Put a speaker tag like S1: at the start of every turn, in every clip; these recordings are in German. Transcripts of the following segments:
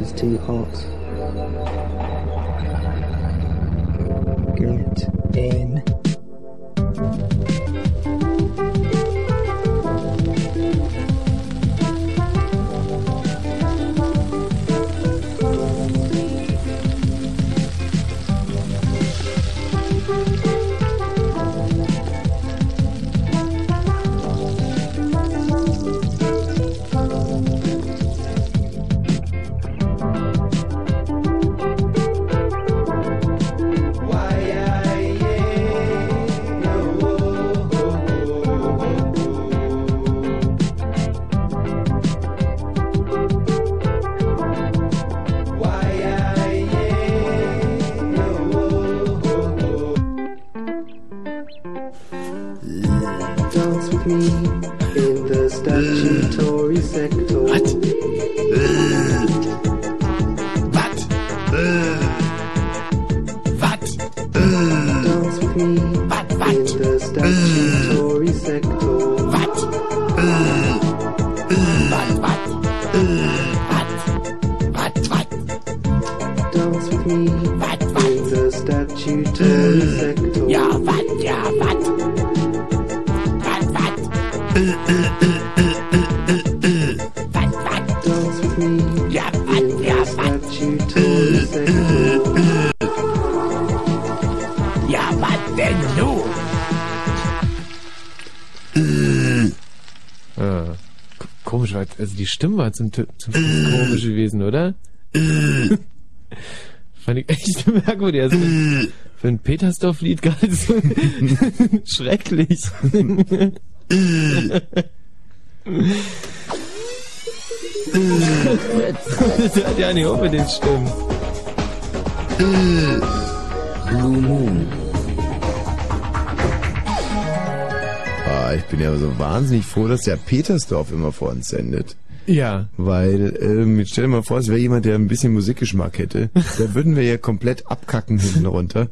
S1: his two hearts. Dance with me the sector.
S2: Was? Was? Was? Was? Was?
S1: Dance with me
S2: Ja, was? Ja,
S1: the sector.
S2: Ja, was denn nun?
S3: Ah. K- Komisch, also die Stimme war zum, zum komisch gewesen, oder? Ich echt merkwürdig. Also für ein Petersdorf-Lied nicht so schrecklich. das hat ja nicht den Stimmen.
S4: Blue Moon. Ah, ich bin ja so wahnsinnig froh, dass der Petersdorf immer vor uns sendet.
S3: Ja.
S4: Weil, ähm, stell dir mal vor, es wäre jemand, der ein bisschen Musikgeschmack hätte. Da würden wir ja komplett abkacken hinten runter.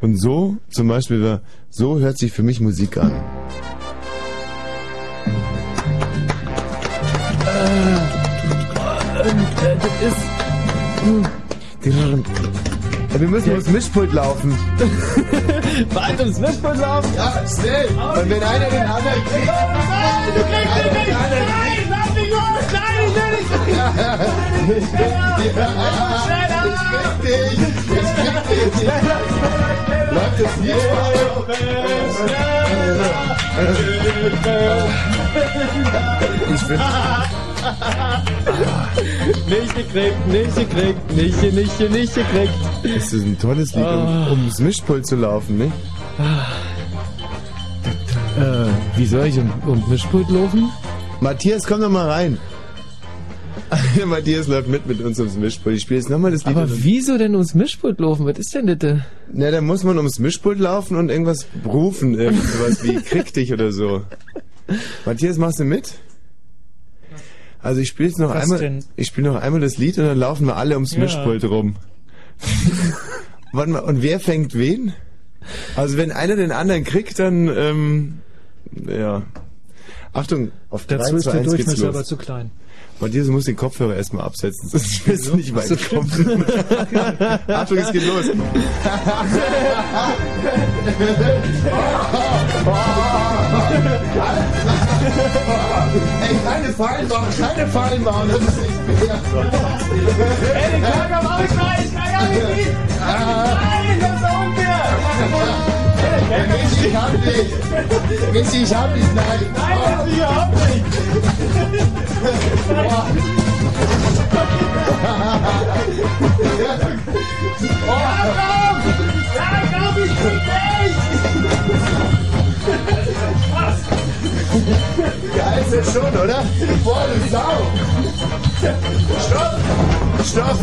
S4: Und so, zum Beispiel, so hört sich für mich Musik an.
S3: Äh, das ist.
S4: Wir müssen ums Mischpult laufen.
S3: Warte, ums Mischpult laufen?
S4: Ja, schnell. Und wenn einer den anderen kriegt... Du kriegst ihn nicht! Nein! Nein, ich nicht! Ich krieg dich! Ich krieg dich! Läuft das Lied Ich bin...
S3: Nicht gekriegt, nicht gekriegt, nicht, nicht, nicht gekriegt.
S4: Das ist ein tolles Lied, um, ums Mischpult zu laufen, ne?
S3: Äh, wie soll ich um, um Mischpult laufen?
S4: Matthias, komm doch mal rein. Matthias läuft mit mit uns ums Mischpult. Ich spiele jetzt nochmal das Lied.
S3: Aber wieso denn ums Mischpult laufen? Was ist denn das?
S4: Na, da muss man ums Mischpult laufen und irgendwas rufen, irgendwas wie krieg dich oder so. Matthias, machst du mit? Also ich spiele jetzt noch
S5: Was
S4: einmal,
S5: denn?
S4: ich spiele noch einmal das Lied und dann laufen wir alle ums
S5: Ja.
S4: Mischpult rum. Warte mal, und wer fängt wen? Also wenn einer den anderen kriegt, dann ähm, ja. Achtung, auf 3,
S5: Dazu ist
S4: 2,
S5: der
S4: 1 geht's
S5: Durchmesser aber zu klein.
S4: Matthias muss den Kopfhörer erstmal absetzen, sonst wirst du nicht weit
S5: So
S4: kommen. Achtung, es geht los. Ey, keine Fallen bauen, keine Fallen bauen, das ist nicht fair. Ey, den Klager mach ich rein, ich kann gar nicht Nein, das ist unfair. Michi, ich hab dich. Michi, ich hab dich, nein. Nein, das ist überhaupt nicht. Oh! Ja, komm, ich dich! Ja, ist es schon, oder? Voll Sau! Stopp! Stopp!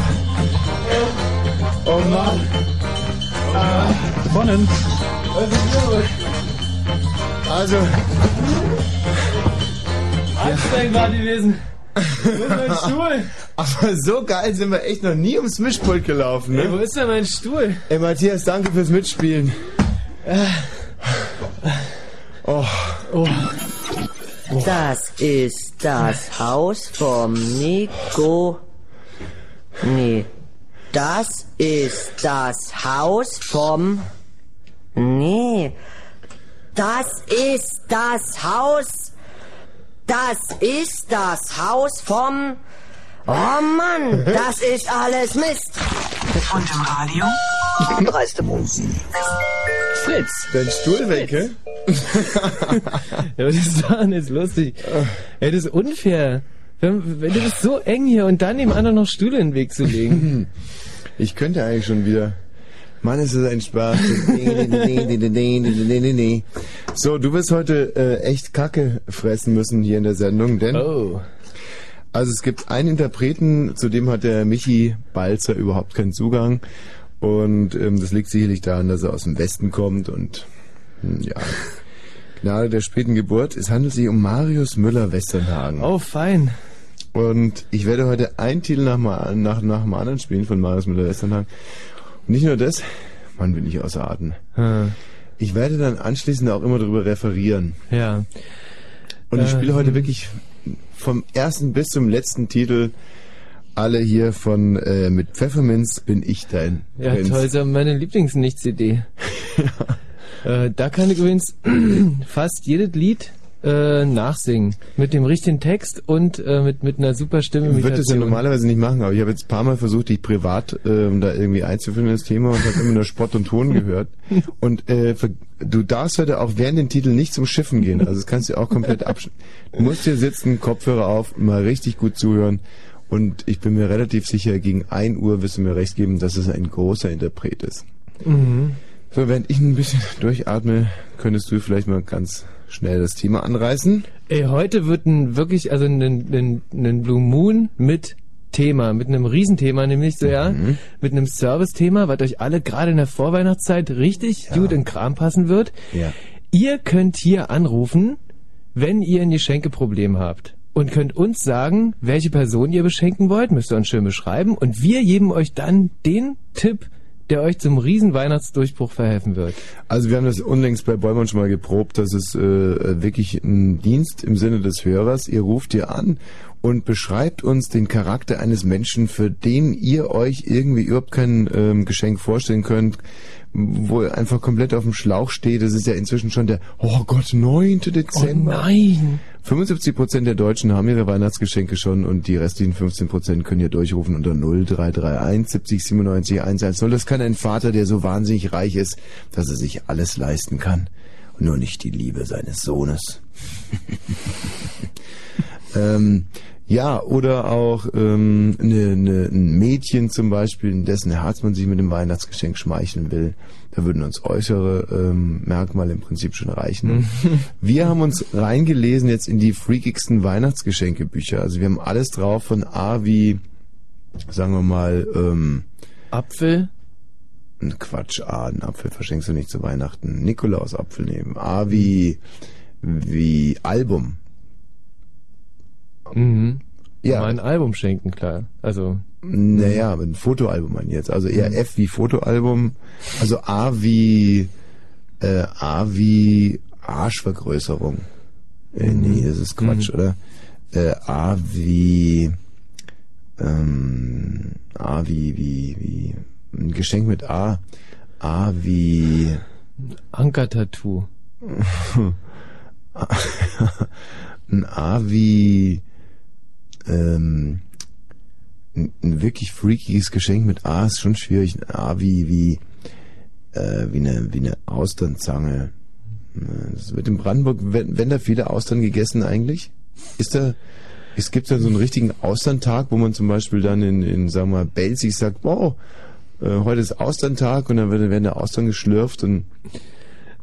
S4: Oh Mann!
S5: Gewonnen.
S4: Also,
S3: Anstrengend war gewesen. Wo ist mein Stuhl?
S4: aber so geil sind wir echt noch nie ums Mischpult gelaufen,
S3: Ey, wo
S4: ne?
S3: ist denn mein Stuhl?
S4: Ey, Matthias, danke fürs Mitspielen. Oh,
S2: Das ist das Haus vom Nico. Nee. Das ist das Haus vom. Nee. Das ist das Haus. Das ist das Haus vom. Oh Mann, das ist alles Mist.
S6: Und im Radio?
S2: Dreiste Musen.
S3: Fritz.
S4: dein Stuhl weg, hä?
S3: Ja, was ist daran jetzt lustig? Ey, das ist unfair. Wenn, wenn du bist so eng hier und dann dem anderen noch Stühle in den Weg zu legen.
S4: Ich könnte eigentlich schon wieder. Mann, ist das ein Spaß. so, du wirst heute äh, echt Kacke fressen müssen hier in der Sendung, denn
S3: Oh.
S4: also es gibt einen Interpreten, zu dem hat der Michi Balzer überhaupt keinen Zugang. Und ähm, das liegt sicherlich daran, dass er aus dem Westen kommt und hm, ja. Gnade der späten Geburt. Es handelt sich um Marius Müller-Westernhagen.
S3: Oh, fein.
S4: Und ich werde heute einen Titel nach, nach, nach dem anderen spielen von Marius Müller-Westernhagen. Und nicht nur das, Mann, bin ich außer Atem.
S3: Hm,
S4: Ich werde dann anschließend auch immer darüber referieren.
S3: Ja.
S4: Und ich
S3: Ähm.
S4: spiele heute wirklich vom ersten bis zum letzten Titel alle hier von äh, mit Pfefferminz bin ich dein
S3: Ja,
S4: Prinz.
S3: toll, ist ja meine Lieblingsnicht-CD. äh, da kann ich übrigens fast jedes Lied äh, nachsingen. Mit dem richtigen Text und äh, mit, mit einer super Stimme.
S4: Ich würde das ja normalerweise nicht machen, aber ich habe jetzt ein paar Mal versucht, dich privat ähm, da irgendwie einzuführen in das Thema und habe immer nur Spott und Ton gehört. Und äh, ver- du darfst heute auch während den Titeln nicht zum Schiffen gehen. Also das kannst du auch komplett absch... Du musst hier sitzen, Kopfhörer auf, mal richtig gut zuhören. Und ich bin mir relativ sicher, gegen 1 Uhr wirst du mir recht geben, dass es ein großer Interpret ist.
S3: Mhm.
S4: So, während ich ein bisschen durchatme, könntest du vielleicht mal ganz schnell das Thema anreißen.
S3: Ey, heute wird ein wirklich, also ein, ein, ein Blue Moon mit Thema, mit einem Riesenthema, nämlich so, ja,
S4: Mhm.
S3: mit einem Service-Thema, was euch alle gerade in der Vorweihnachtszeit richtig gut in Kram passen wird.
S4: Ja.
S3: Ihr könnt hier anrufen, wenn ihr ein Geschenkeproblem habt. Und könnt uns sagen, welche Person ihr beschenken wollt, müsst ihr uns schön beschreiben. Und wir geben euch dann den Tipp, der euch zum riesen Weihnachtsdurchbruch verhelfen wird.
S4: Also wir haben das unlängst bei Bäumann schon mal geprobt. Das ist äh, wirklich ein Dienst im Sinne des Hörers. Ihr ruft ihr an und beschreibt uns den Charakter eines Menschen, für den ihr euch irgendwie überhaupt kein ähm, Geschenk vorstellen könnt, wo ihr einfach komplett auf dem Schlauch steht. Das ist ja inzwischen schon der, oh Gott, 9. Dezember.
S3: Oh nein!
S4: 75 Prozent der Deutschen haben ihre Weihnachtsgeschenke schon und die restlichen 15 Prozent können hier durchrufen unter 0331 70 97 110. Das kann ein Vater, der so wahnsinnig reich ist, dass er sich alles leisten kann. Und nur nicht die Liebe seines Sohnes. ähm, Ja, oder auch ähm, ne, ne, ein Mädchen zum Beispiel, in dessen Herz man sich mit dem Weihnachtsgeschenk schmeicheln will. Da würden uns äußere ähm, Merkmale im Prinzip schon reichen. wir haben uns reingelesen jetzt in die freakigsten Weihnachtsgeschenkebücher. Also wir haben alles drauf von A wie, sagen wir mal, ähm,
S3: Apfel?
S4: Quatsch, A, einen Apfel verschenkst du nicht zu Weihnachten. Nikolaus Apfel nehmen. A wie, wie Album.
S3: Mhm.
S4: Ja.
S3: Mal ein Album schenken, klar. Also,
S4: Naja, ein Fotoalbum an jetzt. Also eher F wie Fotoalbum. Also A wie äh, A wie Arschvergrößerung. Äh, nee, das ist Quatsch, oder? Äh, A wie ähm, A wie wie wie ein Geschenk mit A. A wie
S3: Anker-Tattoo.
S4: ein A wie ähm, ein, wirklich freakiges Geschenk mit A ist schon schwierig. Ein A wie wie äh, wie eine wie eine Austernzange. Äh, Das wird in Brandenburg, wenn, wenn da viele Austern gegessen eigentlich? Ist da es gibt da so einen richtigen Austerntag, wo man zum Beispiel dann in, in sagen wir mal, Belzig sagt, wow, äh, heute ist Austerntag und dann werden werden da Austern geschlürft und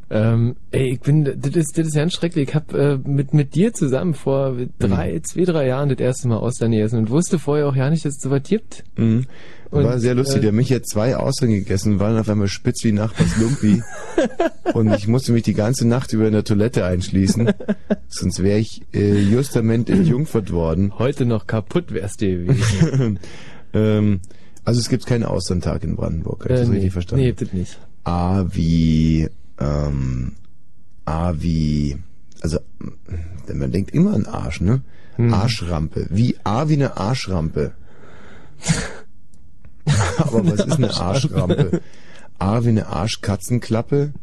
S3: Ähm, ey, ich bin, das ist, das ist ganz schrecklich. Ich hab äh, mit, mit dir zusammen vor drei,
S4: Mhm.
S3: zwei, drei Jahren das erste Mal Austern gegessen und wusste vorher auch ja nicht, dass es sowas gibt.
S4: Mhm.
S3: Und,
S4: war sehr lustig.
S3: äh,
S4: Der mich hat zwei Austern gegessen, waren auf einmal spitz wie Nachbars Lumpi. und ich musste mich die ganze Nacht über in der Toilette einschließen. Sonst wäre ich äh, justament entjungfert worden.
S3: Heute noch kaputt wärst du gewesen.
S4: ähm, also es gibt keinen Austerntag in Brandenburg. Habe ich das
S3: Äh,
S4: richtig verstanden?
S3: Nee, das nicht.
S4: A wie, ähm, A wie, also man denkt immer an Arsch, ne?
S3: Hm.
S4: Arschrampe. Wie A wie eine Arschrampe. Aber was ist eine Arschrampe? A wie eine Arschkatzenklappe.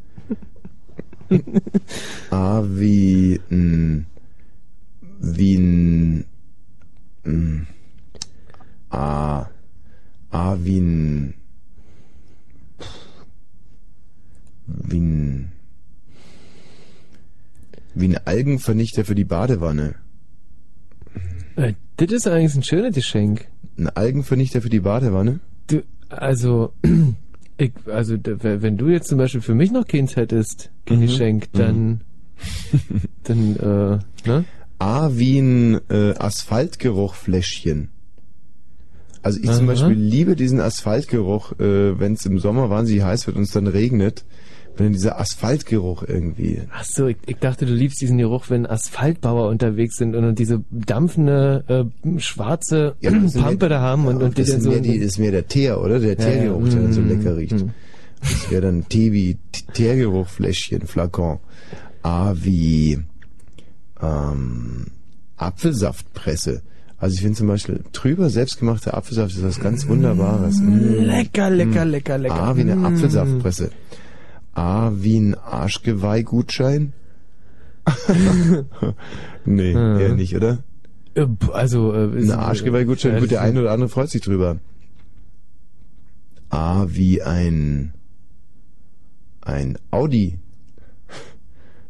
S4: A wie ein, wie ein, ein A, A wie ein, wie ein, wie ein Algenvernichter für die Badewanne.
S3: Äh, das ist eigentlich ein schönes Geschenk.
S4: Ein Algenvernichter für die Badewanne?
S3: Du, also, ich, also, wenn du jetzt zum Beispiel für mich noch keins hättest, kein
S4: Mhm.
S3: Geschenk, dann, dann, äh, ne?
S4: A wie ein äh, Asphaltgeruchfläschchen. Also ich zum
S3: Aha.
S4: Beispiel liebe diesen Asphaltgeruch, äh, wenn es im Sommer wahnsinnig heiß wird und es dann regnet, wenn dieser Asphaltgeruch irgendwie.
S3: Ach so, ich, ich dachte, du liebst diesen Geruch, wenn Asphaltbauer unterwegs sind und, diese dampfende, äh, schwarze
S4: Ja,
S3: Pampe da haben und,
S4: Ja,
S3: und die
S4: das, ist
S3: so...
S4: mehr die, das ist mehr der Teer, oder? Der Teergeruch, der dann so
S3: Mm,
S4: lecker riecht.
S3: mm.
S4: Das wäre dann Tee wie T- Teergeruchfläschchen, Flakon. A wie ähm, Apfelsaftpresse. Also ich finde zum Beispiel trüber selbstgemachter Apfelsaft ist was ganz Wunderbares. Mm.
S3: Lecker, lecker, lecker, lecker.
S4: A wie eine
S3: Mm.
S4: Apfelsaftpresse. A wie ein Arschgeweihgutschein. nee,
S3: Mhm.
S4: eher nicht, oder?
S3: Äh, Also, äh, ist-
S4: Ein Arschgeweihgutschein,
S3: Ja,
S4: gut, der
S3: das-
S4: eine oder andere freut sich drüber. A wie ein ein Audi.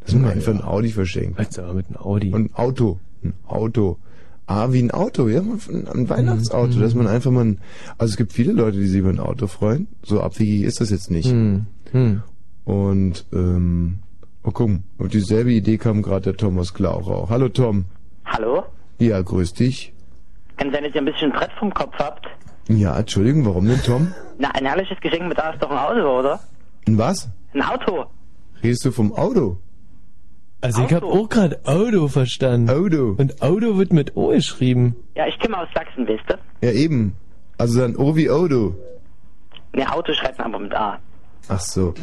S4: Dass man
S3: Na
S4: einfach
S3: ja.
S4: ein Audi verschenkt.
S3: Also, mit einem Audi.
S4: Und ein Auto. Ein Auto. A wie ein Auto, ja, ein ein Weihnachtsauto,
S3: Mhm.
S4: dass man einfach mal ein, also es gibt viele Leute, die sich über ein Auto freuen. So abwegig ist das jetzt nicht.
S3: Hm, hm.
S4: Und, ähm, oh guck, auf dieselbe Idee kam gerade der Thomas Glauchau. Hallo Tom.
S5: Hallo?
S4: Ja, grüß dich.
S5: Kann sein, dass ihr ein bisschen Brett vom Kopf habt?
S4: Ja, Entschuldigung, warum denn Tom?
S5: Na, ein herrliches Geschenk mit A ist doch ein Auto, oder?
S4: Ein was?
S5: Ein Auto.
S4: Redest du vom Auto?
S3: Also, ich habe
S5: Auto.
S3: auch gerade Auto verstanden.
S4: Auto.
S3: Und Auto wird mit O geschrieben.
S5: Ja, ich komme aus Sachsen, wisst ihr?
S4: Ja, eben. Also dann O wie Auto.
S5: Ne, Auto schreibt man aber mit A.
S4: Ach so.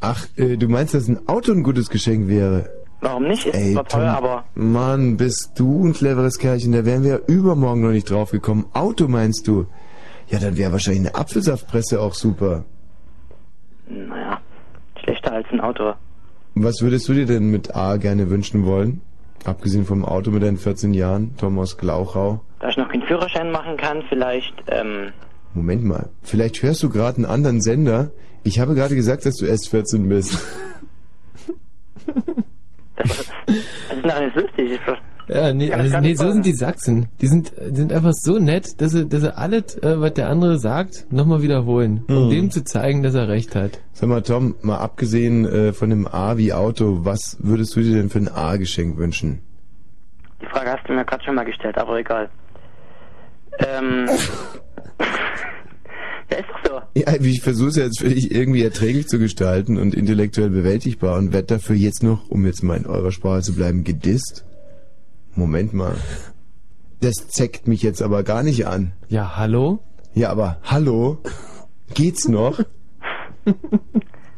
S4: Ach, äh, du meinst, dass ein Auto ein gutes Geschenk wäre?
S5: Warum nicht? Ist
S4: Ey,
S5: zwar teuer, aber
S4: Mann, bist du ein cleveres Kerlchen. Da wären wir ja übermorgen noch nicht drauf gekommen. Auto meinst du? Ja, dann wäre wahrscheinlich eine Apfelsaftpresse auch super.
S5: naja, schlechter als ein Auto.
S4: Was würdest du dir denn mit A gerne wünschen wollen? Abgesehen vom Auto mit deinen 14 Jahren, Thomas Glauchau.
S5: Da ich noch keinen Führerschein machen kann, vielleicht, ähm,
S4: Moment mal, vielleicht hörst du gerade einen anderen Sender. Ich habe gerade gesagt, dass du erst 14 bist.
S5: das ist doch nicht lustig.
S3: Ja, nee, also, nee so sind die Sachsen. Die sind, die sind einfach so nett, dass sie, dass sie alles, äh, was der andere sagt, nochmal wiederholen. Um
S4: Hm.
S3: dem zu zeigen, dass er recht hat.
S4: Sag mal, Tom, mal abgesehen äh, von dem A wie Auto, was würdest du dir denn für ein A-Geschenk wünschen?
S5: Die Frage hast du mir gerade schon mal gestellt, aber egal. Ähm. ja, ist doch so.
S4: Ja, ich versuche es jetzt für dich irgendwie erträglich zu gestalten und intellektuell bewältigbar und werd dafür jetzt noch, um jetzt mal in eurer Sprache zu bleiben, gedisst. Moment mal. Das zeckt mich jetzt aber gar nicht an.
S3: Ja, hallo?
S4: Ja, aber hallo? Geht's noch?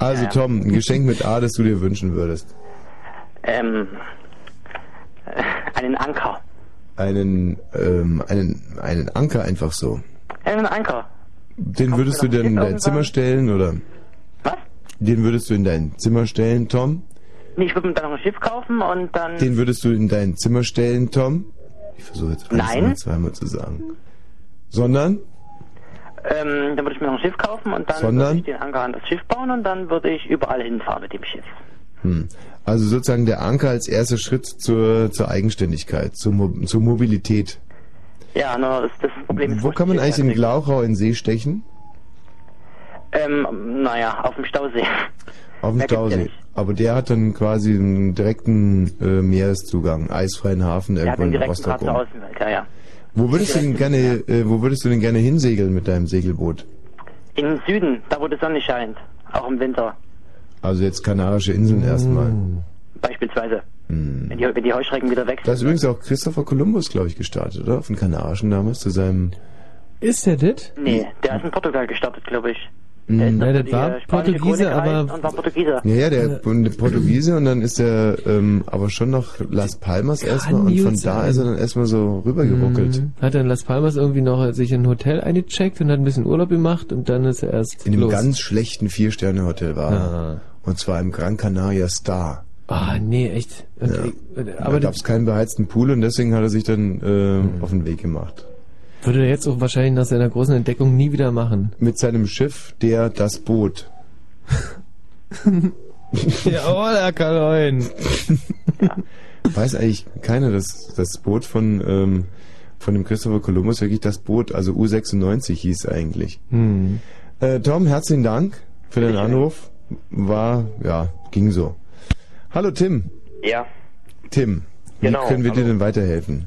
S4: Also
S5: Ja.
S4: Tom, ein Geschenk mit A, das du dir wünschen würdest.
S5: Ähm. äh, Einen Anker.
S4: Einen, ähm, einen, einen Anker einfach so.
S5: Einen Anker.
S4: Den würdest du denn in dein? Zimmer stellen, oder?
S5: Was?
S4: Den würdest du in dein Zimmer stellen, Tom?
S5: Nee, ich würde mir dann noch ein Schiff kaufen und dann.
S4: Den würdest du in dein Zimmer stellen, Tom? Ich versuche jetzt alles
S5: Nein.
S4: zweimal zu sagen. Sondern?
S5: Ähm, dann würde ich mir noch ein Schiff kaufen und dann
S4: Sondern?
S5: würde ich den Anker an das Schiff bauen und dann würde ich überall hinfahren mit dem Schiff.
S4: Hm. Also sozusagen der Anker als erster Schritt zur, zur Eigenständigkeit, zur, Mo zur Mobilität.
S5: Ja, nur das, das Problem ist.
S4: Wo kann man
S5: ich
S4: eigentlich den
S5: Schiff
S4: Glauchau in See stechen?
S5: Ähm, naja, auf dem Stausee.
S4: Auf dem
S5: ja
S4: Stausee.
S5: nicht.
S4: Aber der hat dann quasi einen direkten äh, Meereszugang, eisfreien Hafen
S5: Der hat
S4: irgendwo
S5: den
S4: in
S5: direkten
S4: Rostock. Rum.
S5: Außenwelt, ja, ja.
S4: Wo würdest du denn gerne, äh, wo würdest du denn gerne hinsegeln mit deinem Segelboot?
S5: In den Süden, da wo die Sonne scheint. Auch im Winter,
S4: Also jetzt Kanarische Inseln erstmal.
S5: Beispielsweise.
S4: Hm.
S5: Wenn, die, wenn die Heuschrecken wieder weg
S4: Da ist
S5: sind.
S4: übrigens auch Christopher Columbus, glaube ich, gestartet, oder? Auf den Kanarischen damals zu seinem.
S3: Ist der das?
S5: Nee, der ist in Portugal gestartet, glaube ich.
S3: Ja,
S5: durch
S3: das war
S5: äh,
S3: Portugiese, aber-
S5: Und war Portugieser.
S4: Ja, ja, der der Portugiese und dann ist er ähm, aber schon noch Las Palmas erstmal und von da
S3: sein.
S4: ist er dann erstmal so rübergeruckelt.
S3: Mhm. Hat dann Las Palmas irgendwie noch sich in ein Hotel eingecheckt und hat ein bisschen Urlaub gemacht und dann ist er erst
S4: In einem
S3: los.
S4: ganz schlechten Vier-Sterne-Hotel war.
S3: Ah.
S4: Und zwar im Gran Canaria Star.
S3: Ah, nee, echt. Und,
S4: Ja.
S3: ich-
S4: Aber da gab es keinen beheizten Pool und deswegen hat er sich dann äh, auf den Weg gemacht.
S3: würde er jetzt auch wahrscheinlich nach seiner großen Entdeckung nie wieder machen.
S4: Mit seinem Schiff, der das Boot.
S3: Jawohl, Herr Kaloin.
S4: Weiß eigentlich keiner, dass das Boot von, ähm, von dem Christopher Columbus wirklich das Boot, also U96 hieß eigentlich.
S3: Hm.
S4: Äh, Tom, herzlichen Dank für deinen Anruf. War, ja, ging so. Hallo Tim.
S7: Ja,
S4: Tim, wie
S7: Genau,
S4: können wir dir
S7: hallo.
S4: denn weiterhelfen?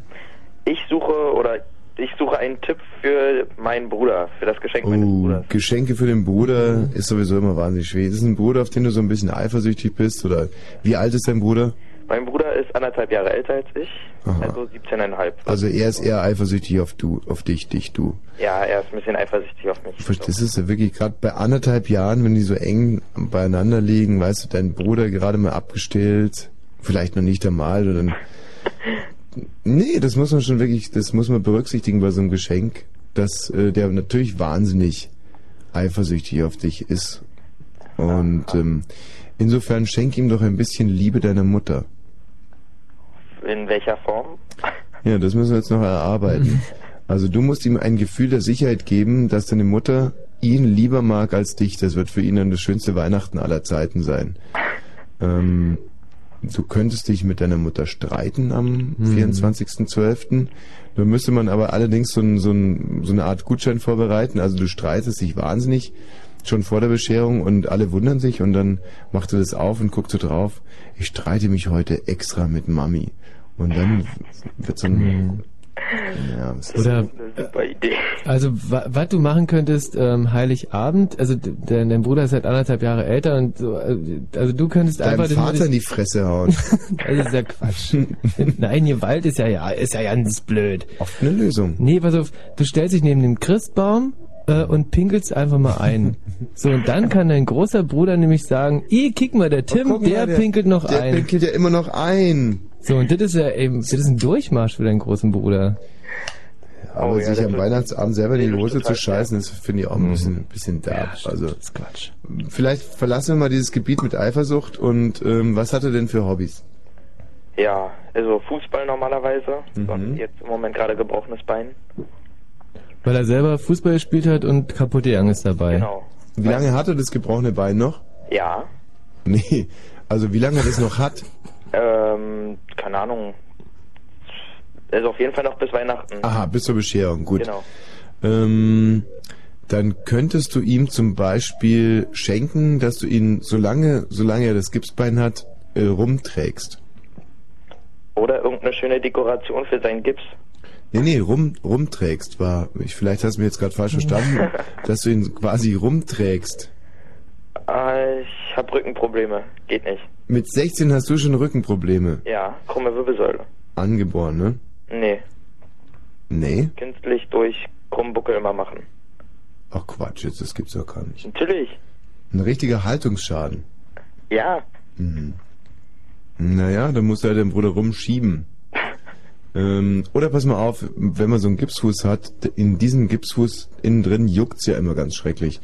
S7: ich suche oder ich suche einen Tipp für meinen Bruder, für das Geschenk meines
S4: Oh,
S7: Bruders.
S4: Geschenke für den Bruder ist sowieso immer wahnsinnig schwer. Ist es ein Bruder, auf den du so ein bisschen eifersüchtig bist? Oder wie alt ist dein Bruder?
S7: Mein Bruder ist anderthalb Jahre älter als ich,
S4: Aha.
S7: also 17,5.
S4: Also er ist eher eifersüchtig auf du, auf dich, dich, du.
S7: Ja, er ist ein bisschen eifersüchtig auf mich.
S4: Das ist ja wirklich gerade bei anderthalb Jahren, wenn die so eng beieinander liegen, weißt du, dein Bruder gerade mal abgestellt, vielleicht noch nicht einmal, und dann. Nee, das muss man schon wirklich, das muss man berücksichtigen bei so einem Geschenk, dass äh, der natürlich wahnsinnig eifersüchtig auf dich ist. Und ähm, insofern schenk ihm doch ein bisschen Liebe deiner Mutter.
S7: In welcher Form?
S4: Ja, das müssen wir jetzt noch erarbeiten. Also du musst ihm ein Gefühl der Sicherheit geben, dass deine Mutter ihn lieber mag als dich. Das wird für ihn dann das schönste Weihnachten aller Zeiten sein. Ähm, du könntest dich mit deiner Mutter streiten am 24.12. Da müsste man aber allerdings so, ein, so, ein, so eine Art Gutschein vorbereiten. Also du streitest dich wahnsinnig schon vor der Bescherung und alle wundern sich und dann macht er das auf und guckt so drauf. Ich streite mich heute extra mit Mami. Und dann wird so ein... Ja, was ist
S3: Oder,
S7: Eine super Idee.
S3: also, wa- was du machen könntest, ähm, Heiligabend, also, dein, dein Bruder ist halt anderthalb Jahre älter und so, äh, also du könntest
S4: deinem
S3: einfach...
S4: Vater in die Fresse hauen.
S3: Das ist ja Quatsch. Nein, Gewalt ist ja, ja, ist ja ganz blöd.
S4: Oft eine Lösung.
S3: Nee, pass auf, du stellst dich neben den Christbaum äh, und pinkelst einfach mal ein. So, und dann kann dein großer Bruder nämlich sagen, ih, kick mal, der Tim,
S4: Oh,
S3: der,
S4: mal,
S3: pinkelt noch
S4: Der
S3: ein.
S4: pinkelt ja immer noch ein.
S3: So, und das ist ja eben, das ist ein Durchmarsch für deinen großen Bruder.
S4: Aber
S7: Oh ja,
S4: sich
S7: das
S4: am Weihnachtsabend selber in die Hose zu scheißen, das finde ich auch ein bisschen, ein bisschen derb.
S3: stimmt,
S4: also,
S3: das ist Quatsch.
S4: vielleicht verlassen wir mal dieses Gebiet mit Eifersucht und ähm, was hat er denn für Hobbys?
S7: Ja, also Fußball normalerweise,
S4: Mhm.
S7: jetzt im Moment gerade gebrochenes Bein.
S3: Weil er selber Fußball gespielt hat und kaputte Young ist dabei.
S7: Genau.
S4: Wie lange hat er das gebrochene Bein noch?
S7: Ja,
S4: Nee, also wie lange er das noch hat?
S7: Ähm, keine Ahnung, Also auf jeden Fall noch bis Weihnachten.
S4: Aha, bis zur Bescherung, gut.
S7: Genau.
S4: Ähm, dann könntest du ihm zum Beispiel schenken, dass du ihn, solange, solange er das Gipsbein hat, äh, rumträgst.
S7: Oder irgendeine schöne Dekoration für seinen Gips.
S4: Nee, nee, rum, rumträgst war, ich, vielleicht hast du mich jetzt gerade falsch verstanden, dass du ihn quasi rumträgst.
S7: Äh, ich habe Rückenprobleme. Geht nicht.
S4: Mit 16 hast du schon Rückenprobleme.
S7: Ja, krumme Wirbelsäule.
S4: Angeboren, ne?
S7: Nee,
S4: Nee?
S7: künstlich durch Krummbuckel immer machen.
S4: Ach Quatsch, jetzt, das gibt's doch gar nicht.
S7: Natürlich.
S4: Ein richtiger Haltungsschaden.
S7: Ja.
S4: Mhm. Naja, dann muss er den Bruder rumschieben. ähm, oder pass mal auf, wenn man so einen Gipsfuß hat, in diesem Gipsfuß innen drin juckt's ja immer ganz schrecklich.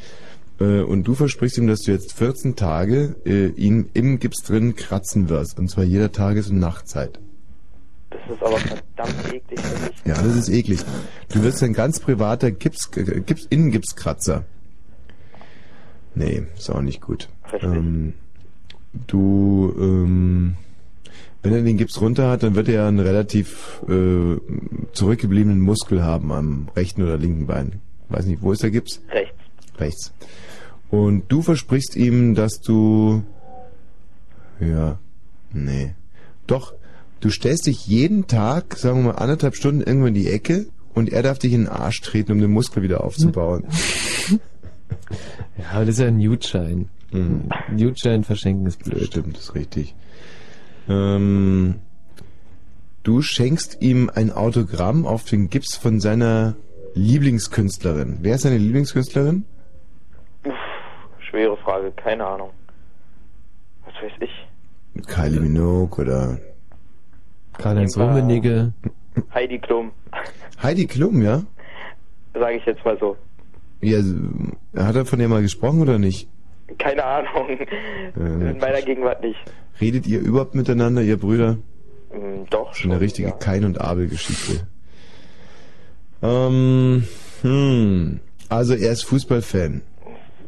S4: Äh, und du versprichst ihm, dass du jetzt 14 Tage äh, ihn im Gips drin kratzen wirst. Und zwar jeder Tages- und Nachtzeit.
S7: Das ist aber verdammt eklig für mich.
S4: Ja, das ist eklig. Du wirst ein ganz privater Gips, äh, Gips Innengipskratzer. Nee, ist auch nicht gut. Ähm, du, ähm, wenn er den Gips runter hat, dann wird er einen relativ äh, zurückgebliebenen Muskel haben am rechten oder linken Bein. Weiß nicht, wo ist der Gips?
S7: Rechts.
S4: Rechts. Und du versprichst ihm, dass du, ja, nee, doch, du stellst dich jeden Tag, sagen wir mal anderthalb Stunden irgendwo in die Ecke und er darf dich in den Arsch treten, um den Muskel wieder aufzubauen.
S3: Ja, aber das ist ja ein Newtschein.
S4: Mhm.
S3: Newtschein verschenken ist blöd.
S4: Stimmt, das ist richtig. Ähm, du schenkst ihm ein Autogramm auf den Gips von seiner Lieblingskünstlerin. Wer ist seine Lieblingskünstlerin?
S7: Schwere Frage, keine Ahnung. Was weiß ich.
S4: Kylie Minogue oder
S3: Karl-Heinz Rummenigge.
S7: Heidi Klum,
S4: Heidi Klum, ja?
S7: sage ich jetzt mal so.
S4: ja? Hat er von ihr mal gesprochen oder nicht?
S7: Keine Ahnung. In meiner Gegenwart nicht.
S4: Redet ihr überhaupt miteinander, ihr Brüder?
S7: Hm, doch,
S4: Schon eine richtige
S7: ja.
S4: Kain- und Abel-Geschichte. Ähm, hm. Also er ist Fußballfan.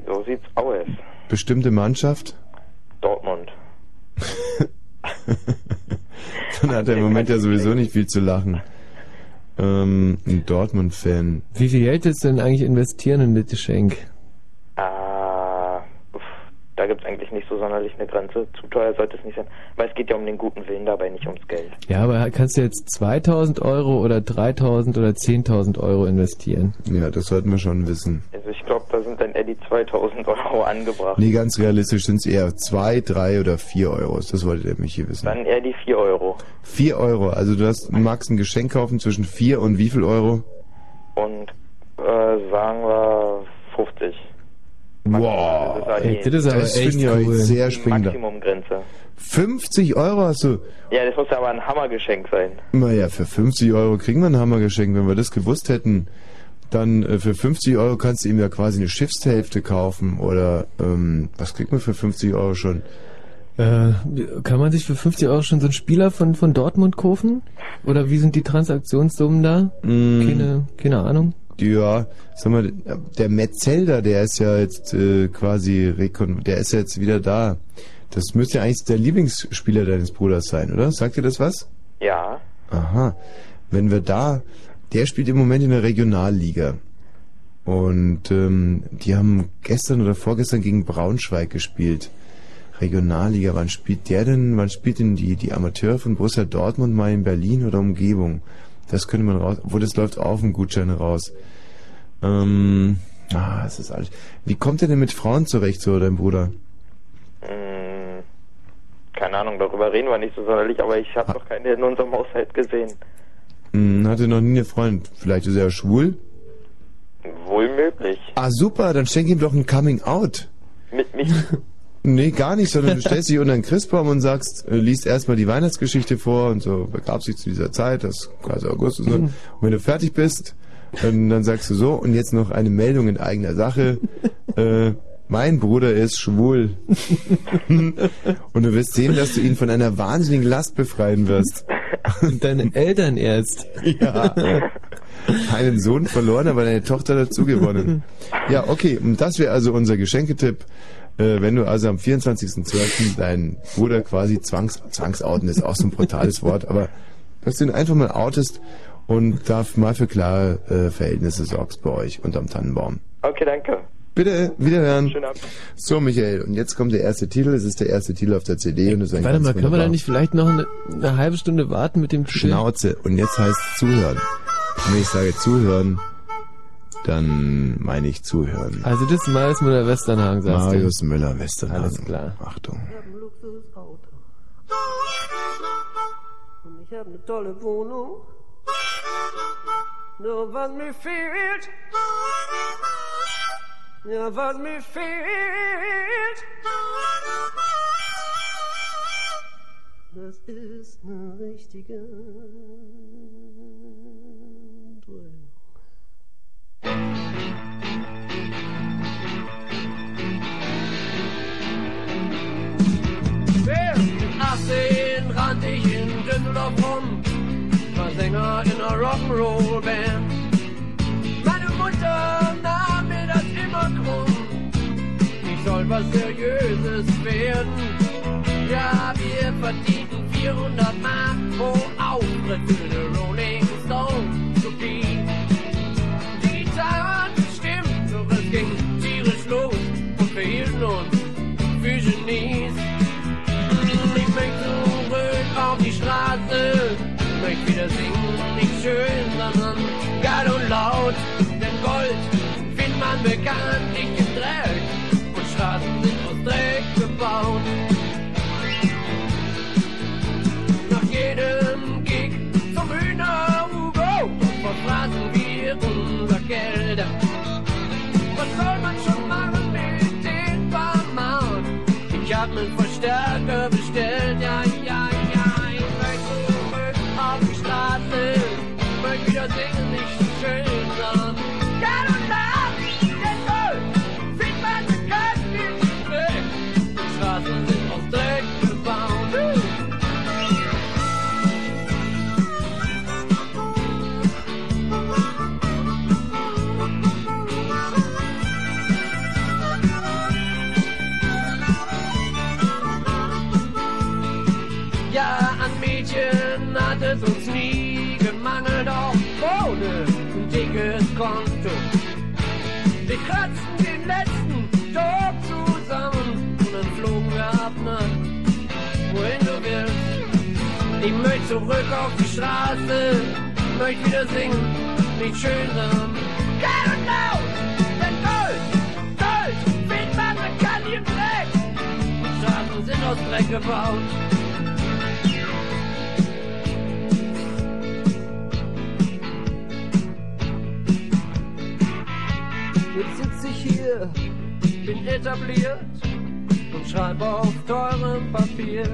S7: So sieht's aus.
S4: Bestimmte Mannschaft?
S7: Dortmund.
S4: Dann hat er im Moment ja sowieso nicht viel zu lachen. Ähm, ein Dortmund-Fan.
S3: Wie viel Geld willst du denn eigentlich investieren in das Geschenk?
S7: Ah, uff, da gibt's eigentlich nicht so sonderlich eine Grenze. Zu teuer sollte es nicht sein. Weil es geht ja um den guten Willen dabei, nicht ums Geld.
S3: Ja, aber kannst du jetzt 2000 Euro oder 3000 oder 10.000 Euro investieren?
S4: Ja, das sollten wir schon wissen.
S7: Also ich glaube, sind dann eher die 2000 Euro angebracht.
S4: Nee, ganz realistisch sind es eher zwei, drei oder vier Euros. Das wollte der mich hier wissen.
S7: Dann eher die 4 Euro.
S4: Vier Euro. Also du hast, magst ein Geschenk kaufen zwischen vier und wie viel Euro?
S7: Und äh, sagen wir 50.
S4: Wow.
S7: Das ist
S3: Ey, das ist aber
S4: Das
S3: echt
S4: ich
S3: cool.
S4: sehr springend.
S7: Maximumgrenze.
S4: 50 Euro hast du.
S7: Ja, das muss ja aber ein Hammergeschenk sein.
S4: Naja, für 50 Euro kriegen wir ein Hammergeschenk. Wenn wir das gewusst hätten, dann äh, für 50 Euro kannst du ihm ja quasi eine Schiffshälfte kaufen. Oder ähm, was kriegt man für 50 Euro schon?
S3: Äh, kann man sich für 50 Euro schon so einen Spieler von, von Dortmund kaufen? Oder wie sind die Transaktionssummen da?
S4: Mm,
S3: Keine, keine Ahnung.
S4: Ja, sag mal, der Metzelder, der ist ja jetzt äh, quasi, rekon der ist ja jetzt wieder da. Das müsste ja eigentlich der Lieblingsspieler deines Bruders sein, oder? Sagt dir das was?
S7: Ja.
S4: Aha. Wenn wir da, der spielt im Moment in der Regionalliga. Und ähm, die haben gestern oder vorgestern gegen Braunschweig gespielt. Regionalliga, wann spielt der denn, wann spielt denn die, die Amateure von Borussia Dortmund mal in Berlin oder Umgebung? Das könnte man raus, wo das läuft auf dem Gutschein raus. Ähm, ah, es ist alles. Wie kommt er denn mit Frauen zurecht, so dein Bruder?
S7: Hm, keine Ahnung, darüber reden wir nicht so sonderlich, aber ich habe doch keine in unserem Haushalt gesehen.
S4: Hm, hatte noch nie eine Freundin. Vielleicht ist er schwul?
S7: Wohl möglich.
S4: Ah, super, dann schenk ihm doch ein Coming Out.
S7: Mit mich.
S4: Nee, gar nicht, sondern du stellst dich unter den Christbaum und sagst, äh, liest erstmal die Weihnachtsgeschichte vor und so begab sich zu dieser Zeit, das Kaiser Augustus. Und, so. und wenn du fertig bist, dann, dann sagst du so, und jetzt noch eine Meldung in eigener Sache. Äh, mein Bruder ist schwul. und du wirst sehen, dass du ihn von einer wahnsinnigen Last befreien wirst.
S3: Und deine Eltern erst.
S4: Ja. Einen Sohn verloren, aber deine Tochter dazu gewonnen. Ja, okay, und das wäre also unser Geschenketipp. Äh, wenn du also am 24.12. deinen Bruder quasi zwangs, zwangsouten ist auch so ein brutales Wort, aber Dass du ihn einfach mal outest und da mal für klare äh, Verhältnisse sorgst bei euch unterm Tannenbaum.
S7: Okay, danke.
S4: Bitte, wiederhören.
S7: Schönen Abend.
S4: So, Michael, und jetzt kommt der erste Titel. Es ist der erste Titel auf der CD und es ist ein
S3: Warte
S4: ganz
S3: mal, können wir da nicht vielleicht noch eine, eine halbe Stunde warten mit dem Titel?
S4: Schnauze. Und jetzt heißt zuhören. Und wenn ich sage zuhören, dann meine ich zuhören.
S3: Also das ist Marius Müller-Westernhagen, sagst
S4: Marius Müller, Westernhagen.
S3: Alles klar.
S4: Achtung.
S8: Und ich habe eine tolle Wohnung. Nur was mir fehlt, ja, was mir fehlt, das ist eine richtige Trennung. Mit 18 rannte ich in Düsseldorf rum, war Sänger in einer Rock'n'Roll-Band. Mutter nahm mir das immer krumm, ich soll was Seriöses werden. Ja, wir verdienten 400 Mark pro Auftritt für die Rolling Stones Kopie. Die Gitarre hat gestimmt, doch es ging tierisch los und wir hielten uns für Genies. Ich möchte zurück auf die Straße, möchte wieder singen, nicht schön, sondern geil und laut. Gold findet man bekanntlich im Dreck und Straßen sind aus Dreck gebaut. Nach jedem Gig zum Hühner Hugo verfraßen wir unser Geld. Was soll man schon machen mit den paar Mark? Ich hab nen Verstärker bestellt, ja, ja. Straße, möchte wieder singen, nicht schön sein. Geil und laut, denn Gold, Gold, findet man bekannt im Dreck. Die Straßen sind aus Dreck gebaut. Jetzt sitze ich hier, bin etabliert und schreibe auf teurem Papier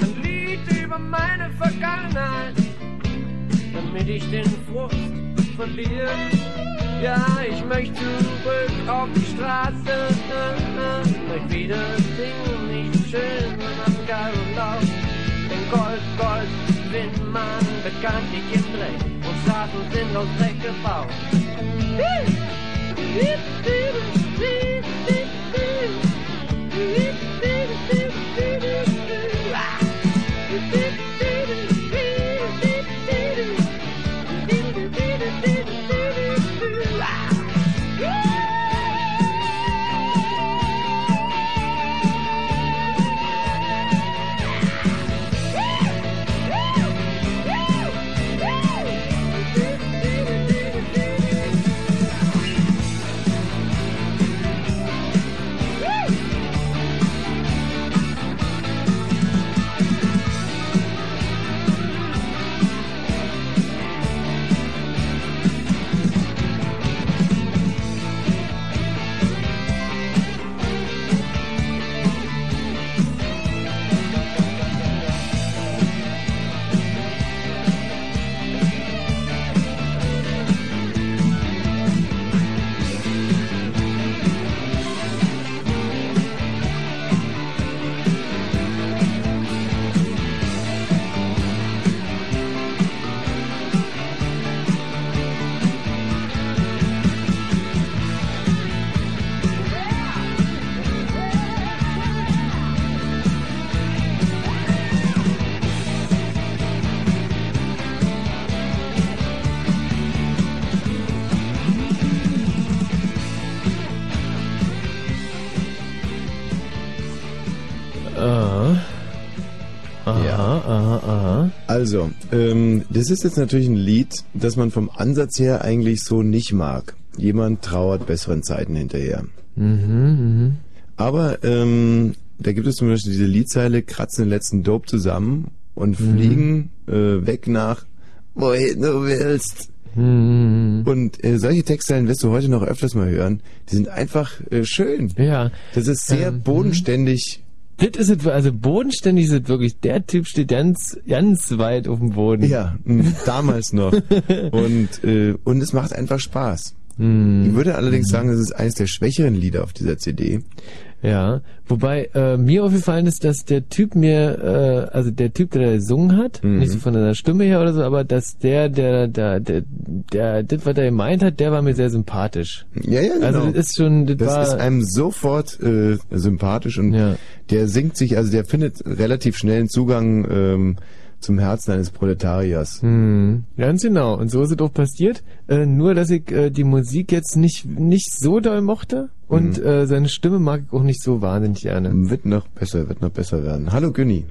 S8: ein Lied über meine Vergangenheit, damit ich den Frust verliere. Ja, ich möchte zurück auf die Straße, möchte wieder singen, nicht schön, am geilen und laut. Denn Gold, Gold, bin man bekanntlich im Dreck und Straßen sind aus Dreck gebaut.
S3: Hip, hip,
S4: hip,
S3: hip, hip, hip, hip.
S4: Also, ähm, das ist jetzt natürlich ein Lied, das man vom Ansatz her eigentlich so nicht mag. Jemand trauert besseren Zeiten hinterher.
S3: Mhm,
S4: Aber ähm, da gibt es zum Beispiel diese Liedzeile, kratzen den letzten Dope zusammen und fliegen äh, weg nach wohin du willst.
S3: mhm.
S4: Und äh, solche Textzeilen wirst du heute noch öfters mal hören. Die sind einfach äh, schön.
S3: Ja.
S4: Das ist sehr
S3: Ähm,
S4: bodenständig.
S3: Das ist also bodenständig ist es wirklich, der Typ steht ganz, ganz weit auf dem Boden.
S4: Ja, mh, damals noch. Und, äh, und es macht einfach Spaß.
S3: Mhm.
S4: Ich würde allerdings sagen, es ist eines der schwächeren Lieder auf dieser CD.
S3: Ja, wobei äh, mir aufgefallen ist, dass der Typ mir, äh, also der Typ, der da gesungen hat,
S4: Mhm.
S3: nicht so von seiner Stimme her oder so, aber dass der, der, der, der, der, das, was er gemeint hat, der war mir sehr sympathisch.
S4: Ja, ja, genau.
S3: Also das ist schon, das,
S4: Das
S3: war,
S4: ist einem sofort äh, sympathisch und
S3: Ja.
S4: der singt sich, also der findet relativ schnell einen Zugang ähm, zum Herzen eines Proletariers.
S3: Hm, ganz genau. Und so ist es auch passiert. Äh, nur, dass ich äh, die Musik jetzt nicht nicht so doll mochte und
S4: Mhm.
S3: äh, seine Stimme mag ich auch nicht so wahnsinnig gerne.
S4: Wird noch besser, wird noch besser werden. Hallo Günni.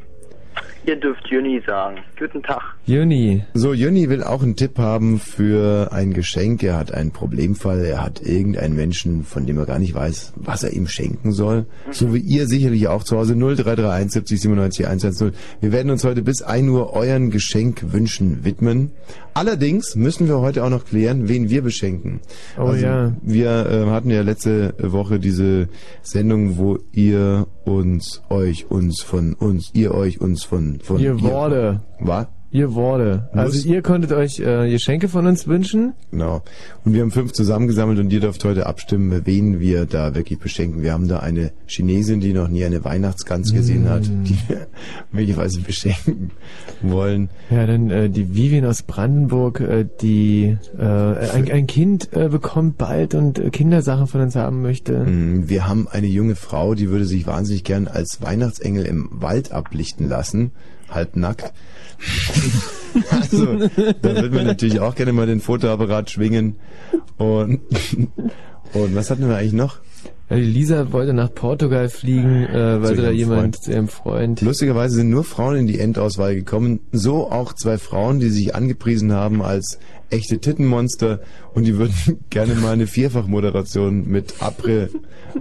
S5: Ihr dürft Juni sagen. Guten Tag.
S3: Juni.
S4: So, Jönni will auch einen Tipp haben für ein Geschenk. Er hat einen Problemfall. Er hat irgendeinen Menschen, von dem er gar nicht weiß, was er ihm schenken soll. So wie ihr sicherlich auch zu Hause. 0331 70 97 110. Wir werden uns heute bis 1 Uhr euren Geschenkwünschen widmen. Allerdings müssen wir heute auch noch klären, wen wir beschenken.
S3: Oh ja.
S4: Wir äh, hatten ja letzte Woche diese Sendung, wo ihr uns, euch, uns von uns, ihr euch, uns von, von
S3: Ihr Worte.
S4: Was?
S3: Ihr Worte. Also ihr konntet euch äh, Geschenke von uns wünschen.
S4: Genau. Und wir haben fünf zusammengesammelt und ihr dürft heute abstimmen, wen wir da wirklich beschenken. Wir haben da eine Chinesin, die noch nie eine Weihnachtsgans gesehen hat,
S3: Mm.
S4: die wir möglicherweise beschenken wollen.
S3: Ja, dann äh, die Vivian aus Brandenburg, äh, die äh, ein, ein Kind äh, bekommt bald und äh, Kindersachen von uns haben möchte.
S4: Mm, Wir haben eine junge Frau, die würde sich wahnsinnig gern als Weihnachtsengel im Wald ablichten lassen, halbnackt. also, da würden wir natürlich auch gerne mal den Fotoapparat schwingen. Und, und was hatten wir eigentlich noch?
S3: Ja, die Lisa wollte nach Portugal fliegen, äh, weil sie da jemand
S4: Freund.
S3: zu ihrem Freund.
S4: Lustigerweise sind nur Frauen in die Endauswahl gekommen. So auch zwei Frauen, die sich angepriesen haben als echte Tittenmonster und die würden gerne mal eine Vierfachmoderation mit Après,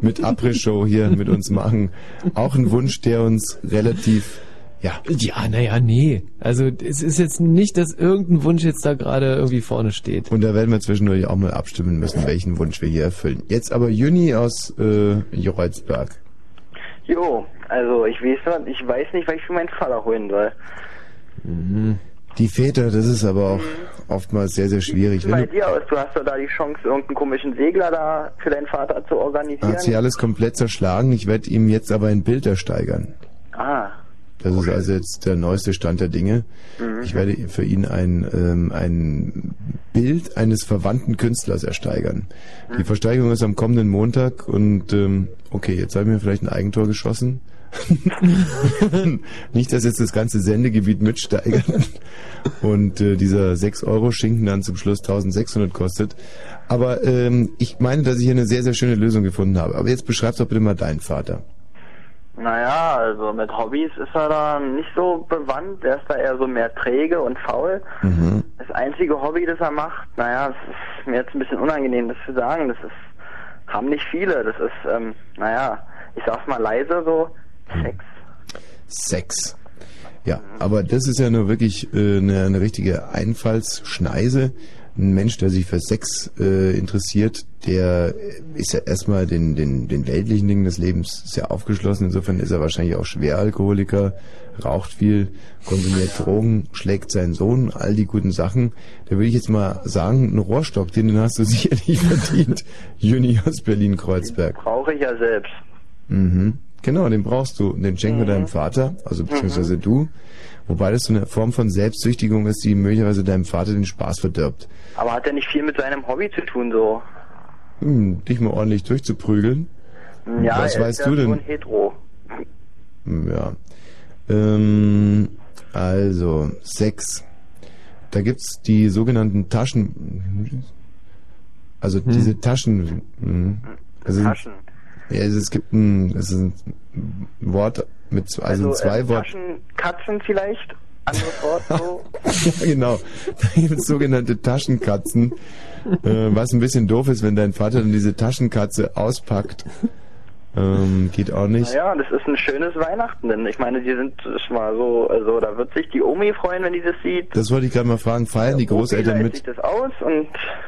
S4: mit Après-Show hier mit uns machen. Auch ein Wunsch, der uns relativ, ja,
S3: Ja, naja, nee. Also es ist jetzt nicht, dass irgendein Wunsch jetzt da gerade irgendwie vorne steht.
S4: und da werden wir zwischendurch auch mal abstimmen müssen, welchen Wunsch wir hier erfüllen. Jetzt aber Juni aus äh, Jorolsberg.
S5: Jo, also ich weiß, ich weiß nicht, was ich für meinen Vater holen soll.
S4: Die Väter, das ist aber auch oftmals sehr, sehr schwierig.
S5: Bei
S4: Wenn du,
S5: dir aus, du hast doch da die Chance, irgendeinen komischen Segler da für deinen Vater zu organisieren.
S4: hat sich alles komplett zerschlagen. Ich werde ihm jetzt aber ein Bild ersteigern.
S5: ah,
S4: Das ist also jetzt der neueste Stand der Dinge.
S5: Mhm.
S4: Ich werde für ihn ein, ähm, ein Bild eines verwandten Künstlers ersteigern.
S5: Mhm.
S4: Die Versteigerung ist am kommenden Montag und ähm, okay, jetzt habe ich mir vielleicht ein Eigentor geschossen. Nicht, dass jetzt das ganze Sendegebiet mitsteigert und äh, dieser 6-Euro-Schinken dann zum Schluss 1600 kostet. Aber ähm, ich meine, dass ich hier eine sehr, sehr schöne Lösung gefunden habe. Aber jetzt beschreib doch bitte mal deinen Vater.
S5: Naja, also mit Hobbys ist er da nicht so bewandt. Er ist da eher so mehr träge und faul.
S4: Mhm.
S5: Das einzige Hobby, das er macht, naja, das ist mir jetzt ein bisschen unangenehm, das zu sagen. Das ist, haben nicht viele. Das ist, ähm, naja, ich sag's mal leise so, Sex.
S4: Sex. Ja, aber das ist ja nur wirklich äh, eine, eine richtige Einfallsschneise. Ein Mensch, der sich für Sex äh, interessiert, der ist ja erstmal den, den, den weltlichen Dingen des Lebens sehr aufgeschlossen. Insofern ist er wahrscheinlich auch Schweralkoholiker, raucht viel, konsumiert Drogen, schlägt seinen Sohn, all die guten Sachen. Da würde ich jetzt mal sagen, einen Rohrstock, den, den hast du sicherlich verdient. Juni aus Berlin-Kreuzberg.
S5: Brauche ich ja selbst.
S4: Mhm. Genau, den brauchst du. Den schenken wir deinem Vater, also beziehungsweise du. Wobei das so eine Form von Selbstsüchtigung ist, die möglicherweise deinem Vater den Spaß verdirbt.
S5: Aber hat er nicht viel mit seinem Hobby zu tun, so?
S4: Hm, dich mal ordentlich durchzuprügeln.
S5: Ja,
S4: Was
S5: er
S4: weißt
S5: ist
S4: du denn?
S5: Hetero.
S4: Hm, Ja. Ähm, also, Sex. Da gibt's die sogenannten Taschen. Also diese Taschen. hm, Also,
S5: Taschen.
S4: Ja, also es gibt ein, es ist ein Wort Mit, also, in zwei
S5: äh,
S4: Worten.
S5: Taschenkatzen vielleicht? Wort so?
S4: ja, genau. Da gibt es sogenannte Taschenkatzen. äh, was ein bisschen doof ist, wenn dein Vater dann diese Taschenkatze auspackt. Ähm, geht auch nicht.
S5: Naja, das ist ein schönes Weihnachten, denn ich meine, die sind schon mal so, also da wird sich die Omi freuen, wenn die das sieht.
S4: Das wollte ich gerade mal fragen. Feiern die Großeltern
S5: Opi
S4: mit?
S5: sich das aus und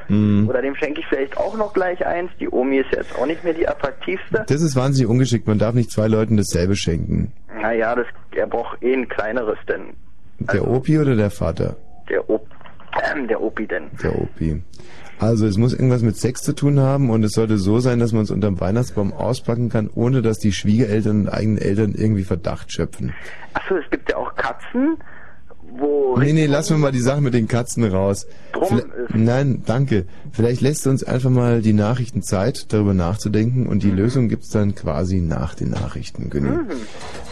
S4: Mhm.
S5: oder dem schenke ich vielleicht auch noch gleich eins. Die Omi ist jetzt auch nicht mehr die attraktivste.
S4: Das ist wahnsinnig ungeschickt. Man darf nicht zwei Leuten dasselbe schenken.
S5: Naja, das, er braucht eh ein kleineres, denn
S4: Der Opi oder der Vater?
S5: der, Op der Opi denn.
S4: Der Opi. Also es muss irgendwas mit Sex zu tun haben und es sollte so sein, dass man es unterm Weihnachtsbaum auspacken kann, ohne dass die Schwiegereltern und eigenen Eltern irgendwie Verdacht schöpfen.
S5: Achso, es gibt ja auch Katzen, wo
S4: Nee, nee, lassen wir mal die Sache mit den Katzen raus.
S5: Drum
S4: Nein, danke. Vielleicht lässt uns einfach mal die Nachrichten Zeit, darüber nachzudenken und die Lösung gibt's dann quasi nach den Nachrichten.
S5: Mhm.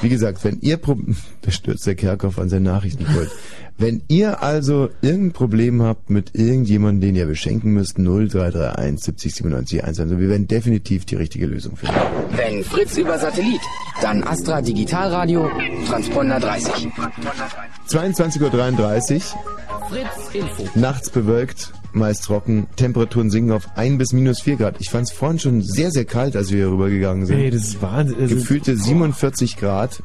S4: Wie gesagt, wenn ihr Pro da stürzt der Kerkhoff an sein Nachrichtenpult. Wenn ihr also irgendein Problem habt mit irgendjemandem, den ihr beschenken müsst, 0331 70 97 1, also wir werden definitiv die richtige Lösung finden.
S9: Wenn Fritz über Satellit, dann Astra Digitalradio, Transponder 30.
S4: 22.33 Uhr.
S9: Fritz Info.
S4: Nachts bewölkt, meist trocken, Temperaturen sinken auf 1 bis minus 4 Grad. Ich fand es vorhin schon sehr, sehr kalt, als wir hier rübergegangen sind.
S3: Ey, das ist Wahnsinn. Also-
S4: Gefühlte 47 Grad.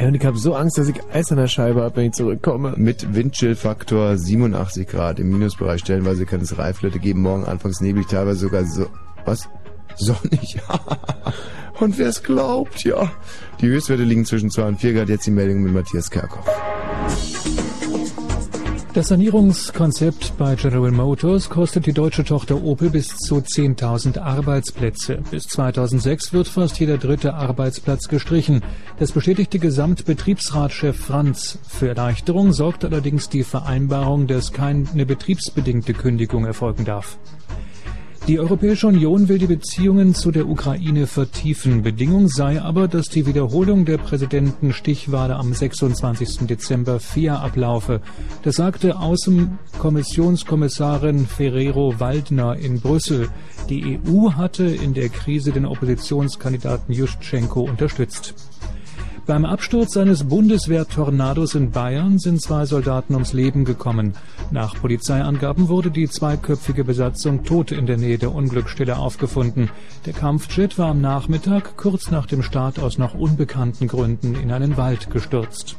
S3: Ja, und ich habe so Angst, dass ich Eis an der Scheibe habe, wenn ich zurückkomme.
S4: Mit Windchill-Faktor 87 Grad im Minusbereich. Stellenweise kann es Reiflöte geben. Morgen anfangs neblig, teilweise sogar so... Was? Sonnig? und wer es glaubt, ja. Die Höchstwerte liegen zwischen 2 und 4 Grad. Jetzt die Meldung mit Matthias Kerkhoff.
S10: Das Sanierungskonzept bei General Motors kostet die deutsche Tochter Opel bis zu 10.000 Arbeitsplätze. Bis 2006 wird fast jeder dritte Arbeitsplatz gestrichen. Das bestätigte Gesamtbetriebsratschef Franz. Für Erleichterung sorgt allerdings die Vereinbarung, dass keine betriebsbedingte Kündigung erfolgen darf. Die Europäische Union will die Beziehungen zu der Ukraine vertiefen. Bedingung sei aber, dass die Wiederholung der Präsidentenstichwahl am 26. Dezember fair ablaufe. Das sagte Außenkommissionskommissarin Ferrero Waldner in Brüssel. Die EU hatte in der Krise den Oppositionskandidaten Juschenko unterstützt. Beim Absturz eines Bundeswehr-Tornados in Bayern sind zwei Soldaten ums Leben gekommen. Nach Polizeiangaben wurde die zweiköpfige Besatzung tot in der Nähe der Unglücksstelle aufgefunden. Der Kampfjet war am Nachmittag kurz nach dem Start aus noch unbekannten Gründen in einen Wald gestürzt.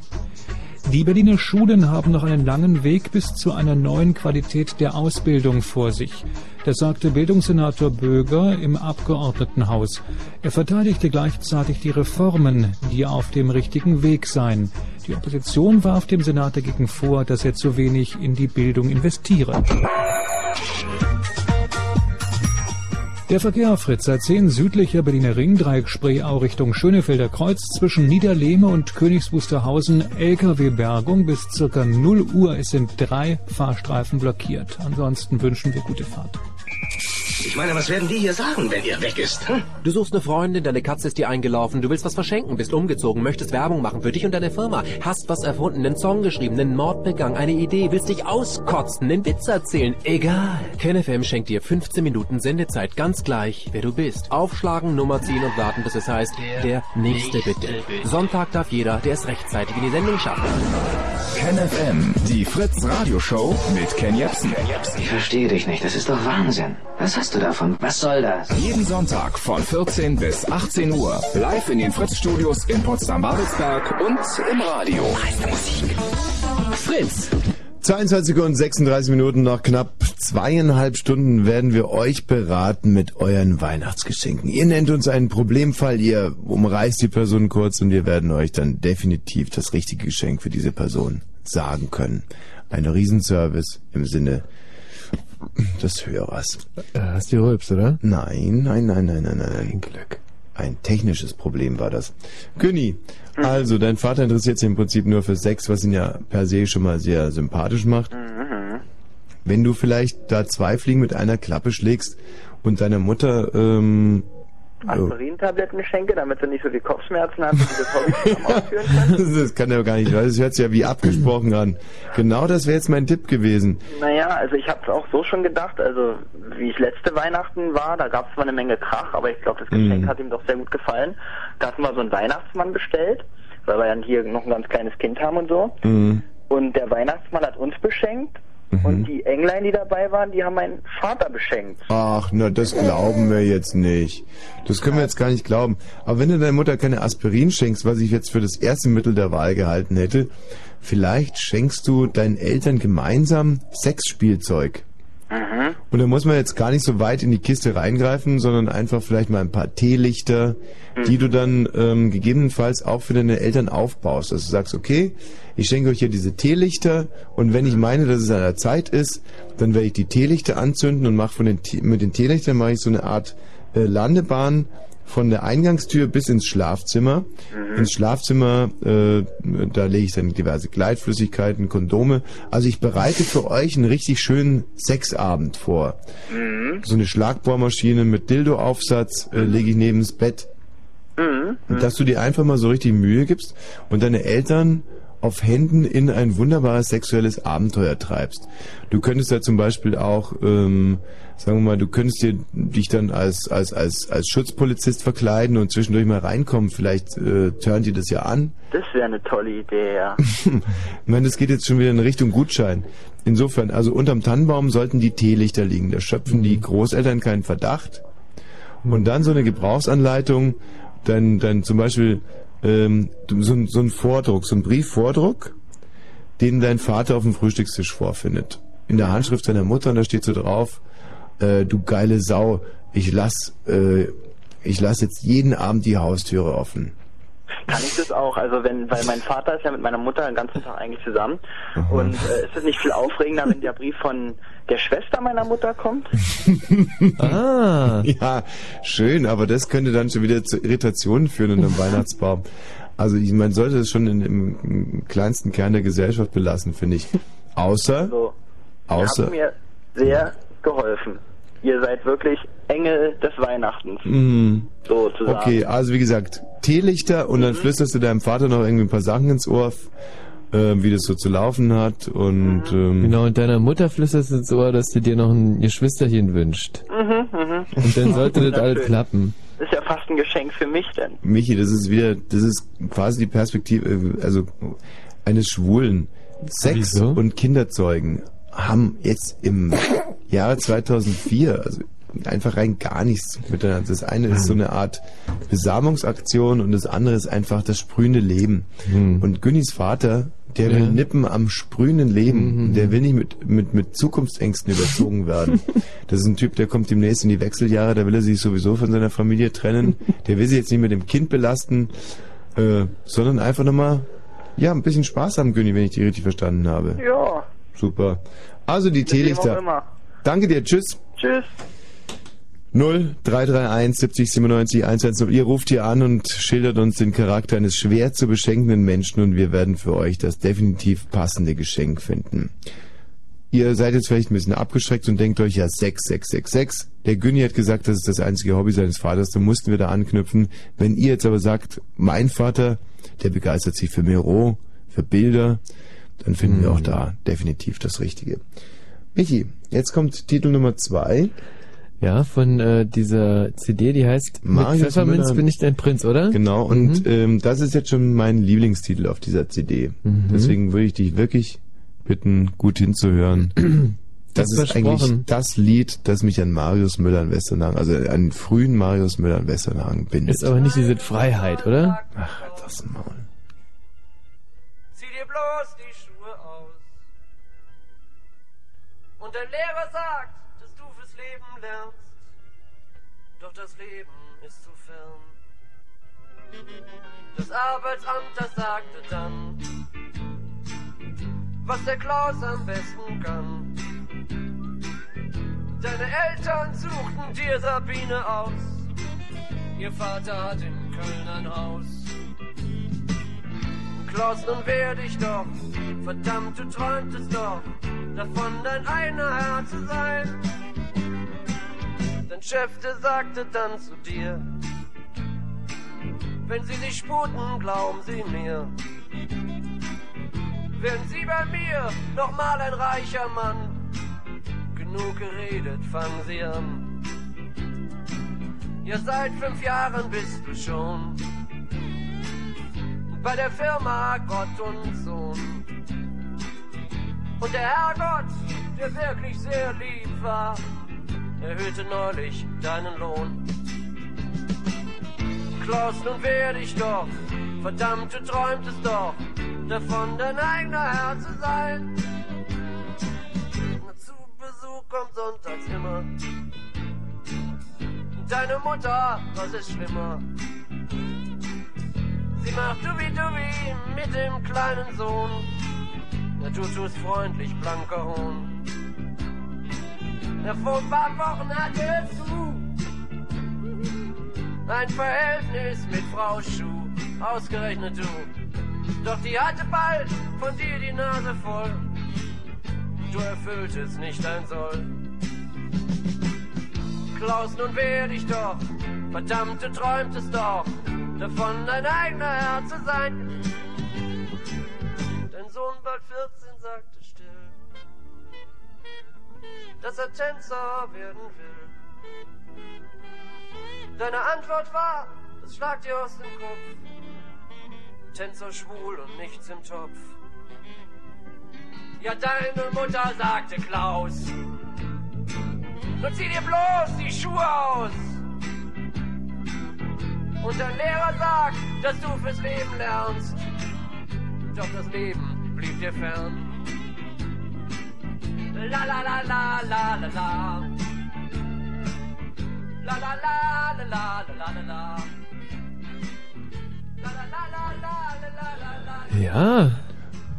S10: Die Berliner Schulen haben noch einen langen Weg bis zu einer neuen Qualität der Ausbildung vor sich. Das sagte Bildungssenator Böger im Abgeordnetenhaus. Er verteidigte gleichzeitig die Reformen, die auf dem richtigen Weg seien. Die Opposition warf dem Senat dagegen vor, dass er zu wenig in die Bildung investiere. Der Verkehr auf Fritz A10 südlicher Berliner Ringdreieck Spreeau Richtung Schönefelder Kreuz zwischen Niederlehme und Königs Wusterhausen LKW-Bergung bis circa 0 Uhr. Es sind drei Fahrstreifen blockiert. Ansonsten wünschen wir gute Fahrt.
S11: Ich meine, was werden die hier sagen, wenn ihr weg ist? Hm?
S12: Du suchst eine Freundin, deine Katze ist dir eingelaufen, du willst was verschenken, bist umgezogen, möchtest Werbung machen für dich und deine Firma, hast was erfunden, einen Song geschrieben, einen Mord begangen, eine Idee, willst dich auskotzen, einen Witz erzählen, egal. KenFM schenkt dir 15 Minuten Sendezeit, ganz gleich, wer du bist. Aufschlagen, Nummer ziehen und warten, bis es heißt, der, Nächste bitte. Sonntag darf jeder, der es rechtzeitig in die Sendung schafft.
S13: KenFM, die Fritz Radioshow mit Ken Jepsen.
S9: Ich verstehe dich nicht. Das ist doch Wahnsinn. Was hast du davon? Was soll das?
S13: Jeden Sonntag von 14 bis 18 Uhr. Live in den Fritz-Studios in Potsdam-Babelsberg und im Radio.
S9: Fritz.
S4: 22 und 36 Minuten, nach knapp zweieinhalb Stunden werden wir euch beraten mit euren Weihnachtsgeschenken. Ihr nennt uns einen Problemfall, ihr umreißt die Person kurz und wir werden euch dann definitiv das richtige Geschenk für diese Person sagen können. Ein Riesenservice im Sinne des Hörers.
S3: Äh, Hast du gerülpst, oder?
S4: Nein, nein, nein, nein, nein, nein. Ein Glück. Ein technisches Problem war das. Günni, also dein Vater interessiert sich im Prinzip nur für Sex, was ihn ja per se schon mal sehr sympathisch macht. Wenn du vielleicht da zwei Fliegen mit einer Klappe schlägst und deiner Mutter ähm,
S5: Aspirin-Tabletten schenke, damit sie nicht so viel Kopfschmerzen hat und dieses Hobby ausführen
S4: das kann ja gar nicht, weil das hört sich ja wie abgesprochen an. Genau das wäre jetzt mein Tipp gewesen.
S5: Naja, also ich habe es auch so schon gedacht, also wie es letzte Weihnachten war, da gab es zwar eine Menge Krach, aber ich glaube, das Geschenk
S4: Mhm.
S5: hat ihm doch sehr gut gefallen. Da hatten wir so einen Weihnachtsmann bestellt weil wir dann hier noch ein ganz kleines Kind haben und so.
S4: Mhm.
S5: Und der Weihnachtsmann hat uns beschenkt und die Englein, die dabei waren, die haben meinen Vater beschenkt.
S4: Ach, na, das glauben wir jetzt nicht. Das können wir jetzt gar nicht glauben. Aber wenn du deiner Mutter keine Aspirin schenkst, was ich jetzt für das erste Mittel der Wahl gehalten hätte, vielleicht schenkst du deinen Eltern gemeinsam Sexspielzeug.
S5: Mhm.
S4: Und da muss man jetzt gar nicht so weit in die Kiste reingreifen, sondern einfach vielleicht mal ein paar Teelichter, die du dann ähm, gegebenenfalls auch für deine Eltern aufbaust. Dass du sagst, okay, ich schenke euch hier diese Teelichter und wenn ich meine, dass es an der Zeit ist, dann werde ich die Teelichter anzünden und mache von den Te mit den Teelichtern mache ich so eine Art äh, Landebahn von der Eingangstür bis ins Schlafzimmer. Ins Schlafzimmer, äh, da lege ich dann diverse Gleitflüssigkeiten, Kondome. Also ich bereite für euch einen richtig schönen Sexabend vor. So eine Schlagbohrmaschine mit Dildo-Aufsatz äh, lege ich neben das Bett.
S5: Mhm.
S4: Und dass du dir einfach mal so richtig Mühe gibst und deine Eltern auf Händen in ein wunderbares sexuelles Abenteuer treibst. Du könntest ja zum Beispiel auch, ähm, sagen wir mal, du könntest dir dich dann als als als als Schutzpolizist verkleiden und zwischendurch mal reinkommen. Vielleicht äh, turnt dir das ja an.
S5: Das wäre eine tolle Idee, ja.
S4: Ich meine, das geht jetzt schon wieder in Richtung Gutschein. Insofern, also unterm Tannenbaum sollten die Teelichter liegen. Da schöpfen die Großeltern keinen Verdacht. Und dann so eine Gebrauchsanleitung, dann, dann zum Beispiel ähm, so, ein- so ein Vordruck, so ein Briefvordruck, den dein Vater auf dem Frühstückstisch vorfindet. In der Handschrift seiner Mutter und da steht so drauf, äh, du geile Sau, ich lass, äh, ich lass jetzt jeden Abend die Haustüre offen.
S5: Kann ich das auch? Also wenn, weil mein Vater ist ja mit meiner Mutter den ganzen Tag eigentlich zusammen. Und äh, ist es nicht viel aufregender, wenn der Brief von der Schwester meiner Mutter kommt?
S4: Ah. Ja, schön, aber das könnte dann schon wieder zu Irritationen führen in einem Weihnachtsbaum. Also ich, man sollte es schon in, im, im kleinsten Kern der Gesellschaft belassen, finde ich. Außer,
S5: So. Ihr
S4: außer,
S5: habt mir sehr geholfen. Ihr seid wirklich Engel des Weihnachtens.
S4: Mm.
S5: Sozusagen.
S4: Okay, also wie gesagt, Teelichter und dann flüsterst du deinem Vater noch irgendwie ein paar Sachen ins Ohr, äh, wie das so zu laufen hat und ähm,
S3: Genau, und deiner Mutter flüsterst du ins Ohr, dass sie dir noch ein Geschwisterchen wünscht.
S5: Mhm, mhm.
S3: Und dann sollte das alles klappen.
S5: Das ist ja fast ein Geschenk für mich denn.
S4: Michi, das ist wieder, das ist quasi die Perspektive, äh, also eines Schwulen. Sex
S3: Wieso?
S4: und Kinderzeugen haben jetzt im Jahre 2004, also einfach rein gar nichts miteinander. Das eine ist so eine Art Besamungsaktion und das andere ist einfach das sprühende Leben. Und Günnis Vater, der will
S3: Ja.
S4: nippen am sprühenden Leben. Der will nicht mit, mit, mit Zukunftsängsten überzogen werden. Das ist ein Typ, der kommt demnächst in die Wechseljahre, da will er sich sowieso von seiner Familie trennen. Der will sich jetzt nicht mit dem Kind belasten, äh, sondern einfach nochmal, ja, ein bisschen Spaß haben, Günni, wenn ich die richtig verstanden habe.
S5: Ja.
S4: Super. Also die Teelichter. Danke dir, tschüss.
S5: Tschüss.
S4: 0 331 70 97 110. Ihr ruft hier an und schildert uns den Charakter eines schwer zu beschenkenden Menschen und wir werden für euch das definitiv passende Geschenk finden. Ihr seid jetzt vielleicht ein bisschen abgeschreckt und denkt euch, ja, 6666. Der Günni hat gesagt, das ist das einzige Hobby seines Vaters, da mussten wir da anknüpfen. Wenn ihr jetzt aber sagt, mein Vater, der begeistert sich für Miro, für Bilder, dann finden wir auch da definitiv das Richtige. Michi, jetzt kommt Titel Nummer zwei.
S3: Ja, von äh, dieser CD, die heißt
S4: Marius
S3: Mit Pfefferminz
S4: Müller.
S3: bin ich dein Prinz, oder?
S4: Genau, und ähm, das ist jetzt schon mein Lieblingstitel auf dieser CD.
S3: Mhm.
S4: Deswegen würde ich dich wirklich bitten, gut hinzuhören. Das
S3: Das
S4: ist eigentlich das Lied, das mich an Marius Müller in Westernhagen, also an den frühen Marius Müller in Westernhagen bindet.
S3: Ist aber nicht diese Freiheit, oder?
S4: Ach, das Maul.
S8: Zieh dir bloß die Und dein Lehrer sagt, dass du fürs Leben lernst. Doch das Leben ist zu fern. Das Arbeitsamt, das sagte dann, was der Klaus am besten kann. Deine Eltern suchten dir Sabine aus. Ihr Vater hat in Köln ein Haus. Klaus, nun werde ich doch. Verdammt, du träumtest doch davon, dein einer Herr zu sein. Dein Chef, der sagte dann zu dir, wenn Sie sich sputen, glauben Sie mir. Werden Sie bei mir noch mal ein reicher Mann? Genug geredet, fangen Sie an. Ja, seit fünf Jahren bist du schon bei der Firma Gott und Sohn. Und der Herrgott, der wirklich sehr lieb war, erhöhte neulich deinen Lohn. Klaus, nun werde ich doch, verdammt, du träumtest doch, davon dein eigener Herr zu sein. Zu Besuch kommt sonntags immer. Deine Mutter, was ist schlimmer? Sie macht dubi-dubi mit dem kleinen Sohn. Du tust freundlich, blanker Hohn. Ja, vor ein paar Wochen hattest du ein Verhältnis mit Frau Schuh, ausgerechnet du. Doch die hatte bald von dir die Nase voll. Du erfülltest nicht dein Soll. Klaus, nun werde ich doch, verdammt, du träumtest doch, davon dein eigener Herr zu sein. Dein Sohn bald 14 sagte still, dass er Tänzer werden will. Deine Antwort war, es schlag dir aus dem Kopf. Tänzer schwul und nichts im Topf. Ja, deine Mutter sagte Klaus, nun zieh dir bloß die Schuhe aus. Und dein Lehrer sagt, dass du fürs Leben lernst. Doch das Leben blieb dir fern. La la la la la la la. La la la la la la la la. La la la la la la la la.
S3: Ja,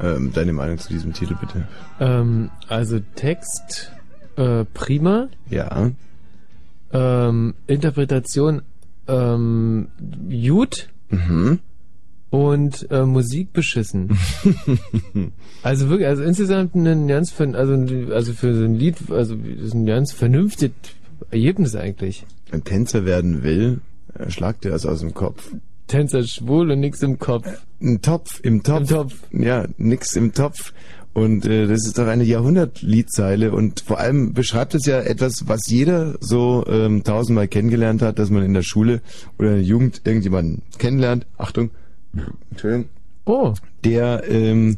S4: Ähm, deine Meinung zu diesem Titel bitte.
S3: ähm, also Text äh, prima.
S4: Ja.
S3: Ähm, Interpretation ähm, gut.
S4: Mhm.
S3: Und äh, Musik beschissen. also wirklich, also insgesamt ein ganz, also, also für so ein Lied, also ist ein ganz vernünftiges Ergebnis eigentlich.
S4: Ein Tänzer werden will, äh, schlagt dir das aus dem Kopf.
S3: Tänzer schwul und nix im Kopf.
S4: Ein Topf im Topf.
S3: Im Topf.
S4: Ja, nix im Topf. Und äh, das ist doch eine Jahrhundertliedzeile und vor allem beschreibt es ja etwas, was jeder so ähm, tausendmal kennengelernt hat, dass man in der Schule oder in der Jugend irgendjemanden kennenlernt. Achtung, Entschuldigung.
S3: Oh.
S4: Der ähm,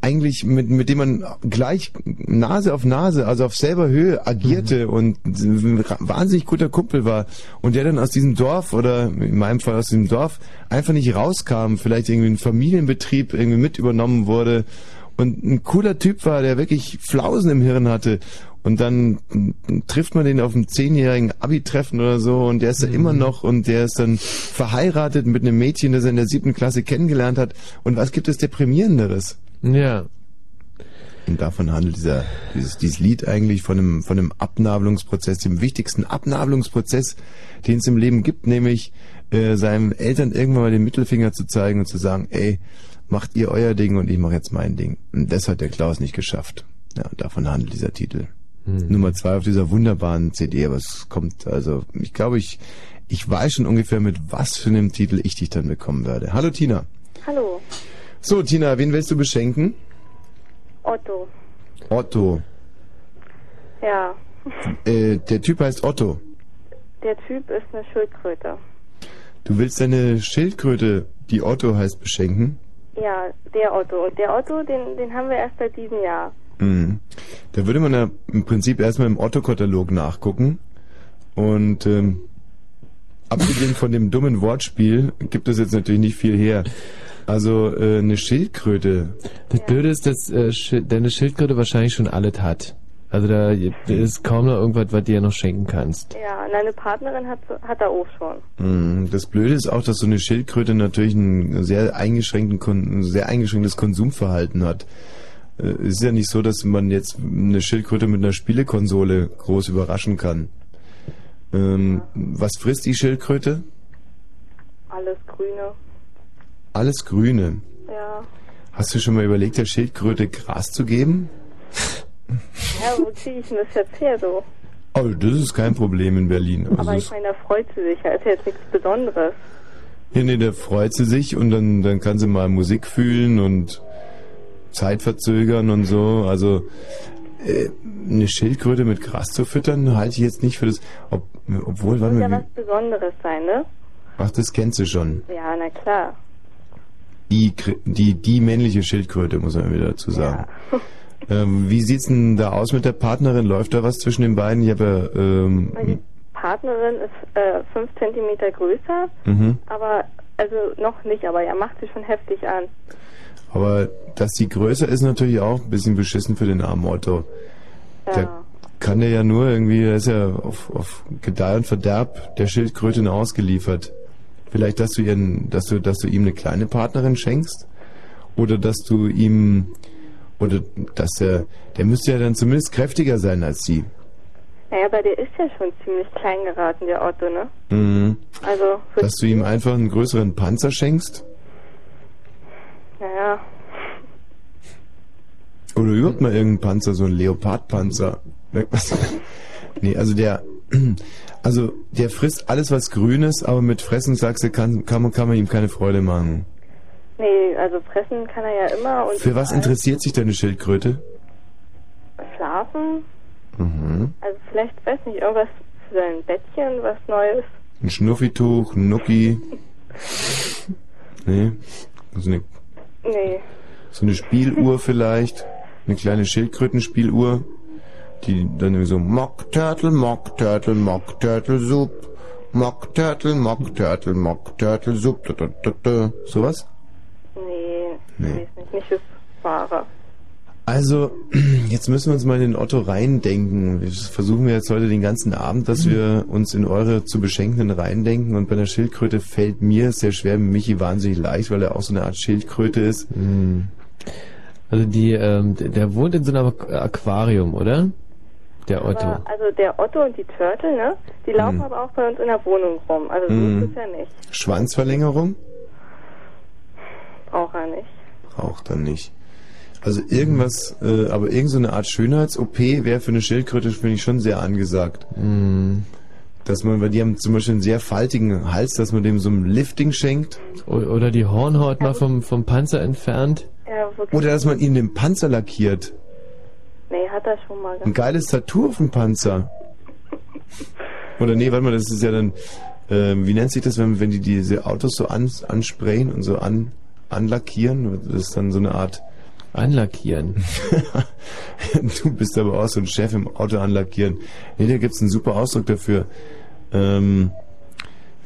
S4: eigentlich mit, mit dem man gleich Nase auf Nase, also auf selber Höhe agierte
S3: Mhm.
S4: und ein wahnsinnig guter Kumpel war und der dann aus diesem Dorf oder in meinem Fall aus diesem Dorf einfach nicht rauskam, vielleicht irgendwie ein Familienbetrieb irgendwie mit übernommen wurde und ein cooler Typ war, der wirklich Flausen im Hirn hatte und dann trifft man den auf einem zehnjährigen Abi-Treffen oder so und der ist da immer noch und der ist dann verheiratet mit einem Mädchen, das er in der siebten Klasse kennengelernt hat und was gibt es deprimierenderes?
S3: Ja.
S4: Und davon handelt dieser, dieses, dieses Lied eigentlich von einem, von einem Abnabelungsprozess, dem wichtigsten Abnabelungsprozess, den es im Leben gibt, nämlich äh, seinen Eltern irgendwann mal den Mittelfinger zu zeigen und zu sagen, ey, macht ihr euer Ding und ich mache jetzt mein Ding. Und das hat der Klaus nicht geschafft. Ja, und davon handelt dieser Titel. Nummer zwei auf dieser wunderbaren CD, aber es kommt, also ich glaube, ich, ich weiß schon ungefähr, mit was für einem Titel ich dich dann bekommen werde. Hallo Tina.
S14: Hallo,
S4: So, Tina, wen willst du beschenken?
S14: Otto.
S4: Otto.
S14: Ja,
S4: Äh, der Typ heißt Otto.
S14: der Typ ist eine Schildkröte.
S4: Du willst deine Schildkröte, die Otto heißt, beschenken?
S14: Ja, der Otto. Und der Otto, den, den haben wir erst seit diesem Jahr.
S4: Mhm. Da würde man ja im Prinzip erstmal im Otto-Katalog nachgucken. Und ähm, abgesehen von dem dummen Wortspiel gibt es jetzt natürlich nicht viel her. Also äh, eine Schildkröte.
S3: Das Blöde ist, dass äh, Schi- deine Schildkröte wahrscheinlich schon alles hat. Also da ist kaum noch irgendwas, was du ihr noch schenken kannst.
S14: Ja, und eine Partnerin hat, hat er auch schon.
S4: Mhm. Das Blöde ist auch, dass so eine Schildkröte natürlich ein sehr eingeschränkten, sehr eingeschränktes Konsumverhalten hat. Äh, Es ist ja nicht so, dass man jetzt eine Schildkröte mit einer Spielekonsole groß überraschen kann. Ähm, was frisst die Schildkröte?
S14: Alles Grüne.
S4: Alles Grüne.
S14: Ja.
S4: Hast du schon mal überlegt, der Schildkröte Gras zu geben?
S14: Ja, wo ziehe ich denn das jetzt her so?
S4: Oh, das ist kein Problem in Berlin. Also
S14: Aber ich meine, da freut sie sich ja. Ist ja jetzt nichts Besonderes.
S4: Ja, nee, da freut sie sich und dann, dann kann sie mal Musik fühlen und Zeit verzögern und so. Also äh, eine Schildkröte mit Gras zu füttern, halte ich jetzt nicht für das. Ob, obwohl, warte
S14: Muss ja was Besonderes sein, ne?
S4: ach, das kennst du schon.
S14: Ja, na klar.
S4: die, die, die männliche Schildkröte, muss man wieder dazu sagen. Ähm, wie sieht's denn da aus mit der Partnerin? Läuft da was zwischen den beiden? Ich habe ja, ähm,
S14: Meine Partnerin ist äh, fünf Zentimeter größer,
S4: mhm.
S14: aber also noch nicht, aber er macht sie schon heftig an.
S4: aber dass sie größer ist natürlich auch ein bisschen beschissen für den armen Otto. Der kann der ja nur irgendwie, der ist ja auf, auf Gedeih und Verderb der Schildkrötin ausgeliefert. Vielleicht, dass du ihren, dass du, dass du ihm eine kleine Partnerin schenkst? Oder dass du ihm, oder dass der, der müsste ja dann zumindest kräftiger sein als sie.
S14: Naja, aber der ist ja schon ziemlich klein geraten, der Otto, ne?
S4: Mhm.
S14: Also,
S4: Dass du ihm einfach einen größeren Panzer schenkst?
S14: naja,
S4: Oder überhaupt mal irgendeinen Panzer, so ein Leopardpanzer. Nee, also der, also der frisst alles, was grün ist, aber mit Fressen, sagst du, kann, kann, man, kann man ihm keine Freude machen.
S14: Nee, also fressen kann er ja immer und
S4: Für was interessiert sich deine Schildkröte?
S14: Schlafen,
S4: Mhm.
S14: also vielleicht, weiß nicht, irgendwas für sein Bettchen, was Neues.
S4: Ein Schnuffituch, ein Nucki. Nee. So eine,
S14: Nee,
S4: so eine Spieluhr vielleicht. Eine kleine Schildkrötenspieluhr. Die dann irgendwie so Mock Turtle, Mock Turtle, Mock Turtle Soup. Mock Turtle, Mock Turtle, Mock Turtle Soup. Sowas?
S14: Nee,
S4: Nee.
S14: nicht, nicht fürs Wahre.
S4: Also, jetzt müssen wir uns mal in den Otto reindenken. Wir versuchen wir jetzt heute den ganzen Abend, dass wir uns in eure zu beschenkenden reindenken. Und bei der Schildkröte fällt mir sehr schwer, Michi wahnsinnig leicht, weil er auch so eine Art Schildkröte ist.
S3: Also die, ähm, der der wohnt in so einem Aqu- Aquarium, oder? Der Otto.
S14: Aber, also der Otto und die Turtle, ne? Die laufen
S4: Hm.
S14: aber auch bei uns in der Wohnung rum. Also so
S4: Hm.
S14: ist es ja nicht.
S4: Schwanzverlängerung?
S14: Braucht er nicht.
S4: Braucht er nicht. Also irgendwas, äh, aber irgend so eine Art Schönheits-OP wäre für eine Schildkröte, finde ich, schon sehr angesagt. Dass man, weil die haben zum Beispiel einen sehr faltigen Hals, dass man dem so ein Lifting schenkt.
S3: Oder die Hornhaut mal vom, vom Panzer entfernt.
S14: Ja.
S4: Oder dass man ihnen den Panzer lackiert.
S14: Nee, hat er schon mal
S4: Ein geiles Tattoo auf dem Panzer. Oder nee, warte mal, das ist ja dann, äh, wie nennt sich das, wenn, wenn die diese Autos so an, ansprayen und so an, anlackieren? Das ist dann so eine Art...
S3: Anlackieren?
S4: du bist aber auch so ein Chef im Auto anlackieren. Nee, da gibt's einen super Ausdruck dafür. Ähm,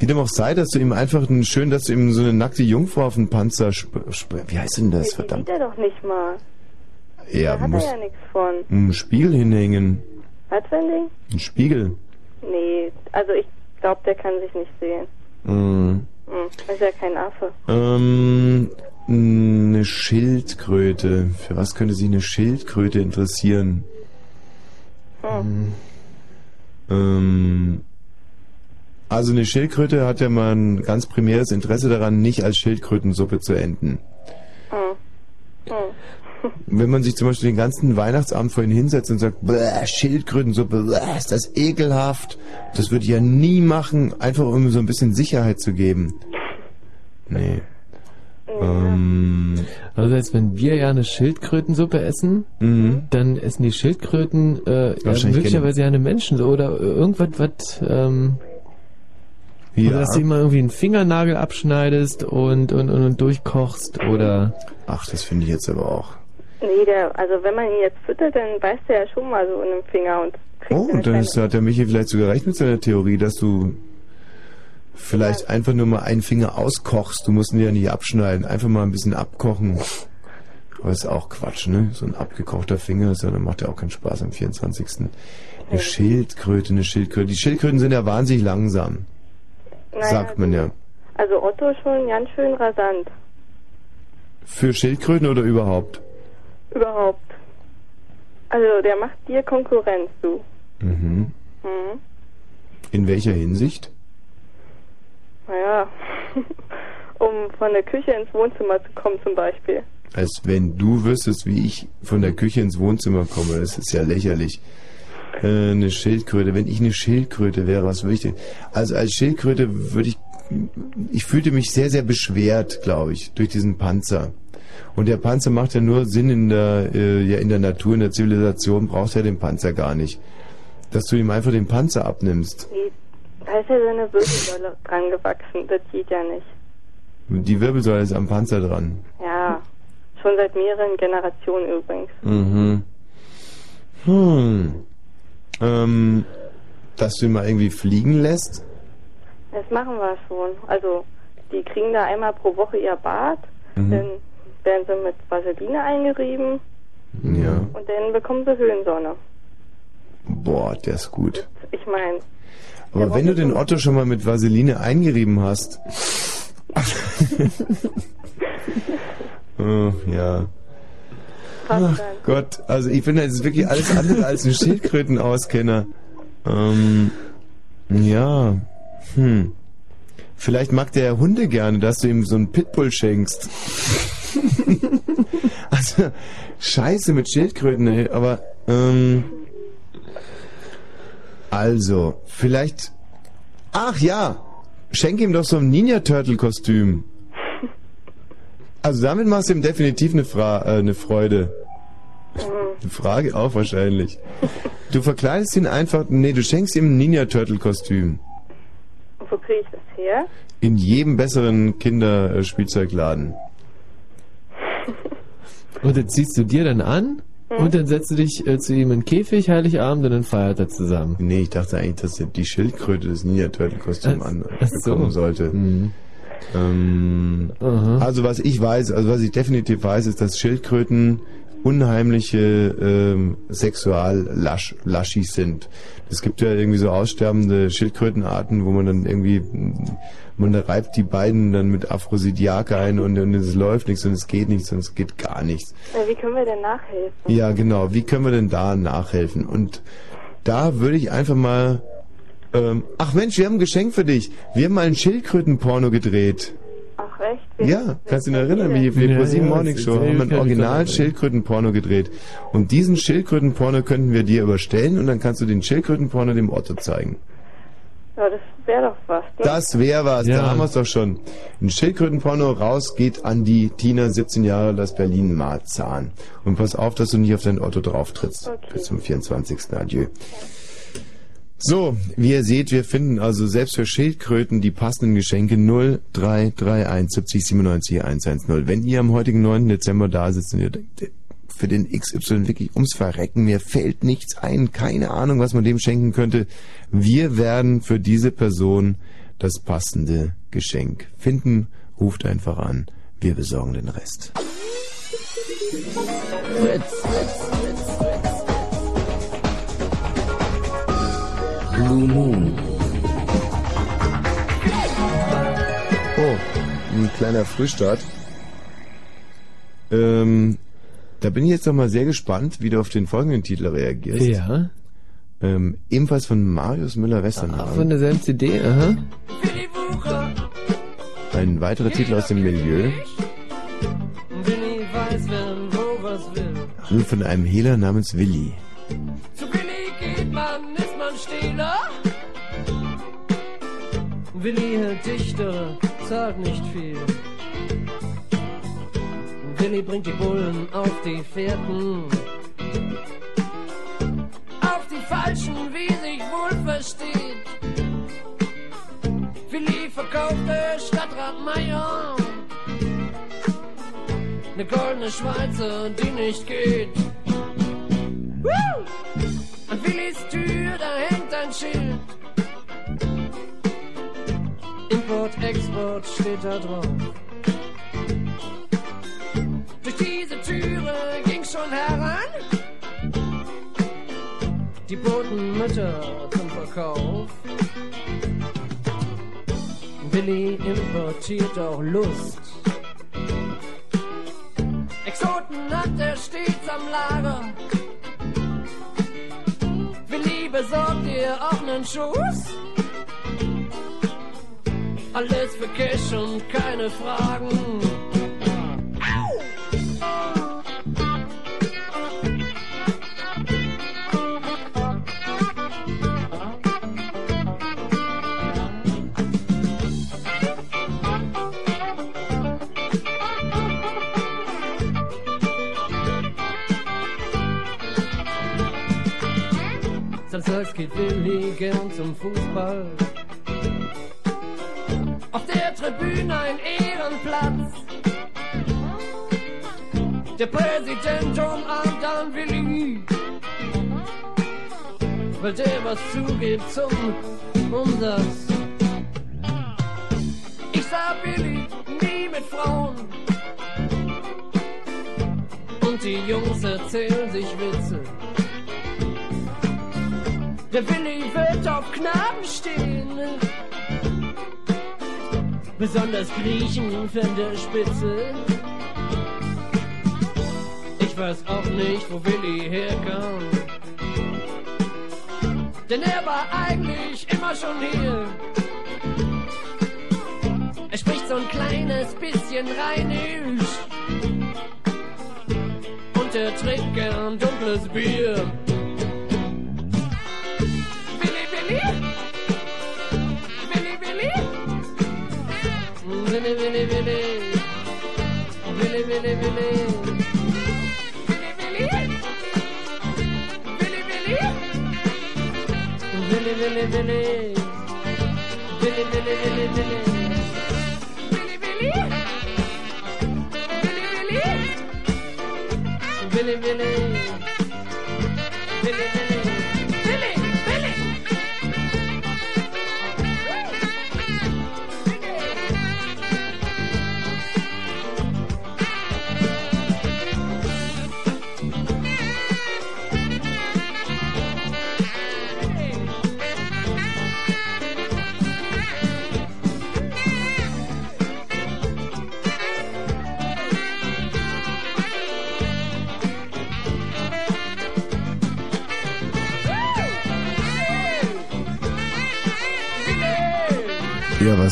S4: wie dem auch sei, dass du ihm einfach einen schön, dass du ihm so eine nackte Jungfrau auf den Panzer sp sp Wie heißt denn das, verdammt?
S14: sieht er doch nicht mal.
S4: Ja,
S14: da hat
S4: muss
S14: er ja nichts von.
S4: einen Spiegel hinhängen.
S14: Was für ein Ding?
S4: Ein Spiegel.
S14: Nee, also ich glaube, der kann sich nicht sehen.
S4: Mhm.
S14: Hm, ist ja kein Affe.
S4: Ähm, eine Schildkröte. Für was könnte sich eine Schildkröte interessieren?
S14: Hm.
S4: Ähm, also eine Schildkröte hat ja mal ein ganz primäres Interesse daran, nicht als Schildkrötensuppe zu enden.
S14: Hm. Hm.
S4: Wenn man sich zum Beispiel den ganzen Weihnachtsabend vorhin hinsetzt und sagt, "Bäh, Schildkrötensuppe, bäh, ist das ekelhaft, das würde ich ja nie machen, einfach um so ein bisschen Sicherheit zu geben. Nee. Ähm,
S3: Also jetzt, wenn wir ja eine Schildkrötensuppe essen,
S4: Mhm.
S3: dann essen die Schildkröten äh, möglicherweise ja eine Menschen oder irgendwas, was ähm,
S4: Ja.
S3: oder dass du immer irgendwie einen Fingernagel abschneidest und, und, und, und durchkochst oder
S4: Ach, das finde ich jetzt aber auch.
S14: Nee, der, also wenn man ihn jetzt füttert, dann beißt er ja schon mal so in den Finger und kriegt
S4: Oh, und dann ist, hat der Michi vielleicht sogar recht mit seiner Theorie, dass du vielleicht einfach nur mal einen Finger auskochst. Du musst ihn ja nicht abschneiden, einfach mal ein bisschen abkochen. Aber ist auch Quatsch, ne? So ein abgekochter Finger, ja, dann macht ja auch keinen Spaß am 24. Eine Schildkröte, eine Schildkröte. Die Schildkröten sind ja wahnsinnig langsam,
S14: Naja,
S4: sagt man ja.
S14: Also Otto schon ganz schön rasant.
S4: Für Schildkröten oder überhaupt?
S14: Überhaupt. Also der macht dir Konkurrenz, du.
S4: Mhm.
S14: Hm.
S4: In welcher Hinsicht?
S14: Naja. um von der Küche ins Wohnzimmer zu kommen zum Beispiel.
S4: Als wenn du wüsstest, wie ich von der Küche ins Wohnzimmer komme. Das ist ja lächerlich. Äh, eine Schildkröte. Wenn ich eine Schildkröte wäre, was würde ich denn? Also als Schildkröte würde ich. Ich fühlte mich sehr, sehr beschwert, glaube ich, durch diesen Panzer. Und der Panzer macht ja nur Sinn in der, äh, ja, in der Natur, in der Zivilisation braucht er den Panzer gar nicht. Dass du ihm einfach den Panzer abnimmst.
S14: Nee, da ist ja seine Wirbelsäule dran gewachsen. Das geht ja nicht.
S4: Die Wirbelsäule ist am Panzer dran.
S14: Ja, schon seit mehreren Generationen übrigens.
S4: Mhm. Hm. Ähm, dass du ihn mal irgendwie fliegen lässt?
S14: Das machen wir schon. Also, die kriegen da einmal pro Woche ihr Bad,
S4: Mhm.
S14: dann werden sie mit Vaseline eingerieben
S4: Ja.
S14: und dann bekommen sie Höhensonne.
S4: Boah, der ist gut.
S14: Ich meine,
S4: Aber wenn du den Otto schon mal mit Vaseline eingerieben hast. oh, ja. Ach Gott, also ich bin jetzt wirklich alles andere als ein Schildkrötenauskenner. Ähm, ja, hm. Vielleicht mag der Hunde gerne, dass du ihm so einen Pitbull schenkst. also, scheiße mit Schildkröten, ey, aber, ähm, also, vielleicht, ach ja, schenk ihm doch so ein Ninja Turtle Kostüm. Also damit machst du ihm definitiv eine, Fra äh, eine Freude. Eine Frage auch wahrscheinlich. Du verkleidest ihn einfach, nee, du schenkst ihm ein Ninja Turtle Kostüm.
S14: und wo kriege ich das her?
S4: In jedem besseren Kinderspielzeugladen.
S3: Und dann ziehst du dir dann an und dann setzt du dich äh, zu ihm in den Käfig, Heiligabend, und dann feiert er zusammen.
S4: Nee, ich dachte eigentlich, dass die Schildkröte das Ninja Turtle Kostüm
S3: Ach-
S4: an
S3: ach so.
S4: bekommen sollte.
S3: Mhm.
S4: Ähm, also was ich weiß, also was ich definitiv weiß, ist, dass Schildkröten unheimliche ähm, Sexual-Laschis sind. Es gibt ja irgendwie so aussterbende Schildkrötenarten, wo man dann irgendwie, man reibt die beiden dann mit Aphrodisiak ein und, und es läuft nichts und es geht nichts und es geht gar nichts.
S14: Wie können wir denn nachhelfen?
S4: Ja, genau. Wie können wir denn da nachhelfen? Und da würde ich einfach mal. Ähm, ach Mensch, wir haben ein Geschenk für dich. Wir haben mal ein Schildkrötenporno gedreht.
S14: Ach, echt?
S4: Ja, kannst du dich erinnern, wie die
S3: Ja,
S4: ProSieben
S3: ja,
S4: Morning Show haben wir ein Original Schildkrötenporno gedreht. Und diesen Schildkrötenporno könnten wir dir überstellen und dann kannst du den Schildkrötenporno dem Otto zeigen.
S14: Ja, das wäre doch was. Ne?
S4: Das wäre was,
S3: Ja.
S4: da haben wir es doch schon. Ein Schildkrötenporno raus geht an die Tina, 17 Jahre, das Berlin Marzahn. Und pass auf, dass du nicht auf dein Otto drauf trittst. Bis zum 24. Adieu. So, wie ihr seht, wir finden also selbst für Schildkröten die passenden Geschenke 0331 70 97 110. Wenn ihr am heutigen 9. Dezember da sitzt und ihr denkt, für den XY wirklich ums Verrecken, mir fällt nichts ein, keine Ahnung, was man dem schenken könnte. Wir werden für diese Person das passende Geschenk finden. Ruft einfach an, wir besorgen den Rest.
S9: Blue Moon.
S4: Oh, ein kleiner Frühstart. Ähm, da bin ich jetzt noch mal sehr gespannt, wie du auf den folgenden Titel reagierst.
S3: Ja.
S4: Ähm, ebenfalls von Marius Müller-Westernhagen.
S3: Von derselben CD, aha.
S4: Ein weiterer Titel aus dem Milieu.
S8: Willi weiß, wer wo was will.
S4: Und von einem Hehler namens Willi.
S8: Stehler. Willi hält Dichter, zahlt nicht viel. Willi bringt die Bullen auf die Fährten. Auf die Falschen, wie sich wohl versteht. Willi verkaufte Stadtrat Meier. Ne goldene Schweizer, die nicht geht. Woo! An Willis Tür, da hängt ein Schild. Import, Export steht da drauf. Durch diese Türe ging schon heran. Die Botenmütter zum Verkauf. Willi importiert auch Lust. Exoten hat er stets am Lager. Besorgt dir auch nen Schuss. Alles für Cash und keine Fragen. Samstags geht Willi gern zum Fußball. Auf der Tribüne ein Ehrenplatz. Der Präsident umarmt dann Willi, weil der was zugibt zum Umsatz. Ich sah Billy nie mit Frauen. Und die Jungs erzählen sich Witze. Der Willi wird auf Knaben stehen. Besonders Griechen von der Spitze. Ich weiß auch nicht, wo Willi herkam. Denn er war eigentlich immer schon hier. Er spricht so ein kleines bisschen rheinisch. Und er trinkt gern dunkles Bier. Willi, Willi, Willi. Willi, Willi, Willi. Willi, Willi, Willi, Willi. Willi,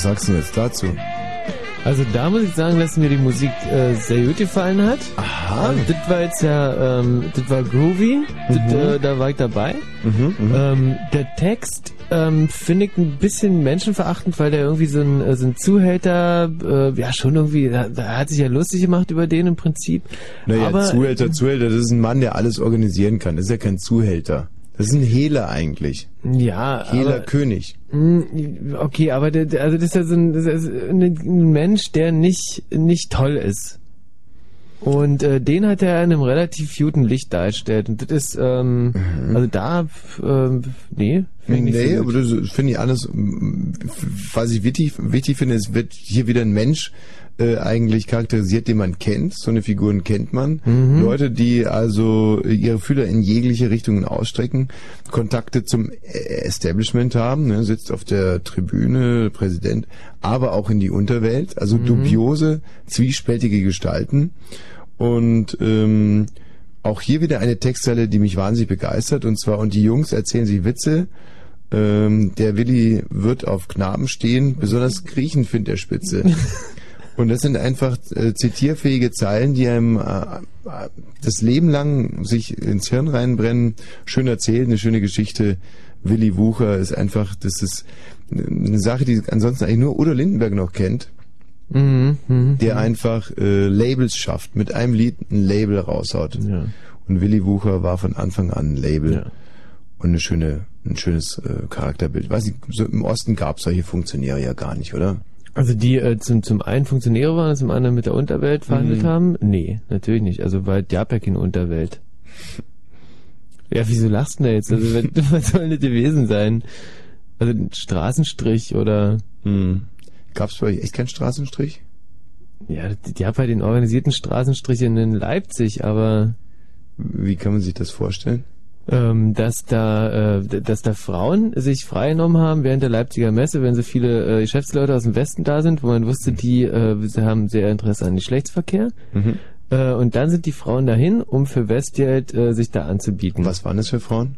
S4: was sagst du jetzt dazu?
S3: Also da muss ich sagen, dass mir die Musik äh, sehr gut gefallen hat. Aha. Also, das war jetzt ja, ähm, das war groovy, das, äh, da war ich dabei.
S4: Mhm,
S3: Ähm, der Text ähm, finde ich ein bisschen menschenverachtend, weil der irgendwie so ein, äh, so ein Zuhälter, äh, ja schon irgendwie, da, da hat sich ja lustig gemacht über den im Prinzip.
S4: Naja,
S3: Aber
S4: Zuhälter, Zuhälter, das ist ein Mann, der alles organisieren kann. Das ist ja kein Zuhälter. Das ist ein Hehler eigentlich.
S3: Ja,
S4: Hehler
S3: aber-
S4: König.
S3: Mm, Okay, aber der, also das ist ja so ein, ist ein, Mensch, der nicht, nicht toll ist. Und äh, den hat er in einem relativ guten Licht dargestellt. Und das ist, ähm, also da, ähm, nee, nicht
S4: Nee,
S3: so
S4: aber das finde ich alles, was ich wichtig, wichtig finde, es wird hier wieder ein Mensch äh, eigentlich charakterisiert, den man kennt. So eine Figuren kennt man.
S3: Mhm.
S4: Leute, die also ihre Fühler in jegliche Richtungen ausstrecken, Kontakte zum Establishment haben, ne, sitzt auf der Tribüne, Präsident, aber auch in die Unterwelt. Also
S3: Mhm.
S4: dubiose, zwiespältige Gestalten. Und ähm, auch hier wieder eine Textzeile, die mich wahnsinnig begeistert. Und zwar, und die Jungs erzählen sich Witze. Ähm, der Willi wird auf Knaben stehen, besonders Griechen findet er spitze. Und das sind einfach äh, zitierfähige Zeilen, die einem äh, das Leben lang sich ins Hirn reinbrennen. Schön erzählt, eine schöne Geschichte. Willi Wucher ist einfach, das ist eine Sache, die ansonsten eigentlich nur Udo Lindenberg noch kennt
S3: Mhm, mhm,
S4: der einfach äh, Labels schafft, mit einem Lied ein Label raushaut. Und Willy Wucher war von Anfang an ein Label und eine schöne, ein schönes äh, Charakterbild. Weiß ich, so im Osten gab es solche Funktionäre ja gar nicht, oder?
S3: Also die äh, zum, zum einen Funktionäre waren, zum anderen mit der Unterwelt verhandelt
S4: Mhm.
S3: haben? Nee, natürlich nicht. Also weil es gab ja keine Unterwelt. Ja, wieso lachst du denn da jetzt? Also was soll das gewesen sein? Also ein Straßenstrich oder...
S4: Hm. Gab es bei euch echt keinen Straßenstrich?
S3: Ja, die, die haben halt den organisierten Straßenstrich in Leipzig, aber...
S4: Wie kann man sich das vorstellen?
S3: Ähm, dass da, äh, dass da Frauen sich freigenommen haben während der Leipziger Messe, wenn so viele äh, Geschäftsleute aus dem Westen da sind, wo man wusste, die äh, sie haben sehr Interesse an Geschlechtsverkehr.
S4: Mhm.
S3: Äh, und dann sind die Frauen dahin, um für Westgeld äh, sich da anzubieten.
S4: Was waren das für Frauen?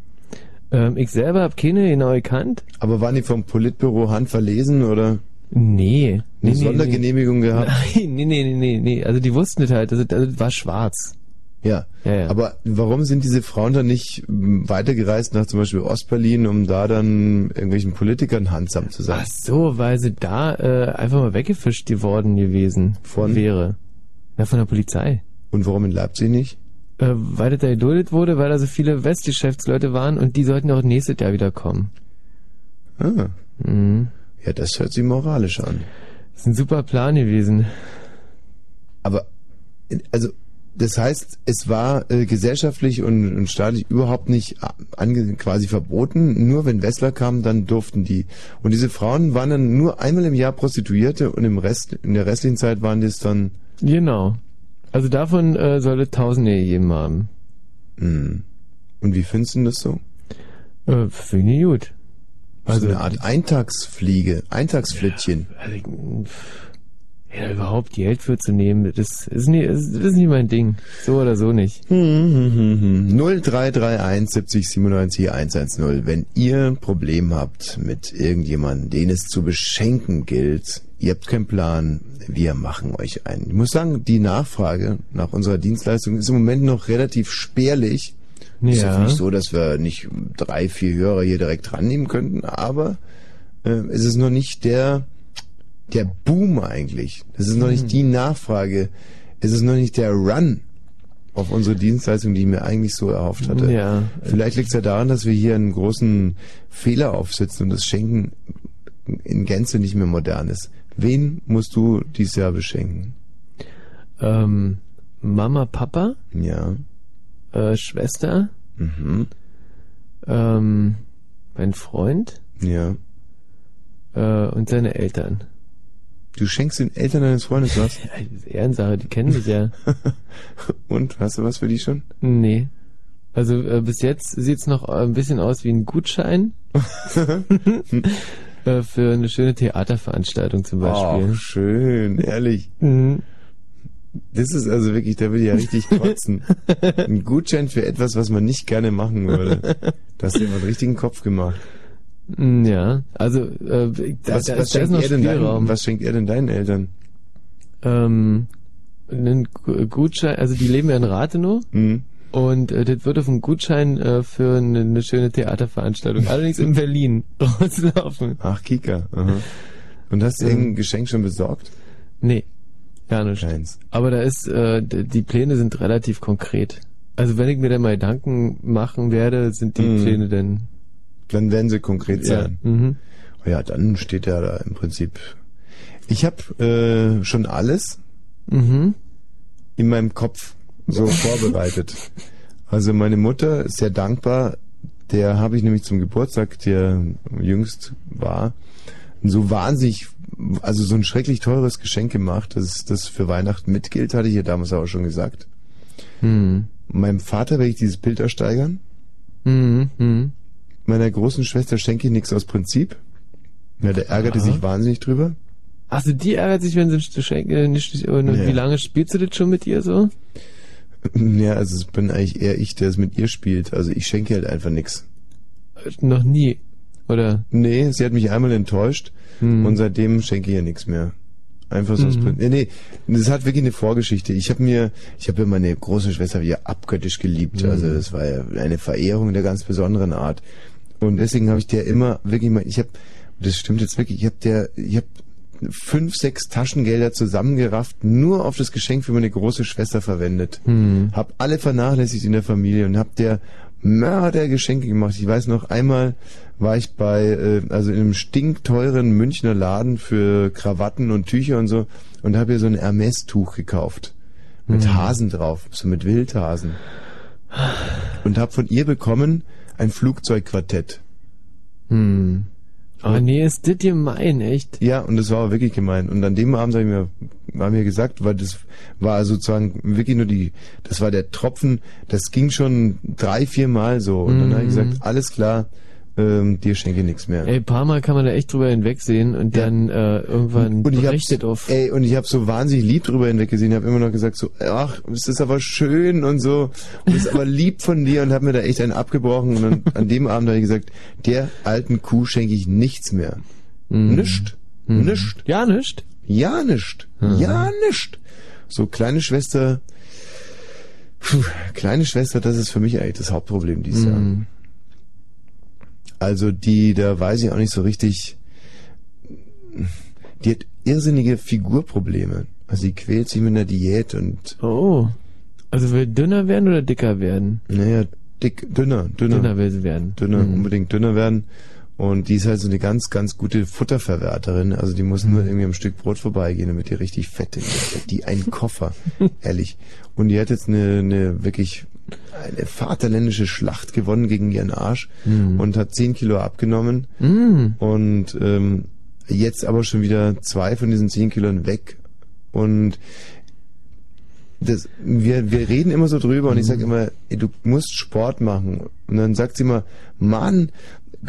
S3: Ähm, ich selber habe keine genau gekannt.
S4: Aber waren die vom Politbüro handverlesen oder?
S3: Nee.
S4: Eine
S3: nee,
S4: Sondergenehmigung
S3: nee.
S4: gehabt?
S3: Nein, nee, nee, nee, nee. Also die wussten das halt, also das war schwarz.
S4: Ja.
S3: Ja, ja.
S4: Aber warum sind diese Frauen dann nicht m, weitergereist nach zum Beispiel Ostberlin, um da dann irgendwelchen Politikern handsam zu sein?
S3: Ach so, weil sie da äh, einfach mal weggefischt geworden gewesen
S4: Von?
S3: wäre. Ja, von der Polizei.
S4: Und warum in Leipzig nicht?
S3: Äh, weil das da geduldet wurde, weil da so viele Westgeschäftsleute waren und die sollten auch nächstes Jahr wieder kommen.
S4: Ah.
S3: Mhm.
S4: Ja, das hört sich moralisch an.
S3: ist ein super Plan gewesen.
S4: Aber, also, das heißt, es war äh, gesellschaftlich und, und staatlich überhaupt nicht a- ange quasi verboten. Nur wenn Wessler kamen, dann durften die. Und diese Frauen waren dann nur einmal im Jahr Prostituierte und im Rest, in der restlichen Zeit waren das dann.
S3: Genau. Also davon äh, sollte Tausende gegeben haben.
S4: Hm. Und wie findest du das so?
S3: Äh, Finde ich gut.
S4: Also eine Art Eintagsfliege, Eintagsflittchen.
S3: Also, ich- ja, überhaupt Geld für zu nehmen, das ist, nie, das ist nicht mein Ding. So oder so nicht.
S4: Hm, hm, hm, hm. 0331 70 97 110. Wenn ihr ein Problem habt mit irgendjemandem, den es zu beschenken gilt, ihr habt keinen Plan, wir machen euch einen. Ich muss sagen, die Nachfrage nach unserer Dienstleistung ist im Moment noch relativ spärlich. Ist
S3: Ja.
S4: jetzt nicht so, dass wir nicht drei, vier Hörer hier direkt rannehmen könnten, aber äh, es ist noch nicht der, der Boom eigentlich. Es ist noch nicht die Nachfrage. Es ist noch nicht der Run auf unsere Dienstleistung, die ich mir eigentlich so erhofft hatte.
S3: Ja.
S4: Vielleicht liegt es ja daran, dass wir hier einen großen Fehler aufsetzen und das Schenken in Gänze nicht mehr modern ist. Wen musst du dieses Jahr beschenken?
S3: Ähm, Mama, Papa,
S4: Ja.
S3: äh, Schwester,
S4: Mhm.
S3: ähm, mein Freund
S4: Ja.
S3: äh, und seine Eltern.
S4: Du schenkst den Eltern deines Freundes was?
S3: Ja, das ist Ehrensache, die kennen mich ja.
S4: Und, hast du was für die schon?
S3: Nee. Also äh, bis jetzt sieht's noch äh, ein bisschen aus wie ein Gutschein äh, für eine schöne Theaterveranstaltung zum Beispiel.
S4: Oh, schön, ehrlich.
S3: Mhm.
S4: Das ist also wirklich, da will ich ja richtig kotzen. Ein Gutschein für etwas, was man nicht gerne machen würde. Da hast du dir einen richtigen Kopf gemacht.
S3: Mm, Ja, also äh, da,
S4: Was,
S3: da,
S4: was,
S3: da ist
S4: schenkt
S3: noch
S4: er denn
S3: Spielraum.
S4: deinen, was schenkt er denn deinen Eltern?
S3: Ähm, einen Gu- Gutschein, also die leben ja in Rathenow
S4: Mhm.
S3: und äh, das wird auf einen Gutschein äh, für eine, eine schöne Theaterveranstaltung, allerdings in Berlin, rauslaufen.
S4: Ach, Kika. Aha. Und hast du
S3: Ähm.
S4: irgendein Geschenk schon besorgt?
S3: Nee, gar nicht.
S4: Keins.
S3: Aber da ist, äh, die Pläne sind relativ konkret. Also wenn ich mir dann mal Gedanken machen werde, sind die
S4: Mhm.
S3: Pläne dann...
S4: Dann werden sie konkret
S3: Ja.
S4: sein.
S3: Mhm.
S4: Oh Ja, dann steht er da im Prinzip. Ich habe äh, schon alles
S3: Mhm.
S4: in meinem Kopf so vorbereitet. Also meine Mutter ist sehr dankbar. Der habe ich nämlich zum Geburtstag, der jüngst war, so wahnsinnig, also so ein schrecklich teures Geschenk gemacht, dass das für Weihnachten mitgilt, hatte ich ja damals auch schon gesagt.
S3: Mhm.
S4: Meinem Vater werde ich dieses Bild ersteigern.
S3: Mhm.
S4: Meiner großen Schwester schenke ich nichts aus Prinzip. Ja, der ärgerte
S3: Aha.
S4: sich wahnsinnig drüber.
S3: Also die ärgert sich, wenn sie ein Geschenk äh, nicht... Und
S4: Ja.
S3: wie lange spielst du das schon mit ihr so?
S4: Ja, also es bin eigentlich eher ich, der es mit ihr spielt. Also ich schenke halt einfach nichts.
S3: Noch nie, oder?
S4: Nee, sie hat mich einmal enttäuscht
S3: Hm.
S4: und seitdem schenke ich ihr nichts mehr. Einfach so. aus
S3: Mhm.
S4: Prinzip. Nee, nee, das hat wirklich eine Vorgeschichte. Ich habe mir, ich habe ja meine große Schwester ja abgöttisch geliebt.
S3: Mhm.
S4: Also das war ja eine Verehrung der ganz besonderen Art. Und deswegen habe ich der immer wirklich mal, ich habe, das stimmt jetzt wirklich, ich habe der, ich habe fünf, sechs Taschengelder zusammengerafft, nur auf das Geschenk für meine große Schwester verwendet.
S3: Hm.
S4: Hab alle vernachlässigt in der Familie und hab der Mörder Geschenke gemacht. Ich weiß noch, einmal war ich bei, äh, also in einem stinkteuren Münchner Laden für Krawatten und Tücher und so und habe ihr so ein Hermes-Tuch gekauft. Mit
S3: Hm.
S4: Hasen drauf, so mit Wildhasen. Und hab von ihr bekommen ein Flugzeugquartett.
S3: Hm. Oh nee, ist das gemein, echt?
S4: Ja, und das war auch wirklich gemein. Und an dem Abend habe ich mir, war mir gesagt, weil das war sozusagen wirklich nur die, das war der Tropfen, das ging schon drei, vier Mal so. Und dann habe ich
S3: Mhm.
S4: gesagt, alles klar, ähm, dir schenke ich nichts mehr.
S3: Ey, paar Mal kann man da echt drüber hinwegsehen und dann äh, irgendwann
S4: und ich
S3: berichtet auf.
S4: ey, und ich habe so wahnsinnig lieb drüber hinweggesehen, habe immer noch gesagt so, ach, es ist aber schön und so, und es ist aber lieb von dir und habe mir da echt einen abgebrochen und dann, an dem Abend habe ich gesagt, der alten Kuh schenke ich nichts mehr.
S3: Mhm.
S4: Nischt.
S3: Mhm.
S4: Nischt.
S3: Ja, nischt.
S4: Ja, nischt.
S3: Mhm.
S4: Ja, nischt. So, kleine Schwester, puh, kleine Schwester, das ist für mich eigentlich das Hauptproblem dieses Jahr.
S3: Mhm.
S4: Also die, da weiß ich auch nicht so richtig, die hat irrsinnige Figurprobleme. Also die quält sich mit einer Diät und,
S3: Oh. Also will dünner werden oder dicker werden?
S4: naja, dick, dünner, dünner.
S3: Dünner will sie werden.
S4: Dünner,
S3: Mhm.
S4: unbedingt dünner werden. Und die ist halt so eine ganz, ganz gute Futterverwerterin. Also die muss nur irgendwie am Stück Brot vorbeigehen, damit die richtig fett ist. Die einen Koffer, ehrlich. Und die hat jetzt eine, eine wirklich eine vaterländische Schlacht gewonnen gegen ihren Arsch
S3: Mhm.
S4: und hat 10 Kilo abgenommen.
S3: Mhm.
S4: Und ähm, jetzt aber schon wieder zwei von diesen 10 Kiloen weg. Und das, wir, wir reden immer so drüber und ich sage immer, ey, du musst Sport machen. Und dann sagt sie immer, Mann,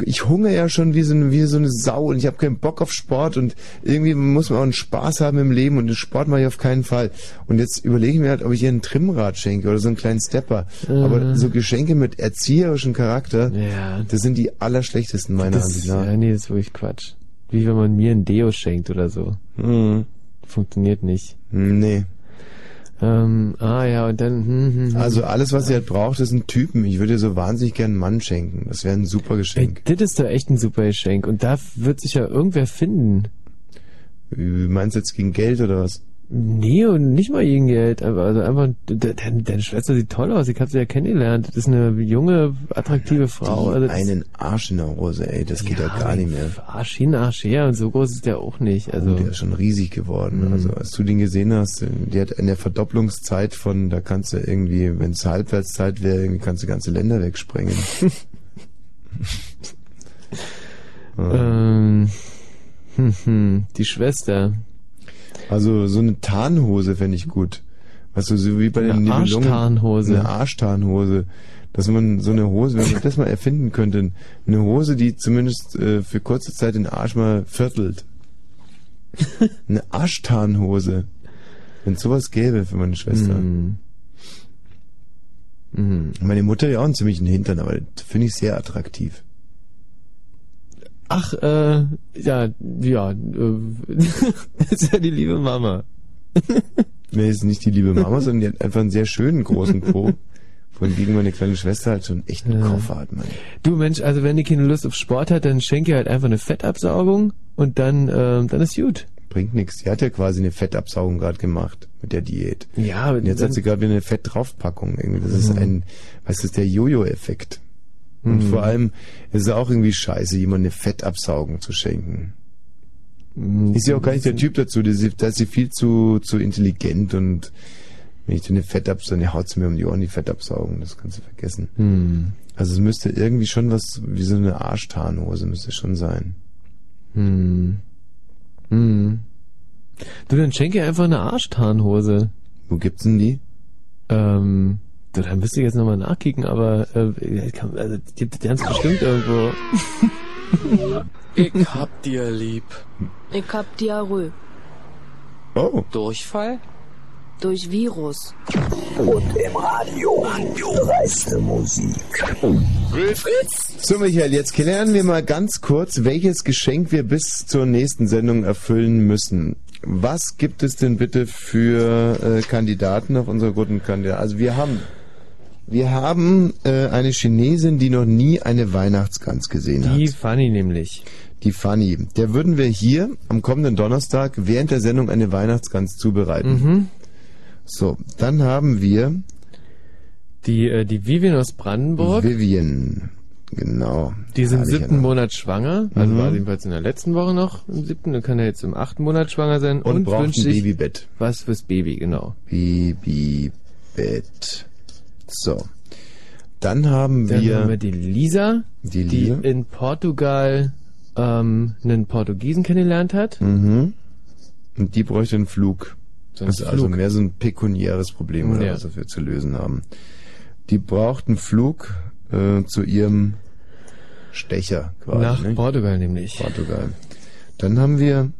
S4: ich hungere ja schon wie so eine, wie so eine Sau und ich habe keinen Bock auf Sport und irgendwie muss man auch einen Spaß haben im Leben und den Sport mache ich auf keinen Fall. Und jetzt überlege ich mir halt, ob ich ihr ein Trimmrad schenke oder so einen kleinen Stepper.
S3: Äh.
S4: Aber so Geschenke mit erzieherischem Charakter,
S3: Ja.
S4: das sind die allerschlechtesten meiner
S3: Das,
S4: Ansicht nach.
S3: ja, nee, das ist wirklich Quatsch. Wie wenn man mir ein Deo schenkt oder so.
S4: Mhm.
S3: Funktioniert nicht.
S4: Nee.
S3: Ähm, ah ja, und dann... Hm, hm, hm.
S4: Also alles, was sie halt braucht, ist ein Typen. Ich würde ihr so wahnsinnig gern einen Mann schenken. Das wäre ein super Geschenk.
S3: Ey, das ist doch echt ein super Geschenk. Und da wird sich ja irgendwer finden.
S4: Wie meinst du jetzt gegen Geld oder was?
S3: Nee, und nicht mal gegen Geld. Aber also einfach, de- deine, deine Schwester sieht toll aus. Ich habe sie ja kennengelernt. Das ist eine junge, attraktive Frau. Also
S4: einen Arsch in der Hose, ey, das geht ja, gar nicht mehr.
S3: Arsch hin, Arsch her. Und so groß ist der auch nicht. Also,
S4: Oh, der ist schon riesig geworden.
S3: Mhm.
S4: Also als du den gesehen hast, die hat eine Verdopplungszeit von, da kannst du irgendwie, wenn es Halbwertszeit wäre, kannst du ganze Länder wegsprengen.
S3: ähm, hm, hm, die Schwester.
S4: Also so eine Tarnhose fände ich gut. Weißt du, so wie bei
S3: Eine
S4: den Nibelungen.
S3: Arschtarnhose.
S4: Eine Arschtarnhose. Dass man so eine Hose, wenn man das mal erfinden könnte, eine Hose, die zumindest äh, für kurze Zeit den Arsch mal viertelt. Eine Arschtarnhose. Wenn es sowas gäbe für meine Schwester.
S3: Mhm. Mhm.
S4: Meine Mutter ja auch einen ziemlichen Hintern, aber das finde ich sehr attraktiv.
S3: Ach, äh, ja, ja, äh, ist ja die liebe Mama.
S4: Nee, ist nicht die liebe Mama, sondern die hat einfach einen sehr schönen großen Po. Wohingegen meine kleine Schwester halt schon echt einen
S3: Ja.
S4: Koffer hat, Mann.
S3: Du Mensch, also wenn die keine Lust auf Sport hat, dann schenke ihr halt einfach eine Fettabsaugung und dann, ähm, dann ist gut.
S4: Bringt nichts. Die hat ja quasi eine Fettabsaugung gerade gemacht mit der Diät.
S3: Ja,
S4: Und jetzt hat sie gerade wieder eine Fettdraufpackung. Irgendwie. Das ist
S3: Mhm.
S4: ein, was ist der Jojo-Effekt? Und
S3: Mhm.
S4: vor allem ist es auch irgendwie scheiße, jemand eine Fettabsaugung zu schenken.
S3: Mhm.
S4: Ist ja auch gar nicht der Typ dazu, da ist sie, ist viel zu, zu intelligent und wenn ich dir eine Fettabsaugung, dann haut sie mir um die Ohren die Fettabsaugung, das kannst du vergessen.
S3: Hm.
S4: Also es müsste irgendwie schon was, wie so eine Arschtarnhose müsste schon sein.
S3: Hm. Hm. Du, dann schenke einfach eine Arschtarnhose.
S4: Wo gibt's denn die?
S3: Ähm, du, dann müsste ich jetzt nochmal nachkicken, aber äh, kann, also, die gibt es ganz bestimmt irgendwo.
S15: Ich hab dir lieb.
S16: Ich hab Diarrhoe.
S4: Oh.
S15: Durchfall?
S16: Durch Virus.
S11: Und im Radio. Dreiste Musik.
S15: Fritz!
S4: So, Michael, jetzt klären wir mal ganz kurz, welches Geschenk wir bis zur nächsten Sendung erfüllen müssen. Was gibt es denn bitte für äh, Kandidaten auf unserer guten Kandidaten? Also wir haben, wir haben äh, eine Chinesin, die noch nie eine Weihnachtsgans gesehen hat.
S3: Die Fanny nämlich.
S4: Die Fanny. Der würden wir hier am kommenden Donnerstag während der Sendung eine Weihnachtsgans zubereiten.
S3: Mhm.
S4: So, dann haben wir
S3: Die, äh, die Vivian aus Brandenburg.
S4: Vivian. Genau.
S3: Die ist im
S4: Herrlicher
S3: siebten
S4: Name.
S3: Monat schwanger, also
S4: Mhm.
S3: war sie jedenfalls in der letzten Woche noch im siebten, dann kann er jetzt im achten Monat schwanger sein
S4: Und
S3: und,
S4: braucht
S3: wünscht
S4: ein
S3: sich
S4: Babybett.
S3: was fürs Baby, genau.
S4: Babybett. So. Dann haben
S3: Dann
S4: wir,
S3: haben wir die Lisa,
S4: Die Lisa.
S3: in Portugal ähm, einen Portugiesen kennengelernt hat.
S4: Mhm. Und die bräuchte einen Flug.
S3: So
S4: das ist also
S3: Flug.
S4: mehr so ein pekuniäres Problem, oder
S3: Ja.
S4: was wir zu lösen haben. Die braucht einen Flug äh, zu ihrem Stecher quasi.
S3: Nach
S4: ne?
S3: Portugal nämlich.
S4: Portugal. Dann haben wir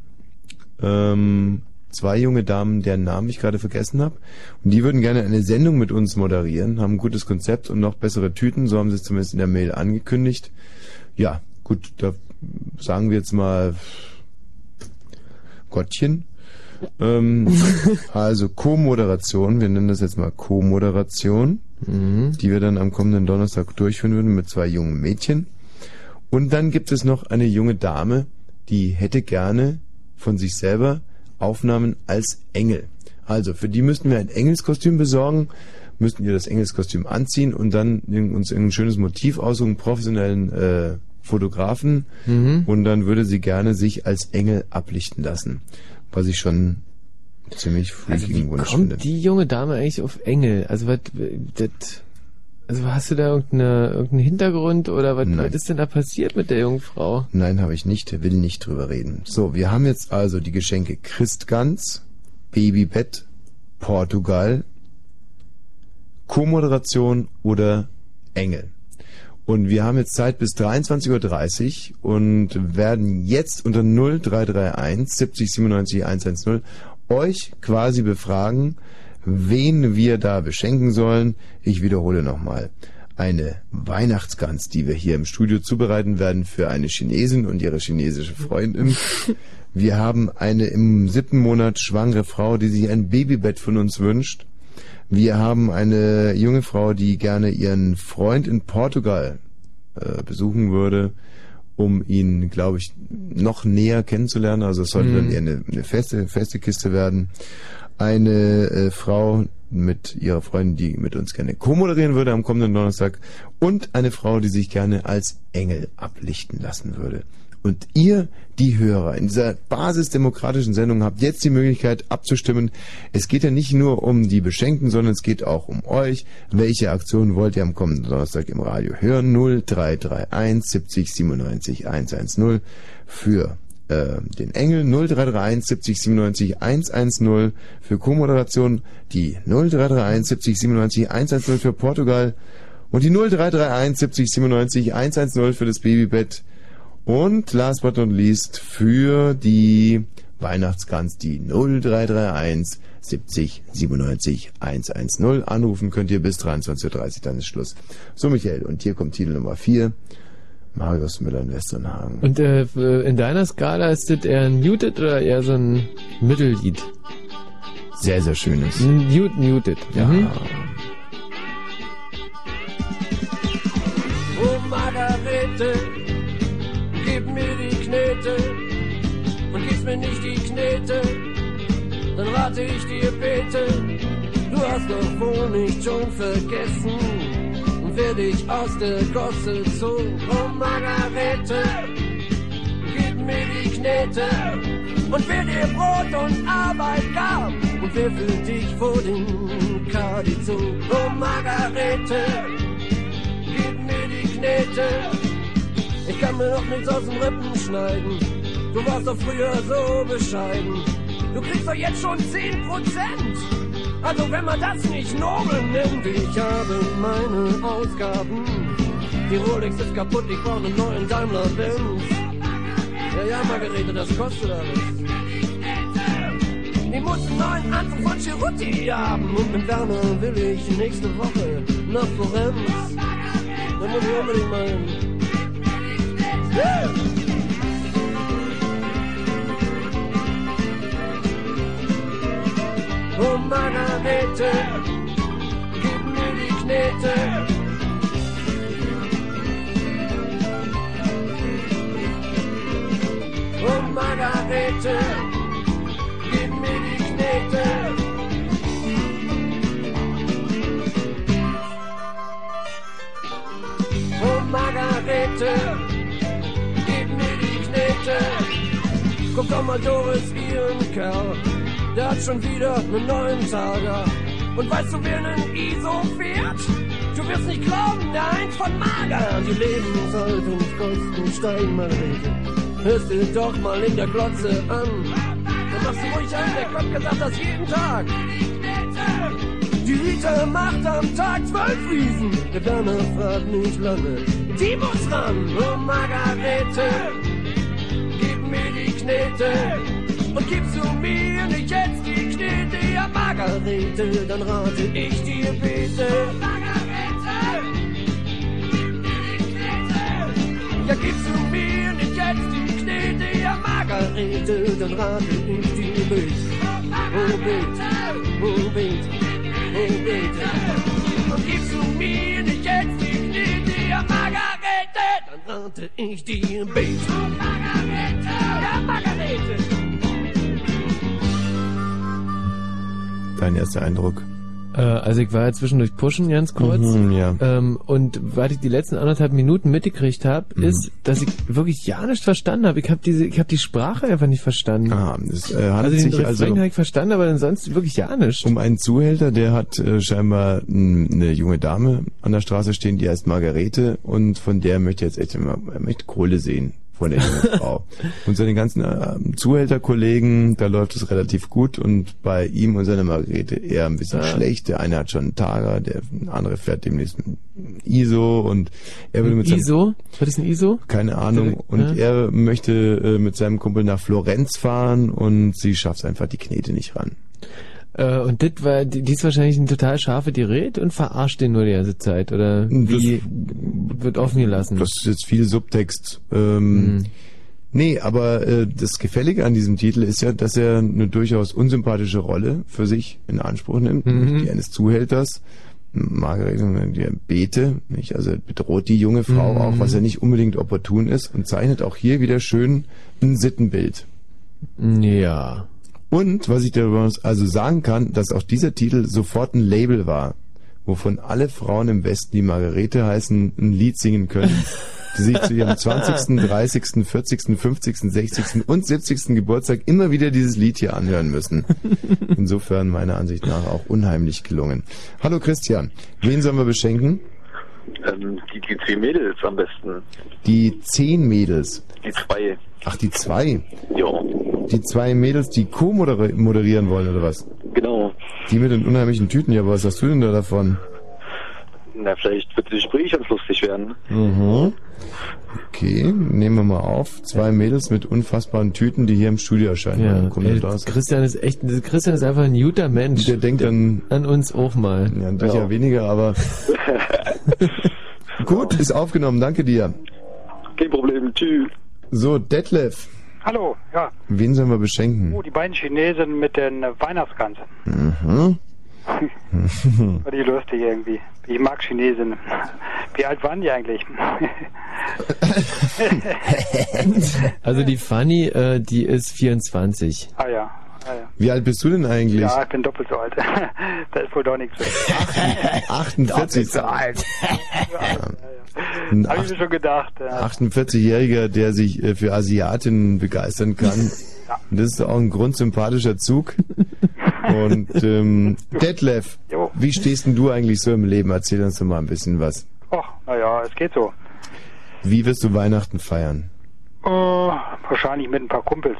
S4: ähm, zwei junge Damen, deren Namen ich gerade vergessen habe. Und die würden gerne eine Sendung mit uns moderieren, haben ein gutes Konzept und noch bessere Tüten. So haben sie es zumindest in der Mail angekündigt. Ja, gut, da sagen wir jetzt mal Gottchen. Ähm, also Co-Moderation, wir nennen das jetzt mal Co-Moderation, die wir dann am kommenden Donnerstag durchführen würden mit zwei jungen Mädchen. Und dann gibt es noch eine junge Dame, die hätte gerne von sich selber Aufnahmen als Engel. Also für die müssten wir ein Engelskostüm besorgen, müssten ihr das Engelskostüm anziehen und dann uns ein schönes Motiv aussuchen, professionellen äh, Fotografen
S3: Mhm.
S4: und dann würde sie gerne sich als Engel ablichten lassen. Was ich schon ziemlich freaking Wunsch finde.
S3: Kommt die junge Dame eigentlich auf Engel? Also was, das, also hast du da irgendeine, irgendeinen Hintergrund oder was, was ist denn da passiert mit der jungen Frau?
S4: Nein, habe ich nicht, will nicht drüber reden. So, wir haben jetzt also die Geschenke Christgans, Babybett, Portugal, Co-Moderation oder Engel. Und wir haben jetzt Zeit bis 23.30 Uhr und werden jetzt unter 0331 70 97 110 euch quasi befragen, wen wir da beschenken sollen. Ich wiederhole nochmal. Eine Weihnachtsgans, die wir hier im Studio zubereiten werden für eine Chinesin und ihre chinesische Freundin. Wir haben eine im siebten Monat schwangere Frau, die sich ein Babybett von uns wünscht. Wir haben eine junge Frau, die gerne ihren Freund in Portugal äh, besuchen würde, um ihn, glaube ich, noch näher kennenzulernen. Also es sollte
S3: Mhm.
S4: dann eher eine, eine feste, feste Kiste werden. Eine äh, Frau mit ihrer Freundin, die mit uns gerne co-moderieren würde am kommenden Donnerstag. Und eine Frau, die sich gerne als Engel ablichten lassen würde. Und ihr, die Hörer, in dieser basisdemokratischen Sendung habt jetzt die Möglichkeit abzustimmen. Es geht ja nicht nur um die Beschenkten, sondern es geht auch um euch. Welche Aktion wollt ihr am kommenden Donnerstag im Radio hören? 0331 70 97 110 für äh, den Engel 0331 70 97 110 für Co-Moderation, die 0331 70 97 110 für Portugal und die 0331 70 97 110 für das Babybett und last but not least für die Weihnachtsgans die 0331 70 97 110. Anrufen könnt ihr bis 23.30 Uhr, dann ist Schluss. So Michael, und hier kommt Titel Nummer 4. Marius Müller in Westernhagen.
S3: Und äh, in deiner Skala ist das eher ein Muted oder eher so ein Mittellied?
S4: Sehr, sehr schönes.
S3: Mute, muted.
S4: Ja.
S3: Mhm.
S8: Oh Margarete, gib mir die Knete und gib's mir nicht die Knete, dann rate ich dir bete. Du hast doch wohl nicht schon vergessen, wer dich aus der Gosse zog. Oh Margarete, gib mir die Knete und wer dir Brot und Arbeit gab und wer für dich vor den Kadi zog. Oh Margarete, gib mir die Knete. Ich kann mir noch nichts aus den Rippen schneiden. Du warst doch früher so bescheiden. Du kriegst doch jetzt schon 10 Prozent. Also wenn man das nicht nobel nennt, ich habe meine Ausgaben. Die Rolex ist kaputt, ich brauche einen neuen Daimler Benz. Ja, ja, Margarete, das kostet alles. Ich muss einen neuen Anzug von Cheruti haben und mit Werner will ich nächste Woche nach Florenz. Da muss ich unbedingt mal hin. Yeah. Oh Margarete, gib mir die Knete. Oh Margarete, gib mir die Knete. Oh Margarete, gib mir die Knete. Guck doch mal Doris, ihren Kerl, der hat schon wieder einen neuen Targa. Und weißt du, wer einen ISO fährt? Du wirst nicht glauben, der eins von Mager. Die Lebenshaltungskosten steigen, Margarete. Hörst du doch mal in der Glotze an. Dann machst du ruhig an, der Kopf gesagt das jeden Tag. Die Rita macht am Tag zwölf Wiesen. Der Werner fragt nicht lange. Die muss ran, oh Margarete. Gib mir die Knete. Und gibst du mir nicht jetzt die Knete, ja Margarete, dann rate ich dir bitte. Margarete. Ja gibst du mir nicht jetzt die Knete, ja Margarete, dann rate ich dir bitte. Oh bitte, oh bitte, oh bitte. Und gibst du mir nicht jetzt die Knete, ja Margarete, dann rate ich dir bitte. Margarete, ja Margarete.
S4: Dein erster Eindruck?
S3: Äh, also ich war ja zwischendurch pushen ganz kurz.
S4: Mhm, ja.
S3: Ähm, und was ich die letzten anderthalb Minuten mitgekriegt habe,
S4: Mhm.
S3: ist, dass ich wirklich ja nicht verstanden habe. Ich habe diese, ich habe die Sprache einfach nicht verstanden.
S4: Ah, es äh,
S3: also den
S4: sich also
S3: Refrain habe ich verstanden, aber ansonsten wirklich ja nicht.
S4: um einen Zuhälter, der hat äh, scheinbar eine junge Dame an der Straße stehen, die heißt Margarete und von der möchte jetzt echt immer, er möchte Kohle sehen von der jungen Frau. Und seine ganzen äh, Zuhälterkollegen, da läuft es relativ gut und bei ihm und seiner Margarete eher ein bisschen
S3: Ah.
S4: schlecht. Der eine hat schon einen Tager, der andere fährt demnächst ISO und er würde mit seinem
S3: ISO? Was ist ein ISO?
S4: keine Ahnung. Und er möchte äh, mit seinem Kumpel nach Florenz fahren und sie schafft einfach die Knete nicht ran.
S3: Äh, und das war, die, die ist wahrscheinlich ein total scharfe Gerät und verarscht den nur die ganze Zeit, oder wie wird offen gelassen?
S4: Das ist jetzt viel Subtext. Ähm, Nee, aber äh, das Gefällige an diesem Titel ist ja, dass er eine durchaus unsympathische Rolle für sich in Anspruch nimmt,
S3: Mhm.
S4: die eines Zuhälters. Margarete, der Bete, nicht? also bedroht die junge Frau
S3: Mhm.
S4: auch, was ja nicht unbedingt opportun ist und zeichnet auch hier wieder schön ein Sittenbild.
S3: Ja.
S4: Und was ich darüber also sagen kann, dass auch dieser Titel sofort ein Label war, wovon alle Frauen im Westen, die Margarete heißen, ein Lied singen können, die sich zu ihrem 20., 30., 40., 50., 60. und 70. Geburtstag immer wieder dieses Lied hier anhören müssen. Insofern meiner Ansicht nach auch unheimlich gelungen. Hallo Christian, wen sollen wir beschenken?
S17: Ähm, die, die zwei Mädels am besten.
S4: Die zehn Mädels.
S17: Die zwei.
S4: Ach, die zwei.
S17: Ja,
S4: Die zwei Mädels, die co-moderieren wollen, oder was?
S17: genau.
S4: Die mit den unheimlichen Tüten, ja, was hast du denn da davon?
S17: Na, vielleicht wird das Gespräch ganz lustig werden.
S4: Mhm. Okay, nehmen wir mal auf. Zwei Mädels mit unfassbaren Tüten, die hier im Studio erscheinen.
S3: Ja, ey. Christian ist echt, Christian ist einfach ein guter Mensch.
S4: Der denkt an,
S3: an uns auch mal.
S4: Ja, an dich ja weniger, aber gut, ist aufgenommen. Danke dir.
S17: Kein Problem. Tschüss.
S4: So, Detlef,
S18: Hallo, ja.
S4: wen sollen wir beschenken?
S18: Oh, die beiden Chinesen mit den Weihnachtsgans.
S4: Mhm.
S18: War die lustig irgendwie. Ich mag Chinesen. Wie alt waren die eigentlich?
S3: Also die Fanny, äh, die ist 24.
S18: ah ja. Ah, ja.
S4: Wie alt bist du denn eigentlich?
S18: Ja, ich bin doppelt so alt. da ist wohl doch nichts.
S4: 48.
S18: so alt.
S4: Ein
S18: Habe ich mir schon gedacht. Ja.
S4: 48-Jähriger, der sich äh, für Asiatinnen begeistern kann. Und Das ist auch ein grundsympathischer Zug. Und ähm, Detlef, wie stehst denn du eigentlich so im Leben? Erzähl uns doch mal ein bisschen was.
S18: Och, naja, es geht so.
S4: Wie wirst du Weihnachten feiern?
S18: Äh, wahrscheinlich mit ein paar Kumpels.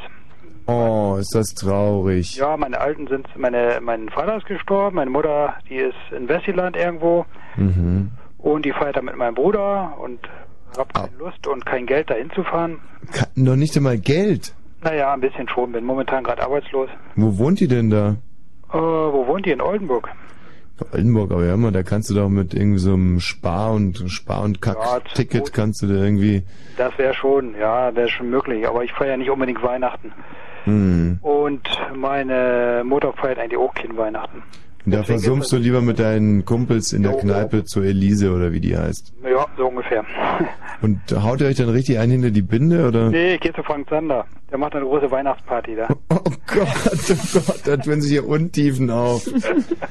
S4: Oh, ist das traurig.
S18: Ja, meine Alten sind, meine, mein Vater ist gestorben, meine Mutter, die ist in Westjylland irgendwo
S4: Mhm.
S18: Und die feiert da mit meinem Bruder und hab keine Lust und kein Geld dahin zu fahren.
S4: Ka- Noch nicht einmal Geld.
S18: Naja, ein bisschen schon, bin momentan gerade arbeitslos.
S4: Wo wohnt die denn da?
S18: Äh, wo wohnt ihr? In Oldenburg?
S4: Oldenburg, aber hör mal, da kannst du doch mit irgendwie so einem Spar- und Spar- und Kack-Ticket kannst du da irgendwie...
S18: Das wäre schon, ja, wäre schon möglich, aber ich feiere nicht unbedingt Weihnachten.
S4: Hm.
S18: Und meine Mutter feiert eigentlich auch kein Weihnachten.
S4: Da versumpfst du lieber mit deinen Kumpels in der Kneipe zur Elise oder wie die heißt.
S18: Ja, so ungefähr.
S4: Und haut ihr euch dann richtig ein hinter die Binde oder?
S18: nee, ich gehe zu Frank Sander. Der macht eine große Weihnachtsparty da.
S4: Oh Gott, oh Gott, da tun sich hier Untiefen auf.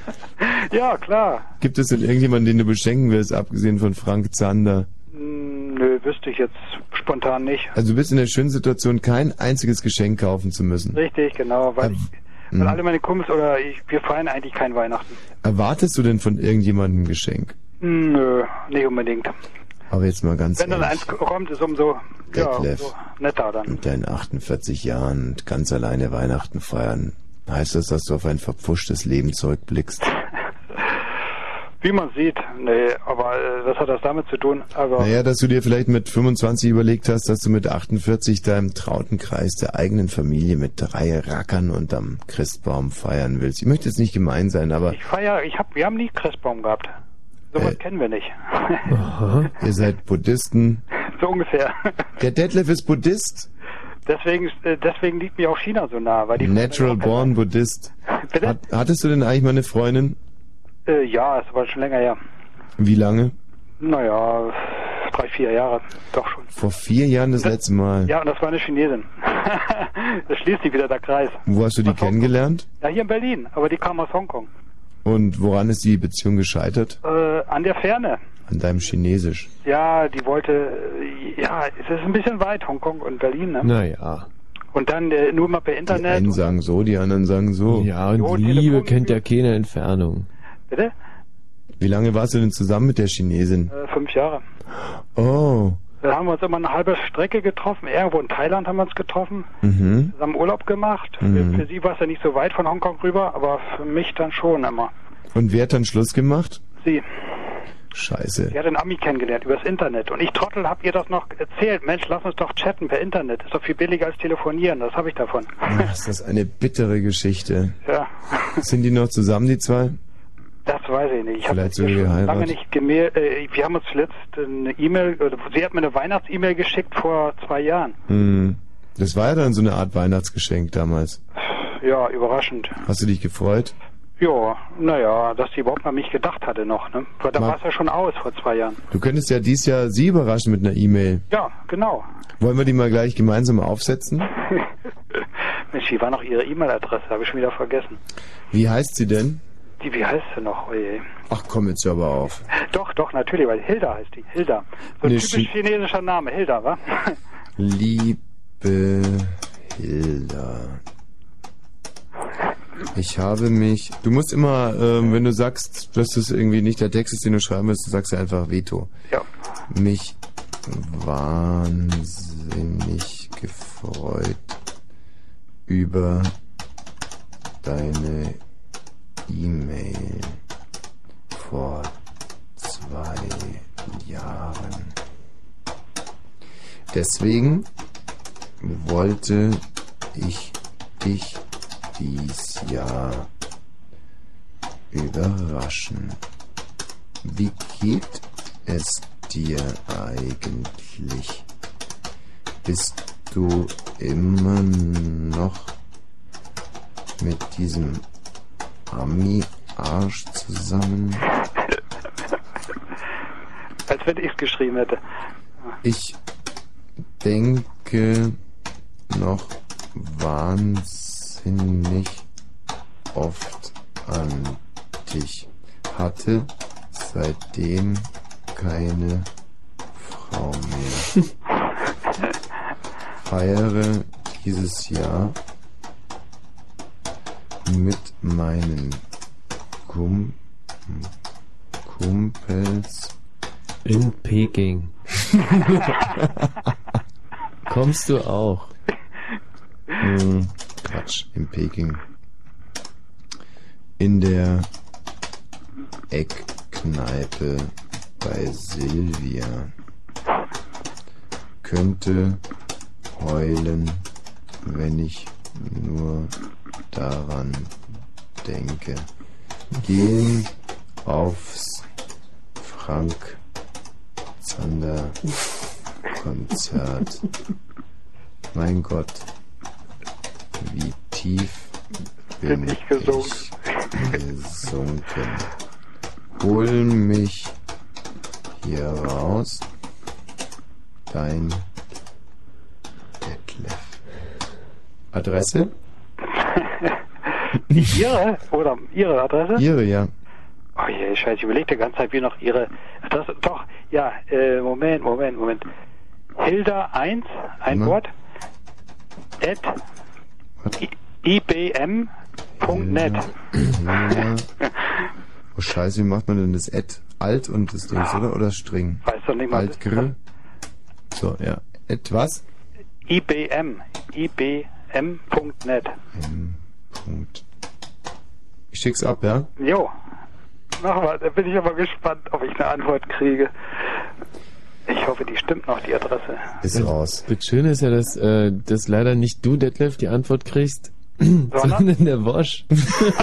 S18: ja, klar.
S4: Gibt es denn irgendjemanden, den du beschenken willst, abgesehen von Frank Zander?
S18: Hm, Nö, wüsste ich jetzt spontan nicht.
S4: Also du bist in der schönen Situation, kein einziges Geschenk kaufen zu müssen.
S18: Richtig, genau, weil, ich, weil
S4: hm.
S18: alle meine Kumpels oder ich, wir feiern eigentlich kein Weihnachten.
S4: Erwartest du denn von irgendjemandem ein Geschenk?
S18: Nö, nicht unbedingt.
S4: Aber jetzt mal ganz
S18: Wenn dann eins kommt, ist umso, ja, umso netter dann.
S4: mit deinen 48 Jahren und ganz alleine Weihnachten feiern, heißt das, dass du auf ein verpfuschtes Leben zurückblickst?
S18: Wie man sieht, nee, aber äh, was hat das damit zu tun? Aber
S4: Naja, dass du dir vielleicht mit 25 überlegt hast, dass du mit 48 deinem trauten Kreis der eigenen Familie mit drei Rackern unterm Christbaum feiern willst. Ich möchte jetzt nicht gemein sein, aber
S18: ich feier, ich hab, wir haben nie Christbaum gehabt. Sowas
S4: Äh.
S18: kennen wir nicht.
S4: ihr seid Buddhisten.
S18: so ungefähr.
S4: Der Detlef ist Buddhist.
S18: Deswegen, äh, deswegen liegt mir auch China so nah, weil die
S4: Natural born Buddhist. Hat, hattest du denn eigentlich mal eine Freundin?
S18: Äh, ja, es war schon länger her.
S4: Wie lange?
S18: Naja, drei, vier Jahre, doch schon.
S4: Vor vier Jahren das letzte Mal.
S18: Ja, und das war eine Chinesin. das schließt sich wieder der Kreis.
S4: Wo hast du die kennengelernt?
S18: Ja, hier in Berlin, aber die kam aus Hongkong.
S4: Und woran ist die Beziehung gescheitert?
S18: Äh, an der Ferne.
S4: An deinem Chinesisch.
S18: Ja, die wollte, ja, es ist ein bisschen weit, Hongkong und Berlin, ne?
S3: Naja.
S18: Und dann äh, nur mal per
S4: Die
S18: Internet.
S4: einen sagen so, die anderen sagen so.
S3: Ja, und Liebe kennt ja keine Entfernung.
S18: Bitte?
S4: Wie lange warst du denn zusammen mit der Chinesin?
S18: Äh, fünf Jahre.
S4: Oh.
S18: Da haben wir uns immer eine halbe Strecke getroffen. Irgendwo in Thailand haben wir uns getroffen.
S4: Mhm.
S18: Zusammen Urlaub gemacht.
S4: Mhm.
S18: Für sie war es ja nicht so weit von Hongkong rüber, aber für mich dann schon immer.
S4: Und wer hat dann Schluss gemacht?
S18: Sie.
S4: Scheiße.
S18: Sie hat einen Ami kennengelernt übers Internet. Und ich Trottel hab ihr das noch erzählt. Mensch, lass uns doch chatten per Internet. Ist doch viel billiger als telefonieren. Das habe ich davon.
S4: Ach, ist das eine bittere Geschichte.
S18: Ja.
S4: Sind die noch zusammen, die zwei?
S18: Das weiß ich nicht. Ich habe
S4: Vielleicht sogar
S18: lange
S4: geheiratet.
S18: nicht gemeldet. Äh, wir haben uns zuletzt eine E-Mail, oder sie hat mir eine Weihnachts-E-Mail geschickt vor zwei Jahren.
S4: Hm. Das war ja dann so eine Art Weihnachtsgeschenk damals.
S18: Ja, überraschend.
S4: Hast du dich gefreut?
S18: Ja, naja, dass sie überhaupt an mich gedacht hatte noch, ne? Weil da war es ja schon aus vor zwei Jahren.
S4: Du könntest ja dies Jahr sie überraschen mit einer E-Mail.
S18: Ja, genau.
S4: Wollen wir die mal gleich gemeinsam aufsetzen?
S18: Mensch, wie war noch ihre E-Mail-Adresse? Habe ich schon wieder vergessen.
S4: Wie heißt sie denn?
S18: Die, wie heißt sie noch? Oje.
S4: Ach komm jetzt aber auf.
S18: Doch, doch, natürlich, weil Hilda heißt die. Hilda. So ein typisch
S4: Chi-
S18: chinesischer Name, Hilda, wa?
S4: Liebe Hilda. Ich habe mich. Du musst immer, ähm, wenn du sagst, dass das irgendwie nicht der Text ist, den du schreiben willst, du sagst ja einfach Veto.
S18: Ja.
S4: Mich wahnsinnig gefreut über deine E-Mail vor zwei Jahren. Deswegen wollte ich dich dies Jahr überraschen. Wie geht es dir eigentlich? Bist du immer noch mit diesem Ami-Arsch zusammen?
S18: Als wenn ich es geschrieben hätte.
S4: Ich denke noch wahnsinnig oft an dich. Hatte seitdem keine Frau mehr. Feiere dieses Jahr mit meinen Kum Kumpels
S3: In Peking. Kommst du auch?
S4: Hm, Quatsch, in Peking. In der Eckkneipe bei Silvia. Könnte heulen, wenn ich nur daran denke. Gehen aufs Frank Zander Konzert. Mein Gott, wie tief bin,
S18: Bin ich gesunken.
S4: ich gesunken. Hol mich hier raus, dein Detlef. Adresse?
S18: Ihre? Oder Ihre Adresse?
S4: Ihre, ja.
S18: Oh je, scheiße, ich überlege die ganze Zeit, wie noch Ihre Adresse. Doch, ja, äh, Moment, Moment, Moment. Hilda 1, ein
S4: Immer.
S18: Wort, at ibm.net.
S4: Oh Scheiße, wie macht man denn das Ad? Alt und das Dings, oder? Oder String?
S18: Weiß doch nicht mal.
S4: Alt, Grill. So, ja. Ad was?
S18: IBM, ibm.net.
S4: Punkt. Ich schick's ab, ja?
S18: Jo, mach mal, da bin ich aber gespannt, ob ich eine Antwort kriege. Ich hoffe, die stimmt noch, die Adresse.
S4: Ist raus.
S3: Das Schöne ist ja, dass, äh, dass leider nicht du, Detlef, die Antwort kriegst, sondern der Wosch.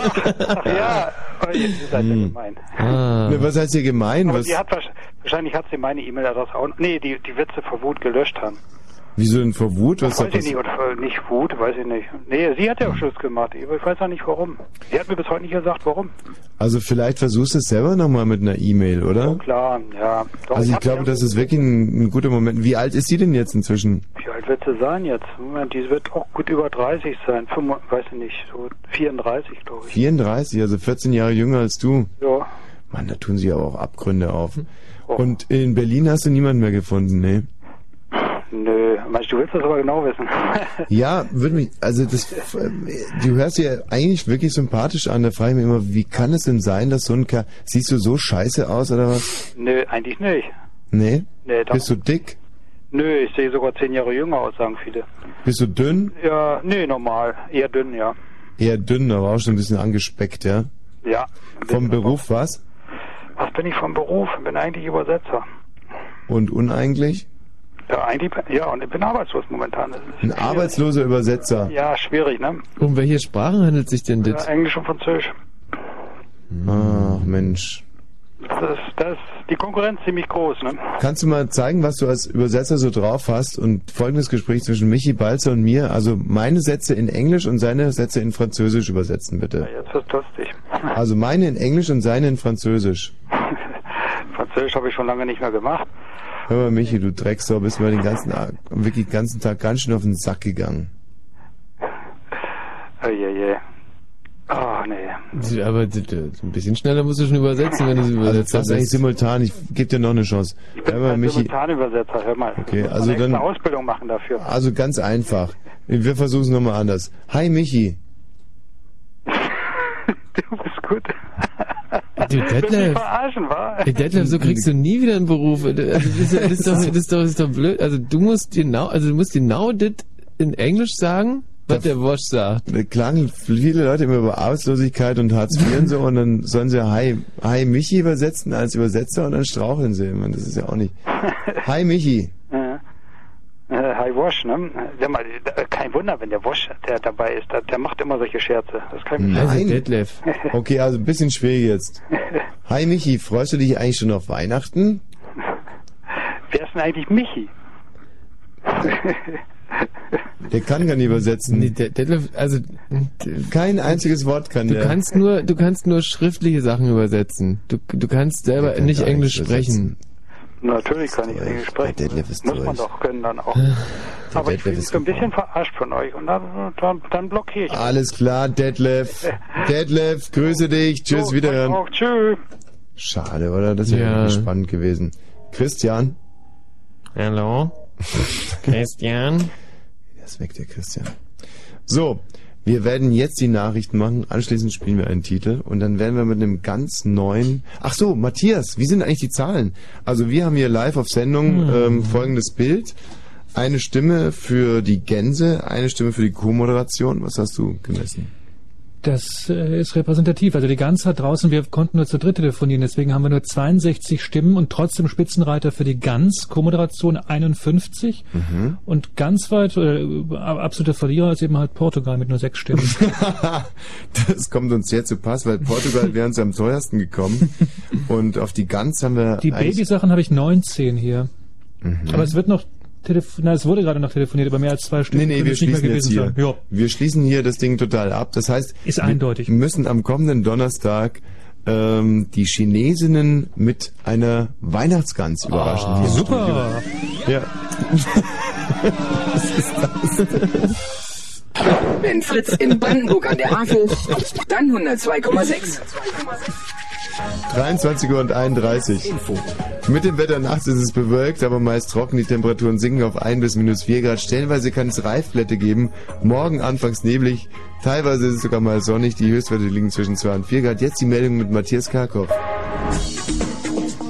S18: Ach ja, oh, je, ihr seid ja gemein.
S3: Ah.
S4: Ne, was heißt hier gemein?
S18: Aber
S4: Was?
S18: die hat wahrsch- wahrscheinlich hat sie meine E-Mail-Adresse auch. Nee, die, die wird sie vor Wut gelöscht haben.
S4: Wieso denn vor Wut? Was
S18: weiß ich nicht, oder nicht Wut, weiß ich nicht. Nee, sie hat ja auch Schluss gemacht. Ich weiß auch nicht warum. Sie hat mir bis heute nicht gesagt, warum.
S4: Also vielleicht versuchst du es selber nochmal mit einer E-Mail, oder?
S18: Klar, ja. Doch,
S4: also ich
S18: hab
S4: glaube,
S18: ja-
S4: das ist wirklich ein, ein guter Moment. Wie alt ist sie denn jetzt inzwischen?
S18: Wie alt wird sie sein jetzt? Moment, die wird auch gut über 30 sein. 5, weiß ich nicht, so 34, glaube ich.
S4: 34, also 14 Jahre jünger als du.
S18: Ja.
S4: Mann, da tun sie aber auch Abgründe auf. Und in Berlin hast du niemanden mehr gefunden, ne?
S18: Nö, meinst du, willst das aber genau wissen?
S4: Ja, würde mich, also das, du hörst dir eigentlich wirklich sympathisch an. Da frage ich mich immer, wie kann es denn sein, dass so ein Kerl, siehst du so scheiße aus oder was?
S18: Nö, eigentlich nicht.
S4: Nee?
S18: Nee, doch.
S4: Bist du dick?
S18: Nö, ich sehe sogar 10 Jahre jünger aus, sagen viele.
S4: Bist du dünn?
S18: Ja, nee, normal. Eher dünn, ja.
S4: Eher dünn, aber auch schon ein bisschen angespeckt, ja?
S18: Ja.
S4: Vom Beruf was?
S18: Was bin ich vom Beruf? Bin eigentlich Übersetzer.
S4: Und uneigentlich?
S18: Ja, eigentlich, ja, und ich bin arbeitslos momentan.
S4: Ein arbeitsloser Übersetzer.
S18: Ja, schwierig, ne?
S3: Um welche Sprachen handelt es sich denn
S18: Ja,
S3: das?
S18: Englisch und Französisch.
S4: Ach, Mensch.
S18: Das ist, das ist die Konkurrenz ziemlich groß, ne?
S4: Kannst du mal zeigen, was du als Übersetzer so drauf hast und folgendes Gespräch zwischen Michi Balzer und mir, also meine Sätze in Englisch und seine Sätze in Französisch übersetzen, bitte.
S18: Jetzt wird's lustig.
S4: Also meine in Englisch und seine in Französisch.
S18: Französisch habe ich schon lange nicht mehr gemacht.
S4: Hör mal, Michi, du Drecksau, bist mir den ganzen, wirklich den ganzen Tag ganz schön auf den Sack gegangen.
S18: Oh je, je. Oh, nee.
S3: Aber ein bisschen schneller musst du schon übersetzen, wenn du es
S4: Also
S3: übersetzt
S4: das eigentlich simultan, ich gebe dir noch eine Chance.
S18: Ich bin
S4: Hör mal, Michi,
S18: Simultanübersetzer, hör mal.
S4: Okay, also dann-
S18: Ausbildung machen dafür.
S4: also ganz einfach. Wir versuchen es nochmal anders. Hi Michi.
S18: Du bist gut.
S3: Du Detlef,
S18: verarschen, wa?
S3: Ey, Detlef, so kriegst du nie wieder einen Beruf. Also, Das ist, das ist, doch, das ist, doch, das ist doch blöd. Also du musst genau, also du musst genau das in Englisch sagen, was der Wosch sagt.
S4: Da klagen viele Leute immer über Arbeitslosigkeit und Hartz IV und so und dann sollen sie Hi, Hi Michi übersetzen als Übersetzer und dann straucheln sie immer. Das ist ja auch nicht. Hi Michi.
S18: Hi Wosch, ne? Sag mal, kein Wunder, wenn der Wosch, der dabei ist, der, der macht immer solche Scherze. Das kann ich
S4: Nein.
S3: Detlef.
S4: Okay, also ein bisschen schwierig jetzt. Hi Michi, freust du dich eigentlich schon auf Weihnachten?
S18: Wer ist denn eigentlich Michi?
S4: Der kann gar nicht übersetzen.
S3: Nee, der, Detlef, also
S4: Kein einziges Wort kann
S3: du
S4: der.
S3: kannst nur, du kannst nur schriftliche Sachen übersetzen. Du, du kannst selber
S4: kann
S3: nicht Englisch sprechen.
S18: Natürlich kann ich Englisch sprechen. Muss man
S4: durch.
S18: doch können dann auch.
S4: Der
S18: Aber ich
S4: Detlef ist
S18: so ein bisschen verarscht von euch und dann, dann, dann blockiere ich.
S4: Alles klar, Detlef. Detlef, grüße dich. Tschüss,
S18: So,
S4: wiederhören.
S18: Auch, tschüss.
S4: Schade, oder? Das wäre
S3: Ja.
S4: spannend gewesen. Christian?
S3: Hallo? Christian?
S4: Ist weg, der Christian. So, wir werden jetzt die Nachrichten machen. Anschließend spielen wir einen Titel und dann werden wir mit einem ganz neuen. Ach so, Matthias, wie sind eigentlich die Zahlen? Also wir haben hier live auf Sendung
S10: Hm.
S4: ähm, folgendes Bild. Eine Stimme für die Gänse, eine Stimme für die Co-Moderation. Was hast du gemessen?
S10: Das äh, ist repräsentativ. Also die Gans hat draußen, wir konnten nur zu dritt telefonieren, deswegen haben wir nur 62 Stimmen und trotzdem Spitzenreiter für die Gans, Co-Moderation 51
S4: Mhm.
S10: und ganz weit, äh, absoluter Verlierer ist eben halt Portugal mit nur sechs Stimmen.
S4: Das kommt uns sehr zu Pass, weil Portugal wäre uns am teuersten gekommen. Und auf die Gans haben wir
S10: Die Babysachen habe ich 19 hier.
S4: Mhm.
S10: Aber es wird noch telefoniert, na, es wurde gerade noch telefoniert, aber mehr als zwei Stimmen
S4: Nee, nee, wir
S10: es nicht mehr
S4: schließen jetzt
S10: gewesen
S4: hier.
S10: Ja.
S4: Wir schließen hier das Ding total ab. Das heißt,
S10: Ist
S4: wir
S10: eindeutig.
S4: müssen am kommenden Donnerstag ähm, die Chinesinnen mit einer Weihnachtsgans überraschen.
S10: Ah,
S4: Hier im
S10: super.
S4: Ja. Was ist das?
S9: Wenn Fritz in Brandenburg an der Havel, dann 102,6.
S4: 23 Uhr und 31. Mit dem Wetter nachts ist es bewölkt, aber meist trocken. Die Temperaturen sinken auf 1 bis minus 4 Grad. Stellenweise kann es Reifblätter geben. Morgen anfangs neblig. Teilweise ist es sogar mal sonnig. Die Höchstwerte liegen zwischen 2 und 4 Grad. Jetzt die Meldung mit Matthias Karkow.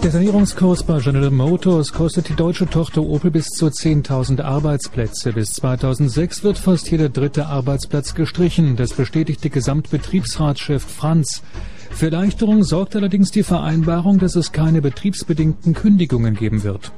S10: Der Sanierungskurs bei General Motors kostet die deutsche Tochter Opel bis zu 10.000 Arbeitsplätze. Bis 2006 wird fast jeder dritte Arbeitsplatz gestrichen. Das bestätigte Gesamtbetriebsratschef Franz. Für Erleichterung sorgt allerdings die Vereinbarung, dass es keine betriebsbedingten Kündigungen geben wird.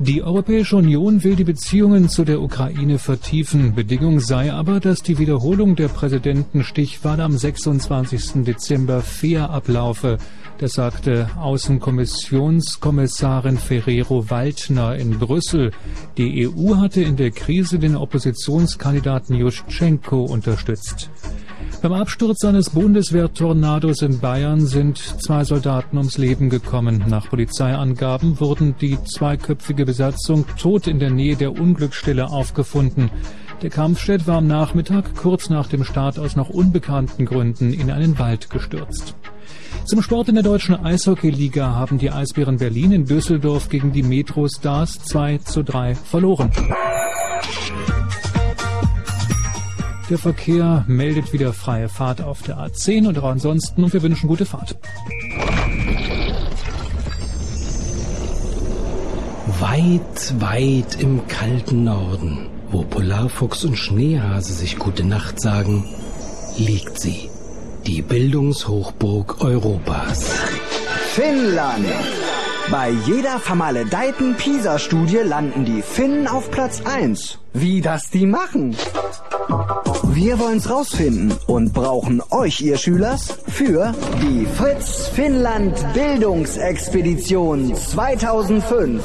S10: Die Europäische Union will die Beziehungen zu der Ukraine vertiefen. Bedingung sei aber, dass die Wiederholung der Präsidentenstichwahl am 26. Dezember fair ablaufe. Das sagte Außenkommissionskommissarin Ferrero Waldner in Brüssel. Die EU hatte in der Krise den Oppositionskandidaten Juschenko unterstützt. Beim Absturz eines Bundeswehrtornados in Bayern sind zwei Soldaten ums Leben gekommen. Nach Polizeiangaben wurden die zweiköpfige Besatzung tot in der Nähe der Unglücksstelle aufgefunden. Der Kampfjet war am Nachmittag kurz nach dem Start aus noch unbekannten Gründen in einen Wald gestürzt. Zum Sport in der deutschen Eishockeyliga haben die Eisbären Berlin in Düsseldorf gegen die Metro Stars 2 zu 3 verloren. Der Verkehr meldet wieder freie Fahrt auf der A10 und auch ansonsten und wir wünschen gute Fahrt.
S19: Weit, weit im kalten Norden, wo Polarfuchs und Schneehase sich gute Nacht sagen, liegt sie. Die Bildungshochburg Europas.
S20: Finnland. Bei jeder vermaledeiten PISA-Studie landen die Finnen auf Platz 1. Wie das die machen? Wir wollen's rausfinden und brauchen euch, ihr Schülers, für die Fritz Finnland Bildungsexpedition 2005.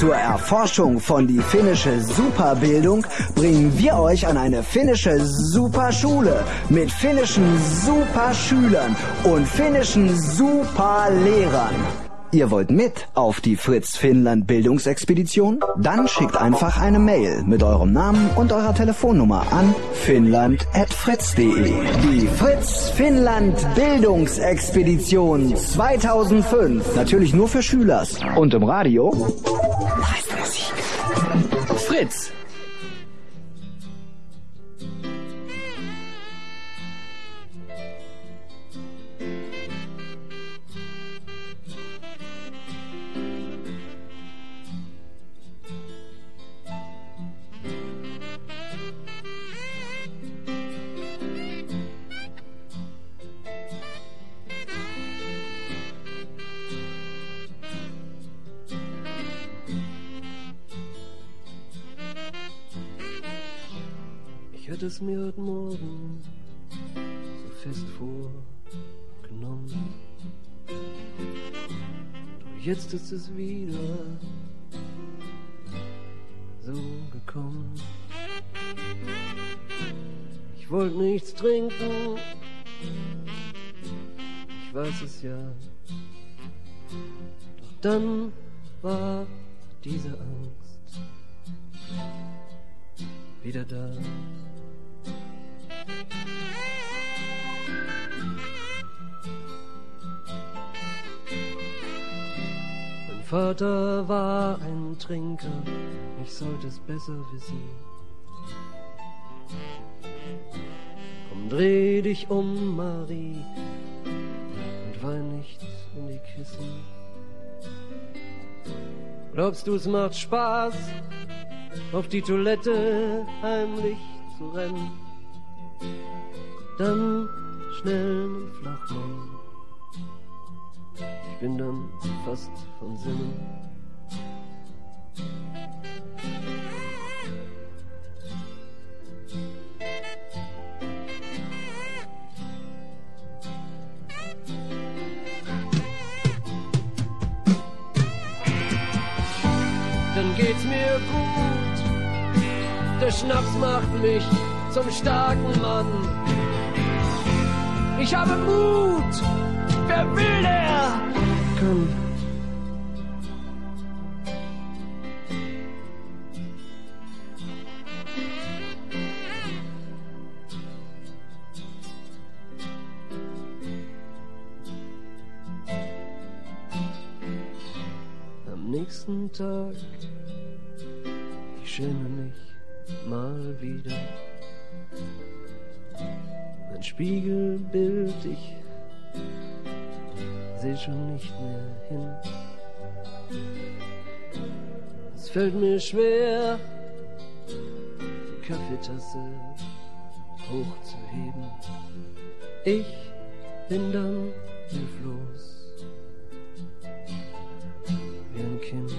S20: Zur Erforschung von die finnische Superbildung bringen wir euch an eine finnische Superschule mit finnischen Superschülern und finnischen Superlehrern. Ihr wollt mit auf die Fritz Finnland Bildungsexpedition? Dann schickt einfach eine Mail mit eurem Namen und eurer Telefonnummer an finnland@fritz.de. Die Fritz Finnland Bildungsexpedition 2005. Natürlich nur für Schülers und im Radio. Musik.
S19: Fritz.
S8: Es mir heute Morgen so fest vorgenommen. Doch jetzt ist es wieder so gekommen. Ich wollte nichts trinken, ich weiß es ja. Doch dann war diese Angst wieder da. Vater war ein Trinker, ich sollte es besser wissen. Komm, dreh dich um, Marie, und wein nicht in die Kissen. Glaubst du, es macht Spaß, auf die Toilette heimlich zu rennen? Dann schnell einen Flachmann. Ich bin dann fast von Sinnen. Dann geht's mir gut. Der Schnaps macht mich zum starken Mann. Ich habe Mut. Wer will, der kann. Fällt mir schwer, die Kaffeetasse hochzuheben. Ich bin dann hilflos, wie ein Kind.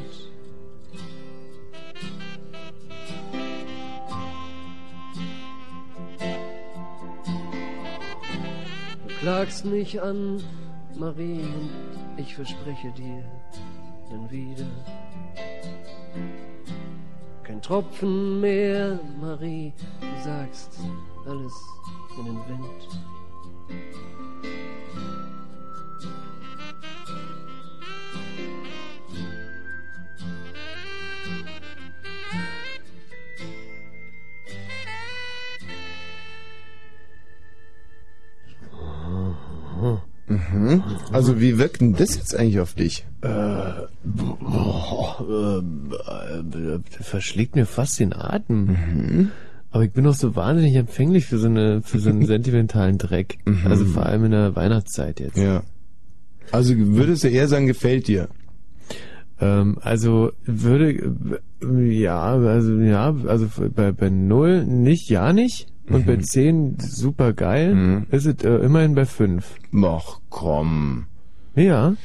S8: Du klagst mich an, Marie, und ich verspreche dir dann wieder. Tropfen mehr, Marie, du sagst alles in den Wind.
S4: Mhm. Also wie wirkt denn das jetzt eigentlich auf dich?
S3: Äh, boah, äh, äh, verschlägt mir fast den Atem.
S4: Mhm.
S3: Aber ich bin doch so wahnsinnig empfänglich für so eine, für so einen sentimentalen Dreck.
S4: Mhm.
S3: Also vor allem in der Weihnachtszeit jetzt.
S4: Ja. Also würdest du eher sagen, gefällt dir?
S3: Ähm, also würde ja, also ja, also bei, bei null nicht, ja nicht. Und bei 10 super geil, ist es äh, immerhin bei 5.
S4: Ach komm.
S3: Ja.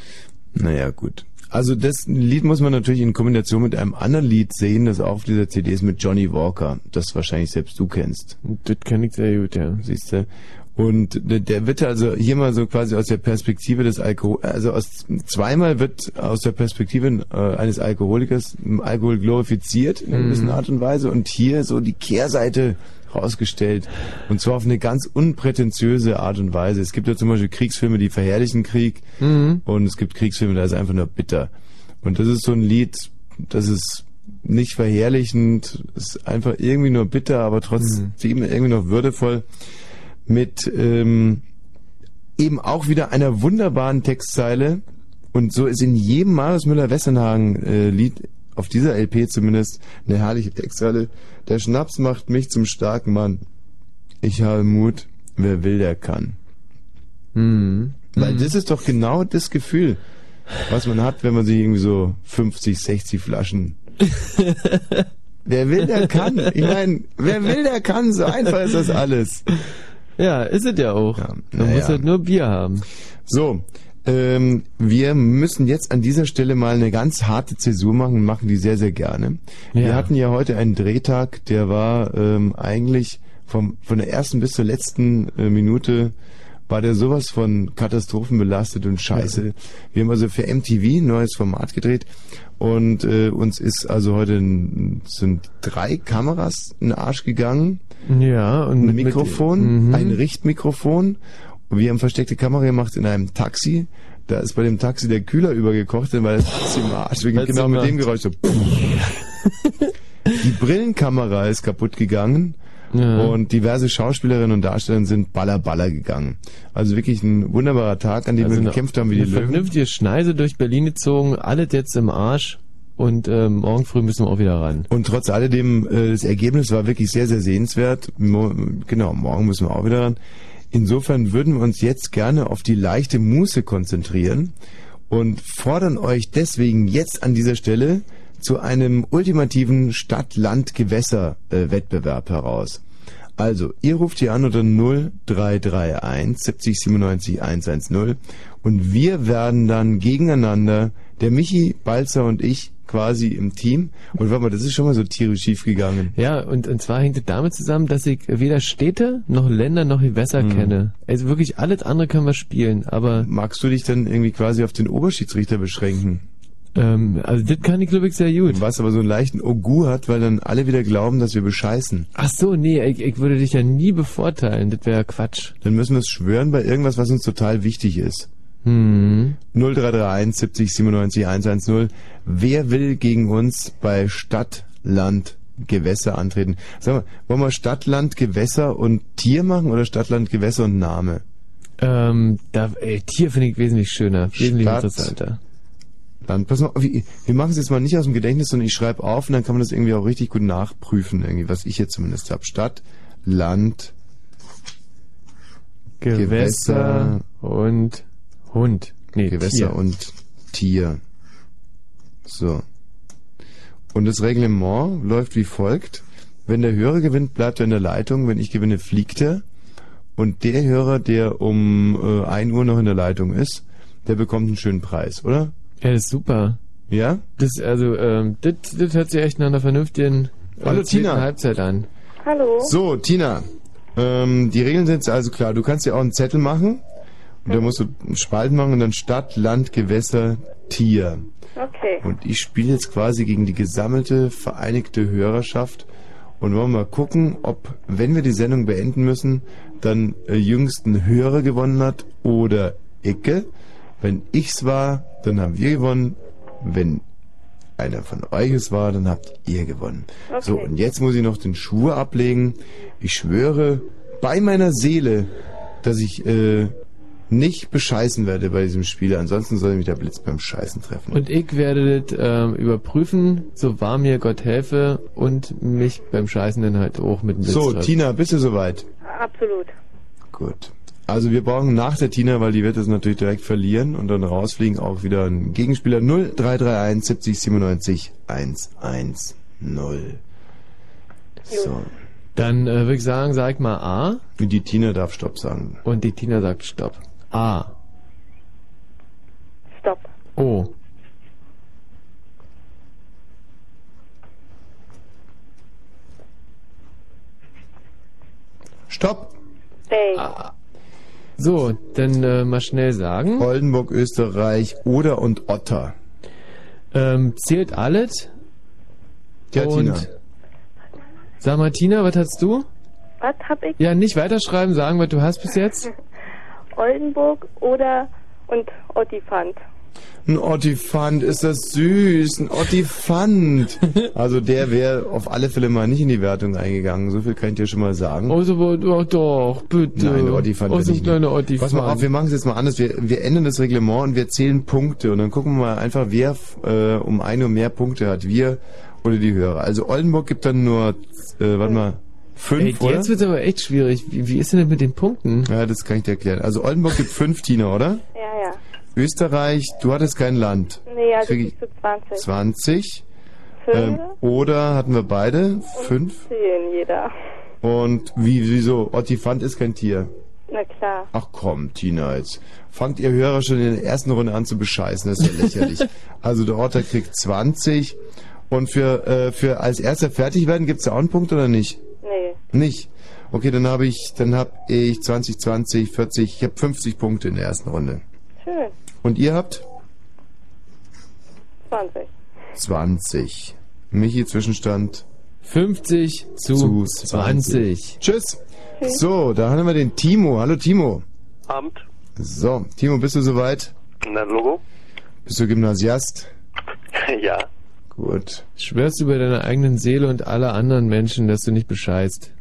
S4: Naja, gut. Also das Lied muss man natürlich in Kombination mit einem anderen Lied sehen, das auch auf dieser CD ist mit Johnny Walker, das wahrscheinlich selbst du kennst.
S3: Das kenne ich sehr gut, ja.
S4: Siehst du? Und der, wird also hier mal so quasi aus der Perspektive des Alkohol, also aus zweimal wird aus der Perspektive äh, eines Alkoholikers Alkohol glorifiziert in einer
S3: Mhm.
S4: gewissen Art und Weise und hier so die Kehrseite rausgestellt und zwar auf eine ganz unprätentiöse Art und Weise. Es gibt ja zum Beispiel Kriegsfilme, die verherrlichen Krieg
S3: Mhm.
S4: und es gibt Kriegsfilme, da ist einfach nur bitter. Und das ist so ein Lied, das ist nicht verherrlichend, ist einfach irgendwie nur bitter, aber trotzdem irgendwie noch würdevoll mit ähm, eben auch wieder einer wunderbaren Textzeile und so ist in jedem Marius Müller-Westernhagen äh, auf dieser LP zumindest eine herrliche Textzeile. Der Schnaps macht mich zum starken Mann. Ich habe Mut, wer will, der kann.
S3: Mhm.
S4: Weil das ist doch genau das Gefühl, was man hat, wenn man sich irgendwie so 50, 60 Flaschen. wer will, der kann. Ich meine, wer will, der kann. So einfach ist das alles.
S3: Ja, ist es ja auch. Man
S4: naja.
S3: muss halt nur Bier haben.
S4: So, ähm, wir müssen jetzt an dieser Stelle mal eine ganz harte Zäsur machen machen die sehr, sehr gerne. Wir
S3: Ja.
S4: hatten ja heute einen Drehtag, der war ähm, eigentlich vom, von der ersten bis zur letzten äh, Minute war der sowas von Katastrophen belastet und scheiße. Wir haben also für MTV ein neues Format gedreht und äh, uns ist also heute ein, sind drei Kameras in den Arsch gegangen.
S3: Ja, und
S4: ein
S3: mit- mit-
S4: Mikrofon,
S3: Mhm.
S4: ein Richtmikrofon. Und wir haben versteckte Kamera gemacht in einem Taxi. Da ist bei dem Taxi der Kühler übergekocht, weil das Taxi im Arsch genau mit dem Geräusch so. Die Brillenkamera ist kaputt gegangen.
S3: Ja.
S4: Und diverse Schauspielerinnen und Darsteller sind baller baller gegangen. Also wirklich ein wunderbarer Tag, an dem
S3: Also
S4: wir gekämpft haben wie die Löwen.
S3: vernünftige Schneise durch Berlin gezogen, alles jetzt im Arsch. Und ähm, morgen früh müssen wir auch wieder ran.
S4: Und trotz alledem, äh, das Ergebnis war wirklich sehr, sehr sehenswert. Mo genau, morgen müssen wir auch wieder ran. Insofern würden wir uns jetzt gerne auf die leichte Muße konzentrieren und fordern euch deswegen jetzt an dieser Stelle zu einem ultimativen Stadt-Land-Gewässer-Wettbewerb heraus. Also, ihr ruft hier an unter 0331 70 97 110 und wir werden dann gegeneinander, der Michi, Balzer und ich, quasi im Team. Und warte mal, das ist schon mal so tierisch schief gegangen.
S3: Ja, und, und zwar hängt es damit zusammen, dass ich weder Städte noch Länder noch Gewässer kenne. Also wirklich alles andere können wir spielen, aber...
S4: Magst du dich dann irgendwie quasi auf den Oberschiedsrichter beschränken?
S3: Ähm, also das kann ich glaube ich sehr gut.
S4: Was aber so einen leichten Ogu hat, weil dann alle wieder glauben, dass wir bescheißen.
S3: Ach so, nee, ich, ich würde dich ja nie bevorteilen, das wäre Quatsch.
S4: Dann müssen wir es schwören bei irgendwas, was uns total wichtig ist.
S3: Hm.
S4: 0331 70 97 110. Wer will gegen uns bei Stadt, Land, Gewässer antreten? Sag mal, wollen wir Stadt, Land, Gewässer und Tier machen oder Stadt, Land, Gewässer und Name?
S3: Ähm, da, ey, Tier finde ich wesentlich schöner, wesentlich
S4: Stadt,
S3: interessanter.
S4: Land, pass mal, wir wir machen es jetzt mal nicht aus dem Gedächtnis, sondern ich schreibe auf und dann kann man das irgendwie auch richtig gut nachprüfen, irgendwie, was ich jetzt zumindest habe. Stadt, Land,
S3: Gewässer, und Hund. Nee,
S4: Gewässer
S3: Tier.
S4: und Tier. So. Und das Reglement läuft wie folgt. Wenn der Hörer gewinnt, bleibt er in der Leitung. Wenn ich gewinne, fliegt er. Und der Hörer, der um äh, 1 Uhr noch in der Leitung ist, der bekommt einen schönen Preis, oder?
S3: Ja, das ist super.
S4: Ja?
S3: Das, also, ähm, das, das hört sich echt nach einer vernünftigen
S4: Hallo, Tina.
S3: Halbzeit an.
S14: Hallo.
S4: So, Tina. Ähm, die Regeln sind jetzt also klar. Du kannst dir auch einen Zettel machen Da musst du einen Spalt machen und dann Stadt, Land, Gewässer, Tier.
S14: Okay.
S4: Und ich spiele jetzt quasi gegen die gesammelte vereinigte Hörerschaft und wollen mal gucken, ob, wenn wir die Sendung beenden müssen, dann äh, jüngsten Hörer gewonnen hat oder Icke. Wenn ich's war, dann haben wir gewonnen. Wenn einer von euch es war, dann habt ihr gewonnen.
S14: Okay.
S4: So, und jetzt muss ich noch den Schwur ablegen. Ich schwöre bei meiner Seele, dass ich äh, nicht bescheißen werde bei diesem Spiel. Ansonsten soll mich der Blitz beim Scheißen treffen.
S3: Und ich werde das ähm, überprüfen, so wahr mir Gott helfe und mich beim Scheißen dann halt auch mit dem Blitz
S4: So,
S3: treffen.
S4: Tina, bist du soweit?
S14: Absolut.
S4: Gut. Also wir brauchen nach der Tina, weil die wird es natürlich direkt verlieren und dann rausfliegen auch wieder ein Gegenspieler 0331 70 97 110. So.
S3: Dann äh, würde ich sagen, sag mal A.
S4: Und die Tina darf Stopp sagen.
S3: Und die Tina sagt Stopp. A.
S14: Stopp.
S3: O.
S4: Stopp.
S14: Hey.
S3: So, dann äh, mal schnell sagen.
S4: Oldenburg, Österreich, Oder und Otter.
S3: Ähm, zählt alles?
S4: Ja,
S3: und
S4: Tina.
S3: Sag mal, Tina, was hast du?
S14: Was hab ich?
S3: Ja, nicht weiterschreiben, sagen, was du hast bis jetzt.
S14: Oldenburg oder und Ottifant.
S4: Ein Ottifant, ist das süß, ein Ottifant. Also der wäre auf alle Fälle mal nicht in die Wertung eingegangen, so viel kann ich dir schon mal sagen.
S3: Also, aber doch, doch, bitte.
S4: Nein, Ottifant
S3: Oh,
S4: bin
S3: so
S4: ich
S3: ein kleiner
S4: nicht. Pass mal auf, wir
S3: Ottifant.
S4: machen es jetzt mal anders. Wir, wir ändern das Reglement und wir zählen Punkte und dann gucken wir mal einfach, wer äh, um eine und mehr Punkte hat. Wir oder die Hörer. Also Oldenburg gibt dann nur, äh, warte mal, fünf,
S3: Ey,
S4: oder?
S3: jetzt wird's aber echt schwierig. Wie, wie ist denn das mit den Punkten?
S4: Ja, das kann ich dir erklären. Also Oldenburg gibt fünf, Tina, oder?
S14: Ja, ja.
S4: Österreich, du hattest kein Land.
S14: Nee, also
S4: Krieg
S14: bis zu 20.
S4: 20.
S14: Fünf
S4: Ähm, oder hatten wir beide? Fünf.
S14: Zehn jeder.
S4: Und wie, wieso? Ottifant ist kein Tier.
S14: Na klar.
S4: Ach komm, Tina, jetzt fangt ihr Hörer schon in der ersten Runde an zu bescheißen, das ist ja lächerlich. also der Otter kriegt 20 und für, äh, für als erster fertig werden gibt's da auch einen Punkt oder nicht?
S14: Nee.
S4: Nicht. Okay, dann habe ich, dann habe ich 20, 20, 40, ich habe 50 Punkte in der ersten Runde.
S14: Schön.
S4: Und ihr habt
S14: 20.
S4: 20. Michi Zwischenstand
S3: 50 zu, 20.
S4: Tschüss. So, da haben wir den Timo. Hallo Timo.
S17: Abend.
S4: So, Timo, bist du soweit?
S17: Na, Logo?
S4: Bist du Gymnasiast?
S17: ja.
S4: Gut.
S3: Schwörst du bei deiner eigenen Seele und aller anderen Menschen, dass du nicht bescheißt?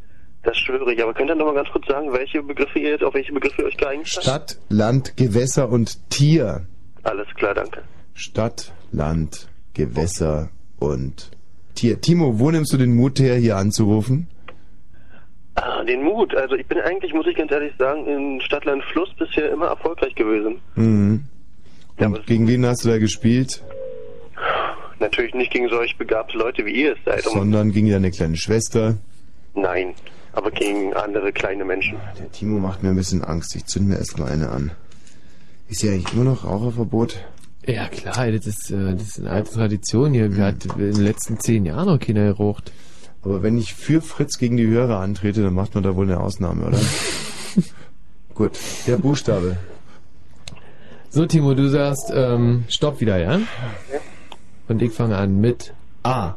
S17: Das schwöre ich. Aber könnt ihr noch mal ganz kurz sagen, welche Begriffe ihr jetzt, auf welche Begriffe ihr euch geeinigt habt?
S4: Stadt, Land, Gewässer und Tier.
S17: Alles klar, danke.
S4: Stadt, Land, Gewässer und Tier. Timo, wo nimmst du den Mut her, hier anzurufen?
S17: Ah, den Mut. Also ich bin eigentlich, muss ich ganz ehrlich sagen, in Stadtland Fluss bisher immer erfolgreich gewesen.
S4: Mhm. Und gegen wen hast du da gespielt?
S17: Natürlich nicht gegen solch begabte Leute, wie ihr es seid. Um,
S4: Sondern gegen deine kleine Schwester.
S17: nein, aber gegen andere kleine Menschen.
S4: Der Timo macht mir ein bisschen Angst. Ich zünd mir erstmal eine an. Ist ja eigentlich immer noch Raucherverbot?
S3: Ja klar, das ist, äh, das ist eine alte Tradition hier. Wir hat in den letzten zehn Jahren noch keiner geraucht.
S4: Aber wenn ich für Fritz gegen die Hörer antrete, dann macht man da wohl eine Ausnahme, oder? Gut, der Buchstabe.
S3: So, Timo, du sagst, ähm, stopp wieder, ja? Und ich fange an mit A.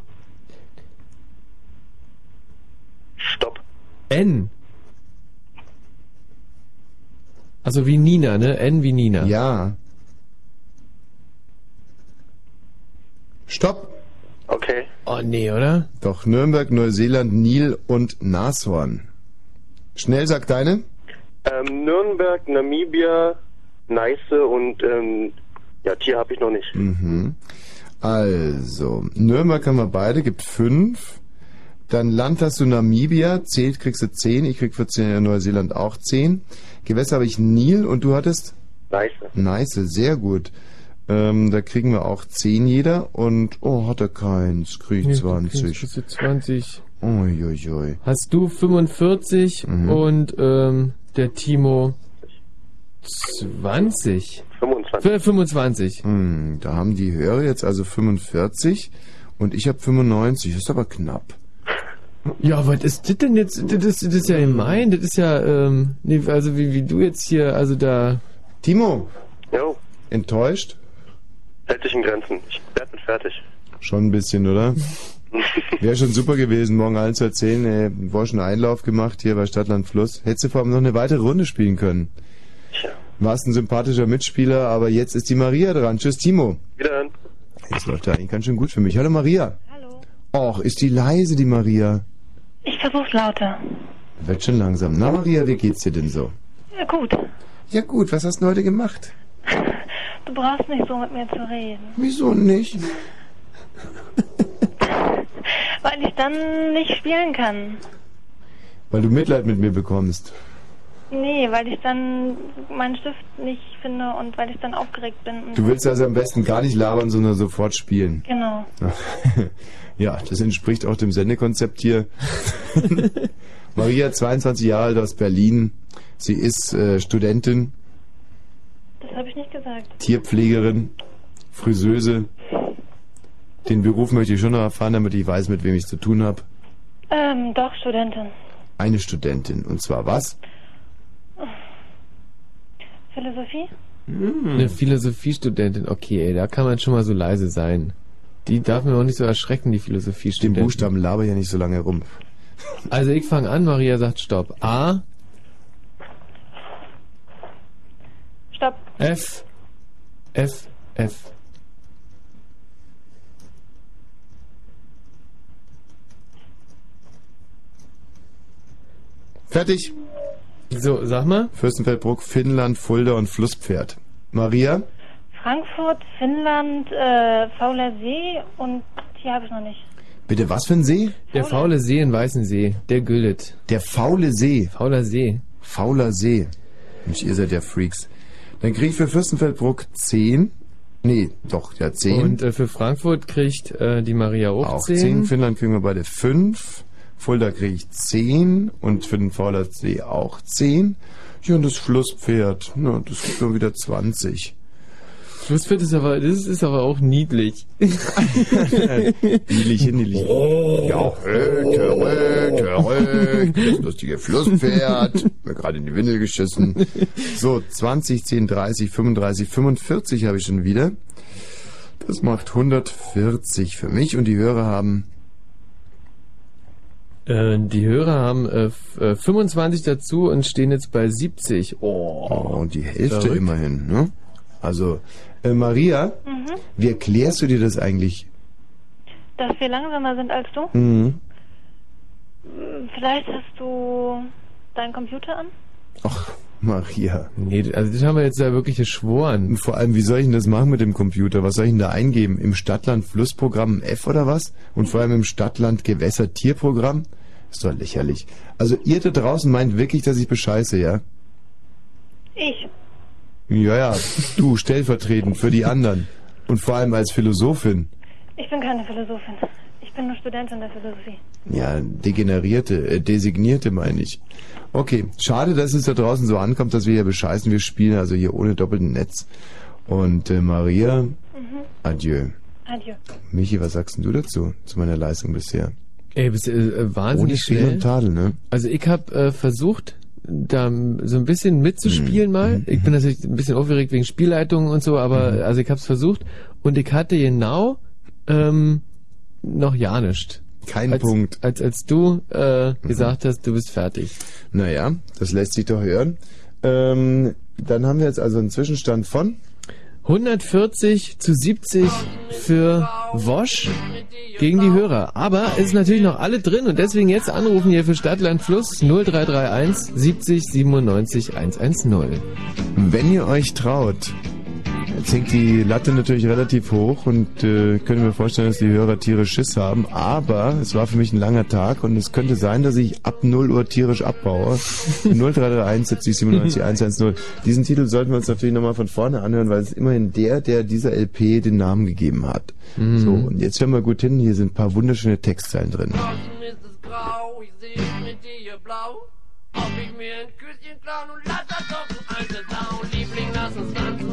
S17: Stopp.
S3: N. Also wie Nina, ne? N wie Nina.
S4: Ja. Stopp.
S17: Okay.
S3: Oh nee, oder?
S4: Doch Nürnberg, Neuseeland, Nil und Nashorn. Schnell sag deine.
S17: Ähm, Nürnberg, Namibia, Neiße und ähm, ja, Tier habe ich noch nicht.
S4: Mhm. Also, Nürnberg haben wir beide, gibt fünf. Dann Land hast du Namibia, zählt kriegst du zehn. Ich krieg für zehn, Neuseeland auch zehn. Gewässer habe ich Nil und du hattest?
S17: Neiße.
S4: Neiße, sehr gut. Ähm, da kriegen wir auch 10 jeder und, oh, hat er keins, krieg ich
S3: Nee,
S4: 20.
S3: du kriegst du 20.
S4: Uiuiui.
S3: Hast du 45
S4: Mhm.
S3: und ähm, der Timo 20.
S17: 25.
S3: Für 25.
S4: Hm, da haben die Hörer jetzt also 45 und ich habe 95. Das ist aber knapp.
S3: Ja, was ist das denn jetzt? Das, ist- das ist ja gemein. Das ist ja, ähm, nee, also wie, wie du jetzt hier, also da,
S4: Timo,
S17: Jo,
S4: enttäuscht?
S17: hält sich in Grenzen. Ich werd mit fertig.
S4: Schon ein bisschen, oder? Wäre schon super gewesen, morgen allen zu erzählen, ey, war schon einen Einlauf gemacht hier bei Stadtland Fluss. Hättest du vor allem noch eine weitere Runde spielen können. Warst ein sympathischer Mitspieler, aber jetzt ist die Maria dran. Tschüss, Timo.
S17: Wieder an.
S4: Das läuft ja eigentlich ganz schön gut für mich. Hallo, Maria. Hallo. Och, ist die leise, die Maria?
S21: Ich versuch's lauter.
S4: Wird schon langsam. Na, Maria, wie geht's dir denn so?
S21: Ja, gut.
S4: Ja gut, was hast du heute gemacht?
S21: Du brauchst nicht so mit mir zu reden.
S4: Wieso nicht?
S21: Weil ich dann nicht spielen kann.
S4: Weil du Mitleid mit mir bekommst.
S21: Nee, weil ich dann meinen Stift nicht finde und weil ich dann aufgeregt bin.
S4: Du willst also am besten gar nicht labern, sondern sofort spielen.
S21: Genau.
S4: Ja, das entspricht auch dem Sendekonzept hier. Maria, 22 Jahre alt aus Berlin. Sie ist äh, Studentin,
S21: Das habe ich nicht gesagt.
S4: Tierpflegerin, Friseuse. Den Beruf möchte ich schon noch erfahren, damit ich weiß, mit wem ich zu tun habe.
S21: Ähm, doch, Studentin.
S4: Eine Studentin. Und zwar was?
S21: Philosophie?
S3: Eine Philosophiestudentin, okay, ey, da kann man schon mal so leise sein. Die darf mir auch nicht so erschrecken, die Philosophiestudentin.
S4: Den Buchstaben laber ja nicht so lange rum.
S3: Also ich fange an, Maria sagt Stopp. A,
S21: Stopp.
S3: F, F, F.
S4: Fertig.
S3: So, sag mal.
S4: Fürstenfeldbruck, Finnland, Fulda und Flusspferd. Maria?
S21: Frankfurt, Finnland, äh, Fauler See und hier habe ich noch nicht.
S4: Bitte, was für ein See?
S3: Der faule See in Weißensee, der gültet.
S4: Der faule See.
S3: Fauler See.
S4: Fauler See. Mensch, ihr seid ja Freaks. Dann krieg ich für Fürstenfeldbruck 10. Nee, doch, ja 10.
S3: Und äh, für Frankfurt kriegt äh, die Maria auch,
S4: auch
S3: 10.
S4: 10. Finnland kriegen wir beide 5. Fulda kriege ich 10. Und für den See auch 10. Ja, und das Flusspferd, na, das gibt mir wieder 20.
S3: Flusspferd ist aber, das ist aber auch niedlich.
S4: Niedlich, niedlich. Ja, äh, törö, törö, das lustige Flusspferd. Mir gerade in die Windel geschissen. So, 20, 10, 30, 35, 45 habe ich schon wieder. Das macht 140 für mich und die Hörer haben
S3: Äh, die Hörer haben äh, f- äh, 25 dazu und stehen jetzt bei 70. Oh,
S4: oh, und die Hälfte
S3: verrückt.
S4: immerhin. Ne? Also, äh, Maria,
S21: Mhm.
S4: wie erklärst du dir das eigentlich?
S21: Dass wir langsamer sind als du?
S4: Mhm.
S21: Hm, Vielleicht hast du deinen Computer an?
S4: Maria.
S3: Nee, also das haben wir jetzt da wirklich geschworen.
S4: Und vor allem, wie soll ich denn das machen mit dem Computer? Was soll ich denn da eingeben? Im Stadtland-Flussprogramm F oder was? Und vor allem im Stadtland-Gewässer-Tierprogramm? Ist doch lächerlich. Also ihr da draußen meint wirklich, dass ich bescheiße, ja?
S21: Ich.
S4: Ja, ja, du stellvertretend für die anderen. Und vor allem als Philosophin.
S21: Ich bin keine Philosophin. Ich bin nur Studentin der Philosophie.
S4: Ja, degenerierte, äh, designierte meine ich. Okay, schade, dass es da draußen so ankommt, dass wir hier bescheißen. Wir spielen also hier ohne doppelten Netz. Und äh, Maria,
S21: Mhm.
S4: adieu.
S21: Adieu.
S4: Michi, was sagst denn du dazu, zu meiner Leistung bisher?
S3: Ey, bist äh, wahnsinnig
S4: Ohne
S3: schnell.
S4: und Tadel, ne?
S3: Also ich habe äh, versucht, da so ein bisschen
S4: Mhm.
S3: mitzuspielen mal. Ich bin natürlich ein bisschen aufgeregt wegen Spielleitungen und so, aber
S4: Mhm.
S3: also ich habe es versucht und ich hatte genau ähm, noch ja nicht.
S4: Kein
S3: als,
S4: Punkt. Mhm.
S3: Als, als du äh, gesagt hast, du bist fertig.
S4: Naja, das lässt sich doch hören. Ähm, dann haben wir jetzt also einen Zwischenstand von
S3: 140 zu 70 für Wosch gegen die Hörer. Aber es ist natürlich noch alle drin und deswegen jetzt anrufen hier für Stadtland Fluss 0331 70 97 110.
S4: Wenn ihr euch traut, jetzt hängt die Latte natürlich relativ hoch und äh, können mir vorstellen, dass die Hörer tierisch Schiss haben, aber es war für mich ein langer Tag und es könnte sein, dass ich ab 0 Uhr tierisch abbaue. 0331 70 97 110. Diesen Titel sollten wir uns natürlich nochmal von vorne anhören, weil es ist immerhin der, der dieser LP den Namen gegeben hat.
S3: Mhm.
S4: So, und jetzt hören wir gut hin, hier sind ein paar wunderschöne Textzeilen drin.
S8: ist es grau, ich seh mit dir blau. Ob ich mir ein Küsschen klauen und lass das doch ein. Liebling, lass uns tanzen,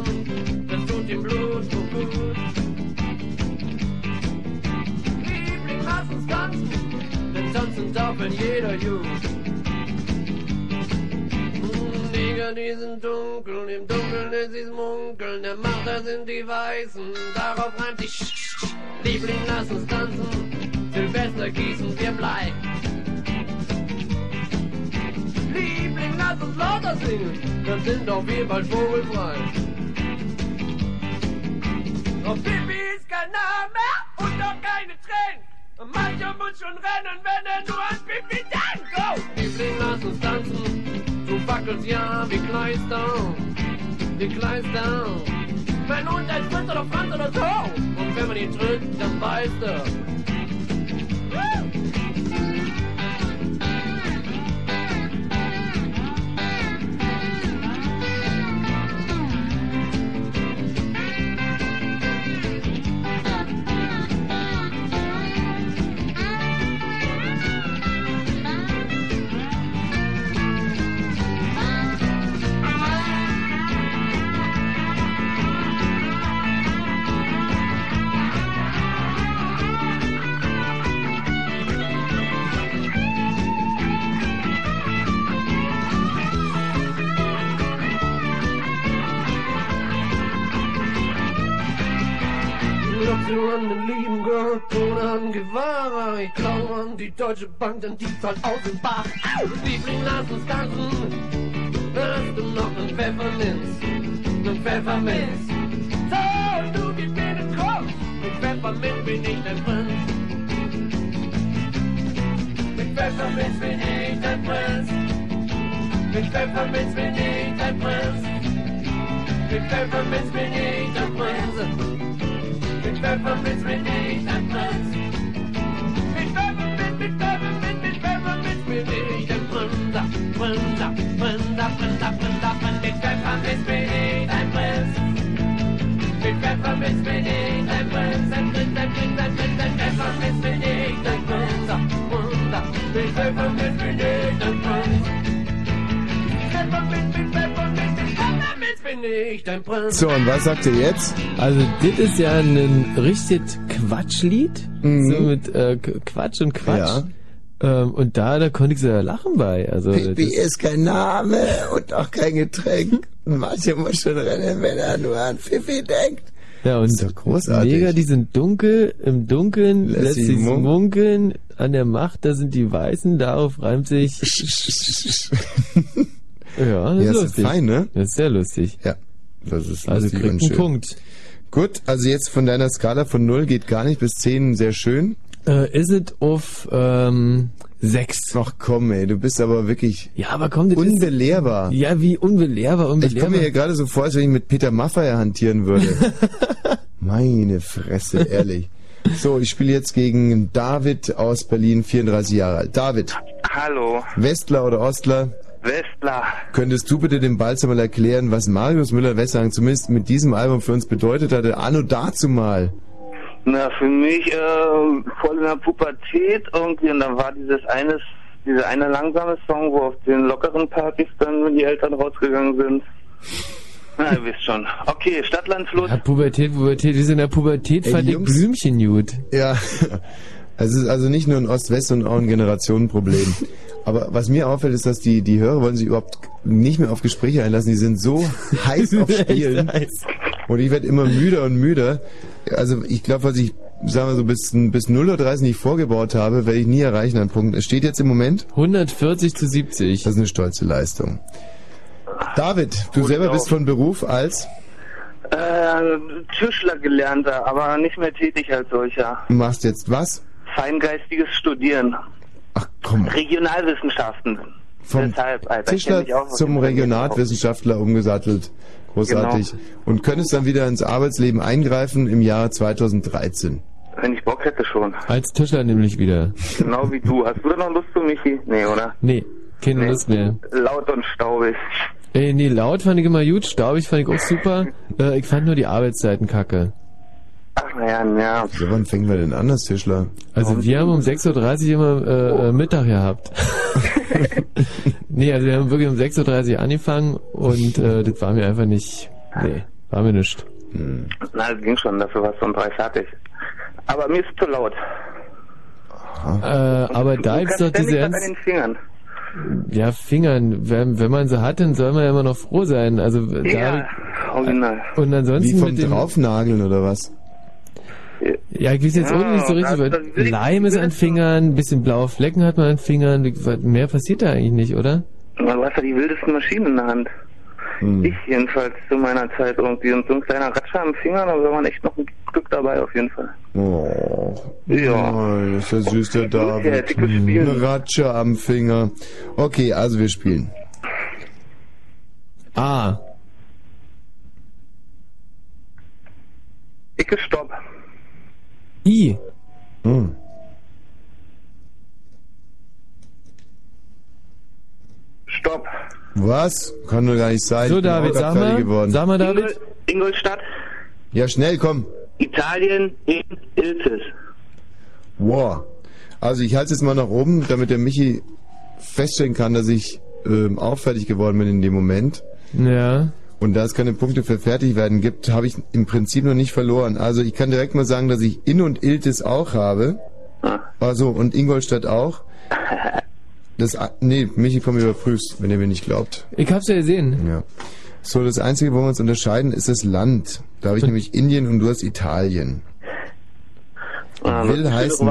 S8: Tanzen, denn tanzen darf in jeder Jugend. Mm, ja, die sind dunkel, im Dunkeln ist sie's munkeln, der Macher sind die Weißen, darauf reimt sich Liebling, lass uns tanzen, Silvester gießen wir Blei. Liebling, lass uns lauter singen, dann sind auch wir bald vogelfrei. Doch Pippi ist kein Name und auch keine Tränen. Mancher muss schon rennen, wenn er nur an Pippi denkt. Go! Liebling, lass uns tanzen. Du wackelst ja wie Kleister. Wie Kleister. Mein Hund, ein Fritz oder Franz oder so. Und wenn man ihn drückt, dann beißt er. Woo! An Gewahrer? Ich glaube an die Deutsche Bank, denn die zahlt aus dem Bach. Liebling, lass uns tanzen. Hast du noch einen Pfefferminz? Einen Pfefferminz? So, du gib mir den Kopf. Mit Pfefferminz bin ich dein Prinz. Mit Pfefferminz bin ich dein Prinz. Mit Pfefferminz bin ich dein Prinz. Mit Pfefferminz bin ich dein Prinz. Mit Pfefferminz bin ich dein Prinz. Mit Pfefferminz, mit Pfefferminz, mit Pfefferminz bin ich dein Prinz. Prinz, Prinz, Prinz, Prinz, Prinz. Mit Pfefferminz bin ich dein Prinz. Mit Pfefferminz bin ich dein Prinz. Ein Prinz, ein Prinz, ein Prinz, ein Pfefferminz bin ich dein Prinz. Prinz, mit Pfefferminz bin ich dein Prinz. Pfefferminz, mit Pfefferminz, mit Pfefferminz bin ich dein Prinz.
S4: So, und was sagt ihr jetzt?
S3: Also, das ist ja ein richtig Quatschlied. So mit äh, Quatsch und Quatsch. Ähm, und da, da konnte ich so lachen bei. Also,
S4: Pipi
S3: das-
S4: ist kein Name und auch kein Getränk. Manche muss schon rennen, wenn er nur an Pfiffi denkt.
S3: Ja, und
S4: ist großartig.
S3: Neger, die sind dunkel, im Dunkeln
S4: Lässt
S3: lässt
S4: sie
S3: sich
S4: mun-
S3: munkeln, an der Macht, da sind die Weißen, darauf reimt sich. Ja, das
S4: Ja,
S3: ist
S4: ist
S3: lustig.
S4: fein, ne?
S3: Das ist sehr lustig.
S4: Ja, das ist
S3: Also
S4: lustig
S3: kriegt
S4: und
S3: einen
S4: schön.
S3: Punkt.
S4: Gut, also jetzt von deiner Skala von 0 geht gar nicht bis 10 sehr schön.
S3: Äh, ist es auf ähm, 6.
S4: Ach komm, ey, du bist aber wirklich
S3: Ja, aber komm, das
S4: unbelehrbar.
S3: ist... Ja, wie unbelehrbar,
S4: Ich
S3: unbelehrbar.
S4: komme mir hier gerade so vor, als wenn ich mit Peter Maffay hantieren würde. Meine Fresse, ehrlich. So, ich spiele jetzt gegen David aus Berlin, 34 Jahre alt. David,
S5: Hallo,
S4: Westler oder Ostler?
S5: Westler.
S4: Könntest du bitte dem Balzer mal erklären, was Marius Müller-Western zumindest mit diesem Album für uns bedeutet hatte? Anno dazu mal.
S5: Na, für mich äh, voll in der Pubertät irgendwie und dann war dieses eines, dieser eine langsame Song, wo auf den lockeren Partys dann wenn die Eltern rausgegangen sind. Na, ihr wisst schon. Okay, Stadtland Fluss.
S3: Ja, Pubertät, Pubertät, wie ist in der Pubertät
S4: Ey,
S3: fand ich. Blümchen gut.
S4: Ja, es ist also nicht nur ein Ost-West, sondern auch ein Generationenproblem. Aber was mir auffällt, ist, dass die, die Hörer wollen sich überhaupt nicht mehr auf Gespräche einlassen. Die sind so heiß auf Spielen. Und ich werde immer müder und müder. Also ich glaube, was ich, sagen wir so, bis, bis 0.30 Uhr nicht vorgebaut habe, werde ich nie erreichen an Punkten. Es steht jetzt im Moment
S3: 140 zu 70.
S4: Das ist eine stolze Leistung. David, du selber bist von Beruf als,
S5: Äh, Tischler gelernter, aber nicht mehr tätig als solcher.
S4: du machst jetzt was?
S5: Feingeistiges Studieren.
S4: Ach komm.
S5: Regionalwissenschaften.
S4: Vom
S5: Deshalb, Alter, kenn
S4: Tischler zum Regionalwissenschaftler umgesattelt. Großartig. Und könntest dann wieder ins Arbeitsleben eingreifen im Jahr 2013.
S5: Wenn ich Bock hätte schon.
S3: Als Tischler nämlich wieder.
S5: Genau wie du. Hast du da noch Lust zu, Michi? Nee, oder?
S3: Nee, keine Lust mehr.
S5: Laut und staubig.
S3: Ey, nee, laut fand ich immer gut, staubig fand ich auch super. Äh, ich fand nur die Arbeitszeiten kacke.
S5: Ach naja, ja.
S4: Wann fängen wir denn an, das Tischler?
S3: Also wir haben um 6.30 Uhr immer äh, oh. Mittag gehabt. nee, also wir haben wirklich um 6.30 Uhr angefangen und äh, das war mir einfach nicht. Nee, war mir nichts. Hm.
S5: Na, das ging schon, dafür warst du um drei fertig. Aber mir ist zu laut.
S3: Äh, aber da ist doch diese.
S5: Ernst an den Fingern.
S3: Ja, Fingern. Wenn, wenn man sie hat, dann soll man ja immer noch froh sein. Also,
S5: ja, da, original.
S3: Und ansonsten.
S4: Wie vom
S3: mit dem,
S4: Draufnageln oder was?
S3: Ja, ich weiß jetzt ja, auch nicht so richtig, weil Leim ist an Fingern, ein bisschen blaue Flecken hat man an Fingern, mehr passiert da eigentlich nicht, oder?
S5: Man du ja die wildesten Maschinen in der Hand.
S4: Hm.
S5: Ich jedenfalls zu meiner Zeit irgendwie und so ein kleiner Ratscher am Finger, also da war man echt noch ein Glück dabei auf jeden Fall.
S4: Oh.
S5: Ja.
S4: Oh, das ist ja süß, der David.
S5: Hm,
S4: Eine Ratsche am Finger. Okay, also wir spielen.
S3: Ah.
S5: Ich Stopp.
S3: I.
S4: Hm.
S5: Stopp.
S4: Was? Kann doch gar nicht sein.
S3: So, David, sag mal, sag mal, David.
S5: Ingol Ingolstadt.
S4: Ja, schnell, komm.
S5: Italien in Ilzes.
S4: Wow. Also ich halte es jetzt mal nach oben, damit der Michi feststellen kann, dass ich ähm, auch fertig geworden bin in dem Moment.
S3: Ja.
S4: Und da es keine Punkte für Fertigwerden gibt, habe ich im Prinzip noch nicht verloren. Also ich kann direkt mal sagen, dass ich Inn und Iltis auch habe. Ah. Also und Ingolstadt auch. Das, nee, Michi, komm, überprüfst, wenn ihr mir nicht glaubt.
S3: Ich hab's ja gesehen.
S4: Ja. So, das Einzige, wo wir uns unterscheiden, ist das Land. Da habe ich nämlich Indien und du hast Italien.
S5: Ah,
S4: Will
S5: heißt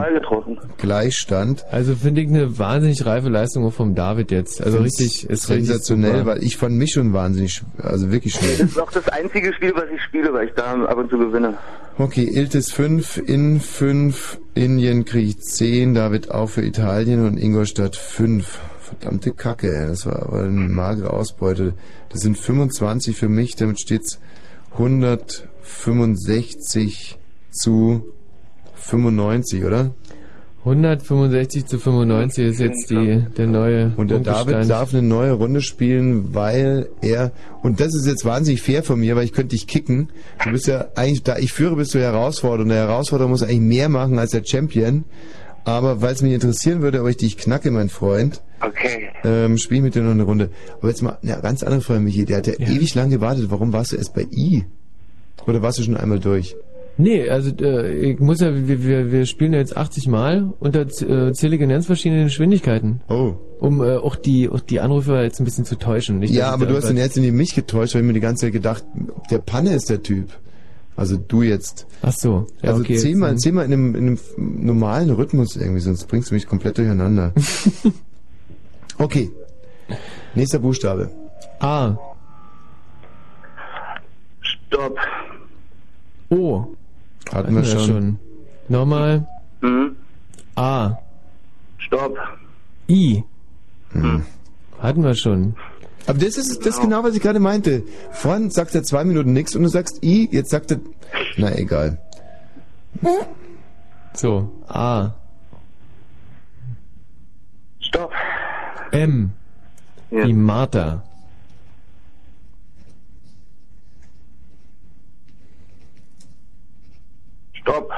S4: Gleichstand.
S3: Also finde ich eine wahnsinnig reife Leistung vom David jetzt. Also
S4: Find's
S3: richtig, ist
S4: sensationell,
S3: richtig
S4: weil ich fand mich schon wahnsinnig, also wirklich schnell.
S5: Das ist auch das einzige Spiel, was ich spiele, weil ich da ab und zu gewinne.
S4: Okay, Iltis 5, in 5, Indien kriegt 10, David auch für Italien und Ingolstadt 5. Verdammte Kacke, ey. das war aber eine magere Ausbeute. Das sind 25 für mich, damit steht's 165 zu 95, oder?
S3: 165 zu 95 ist jetzt die, der neue.
S4: Und der David darf eine neue Runde spielen, weil er, und das ist jetzt wahnsinnig fair von mir, weil ich könnte dich kicken. Du bist ja eigentlich, da ich führe, bist du Herausforderer. Und der Herausforderer muss eigentlich mehr machen als der Champion. Aber weil es mich interessieren würde, ob ich dich knacke, mein Freund,
S5: okay.
S4: ähm, spiele mit dir noch eine Runde. Aber jetzt mal eine ganz andere Frage, Michi. Der hat ja, ja ewig lang gewartet. Warum warst du erst bei I? Oder warst du schon einmal durch?
S3: Nee, also äh, ich muss ja, wir, wir, wir spielen ja jetzt 80 Mal unter da äh, zähle ganz verschiedenen Geschwindigkeiten.
S4: Oh.
S3: Um äh, auch, die, auch die Anrufer jetzt ein bisschen zu täuschen. Nicht,
S4: ja, aber du hast den jetzt in mich getäuscht, weil ich mir die ganze Zeit gedacht, der Panne ist der Typ. Also du jetzt.
S3: Ach so. Ja,
S4: also
S3: okay,
S4: zehnmal,
S3: mhm.
S4: zehnmal in einem, in einem normalen Rhythmus irgendwie, sonst bringst du mich komplett durcheinander. okay. Nächster Buchstabe.
S3: A.
S5: Stopp.
S3: O.
S4: Hatten, wir, schon. schon.
S3: Nochmal.
S5: Mhm.
S3: A.
S5: Stopp.
S3: I. Mhm.
S4: Hm.
S3: Hatten wir schon.
S4: Aber das ist das genau. genau, was ich gerade meinte. Vorhin sagt er zwei Minuten nichts und du sagst I, jetzt sagt er. Na egal.
S3: So, A.
S5: Stopp.
S3: M. Ja. Die Martha.
S5: Stopp.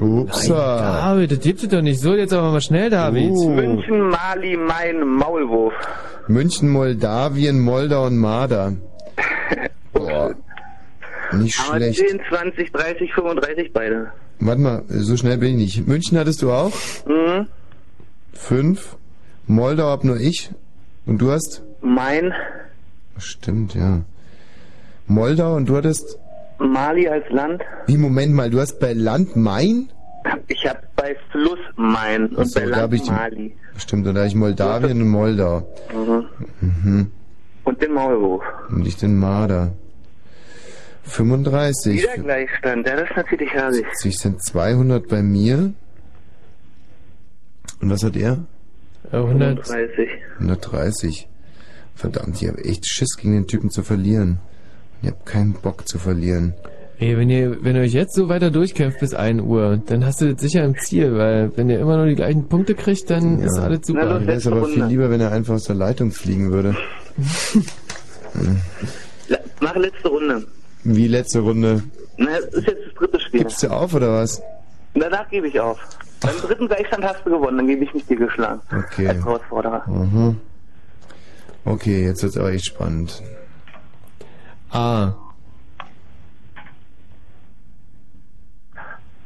S4: Ups.
S3: David, das gibt's doch nicht. So, jetzt aber mal schnell, David.
S4: Uh.
S5: München, Mali, mein Maulwurf.
S4: München, Moldawien, Moldau und Marder. Boah. Nicht
S5: aber
S4: schlecht.
S5: 10, 20, 30, 35 beide.
S4: Warte mal, so schnell bin ich nicht. München hattest du auch?
S5: Mhm.
S4: Fünf. Moldau hab nur ich. Und du hast?
S5: Mein.
S4: Stimmt, ja. Moldau und du hattest?
S5: Mali als Land.
S4: Wie, Moment mal, du hast bei Land Main?
S5: Ich habe bei Fluss Main und
S4: Achso,
S5: bei Land
S4: ich,
S5: Mali.
S4: Stimmt, und da habe ich Moldawien und Moldau.
S5: Mhm.
S4: Mhm.
S5: Und den Maulwurf.
S4: Und ich den Marder. 35.
S5: Wieder Gleichstand, ja, das ist natürlich herrlich.
S4: 70 sind 200 bei mir. Und was hat er?
S3: Äh,
S5: 130.
S4: 130. Verdammt, ich habe echt Schiss gegen den Typen zu verlieren. Ich hab keinen Bock zu verlieren.
S3: Ey, wenn ihr, wenn ihr euch jetzt so weiter durchkämpft bis 1 Uhr, dann hast du das sicher im Ziel, weil wenn ihr immer nur die gleichen Punkte kriegt, dann ja. ist alles super.
S4: Na, Wäre es aber viel lieber, wenn er einfach aus der Leitung fliegen würde.
S5: Mach letzte Runde.
S4: Wie letzte Runde?
S5: Na, das ist jetzt das dritte Spiel.
S4: Gibst du auf oder was?
S5: Danach gebe ich auf. Beim dritten Gleichstand hast du gewonnen, dann gebe ich mich dir geschlagen.
S4: Okay.
S5: Als Herausforderer.
S4: Mhm. Okay, jetzt wird es aber echt spannend.
S3: A.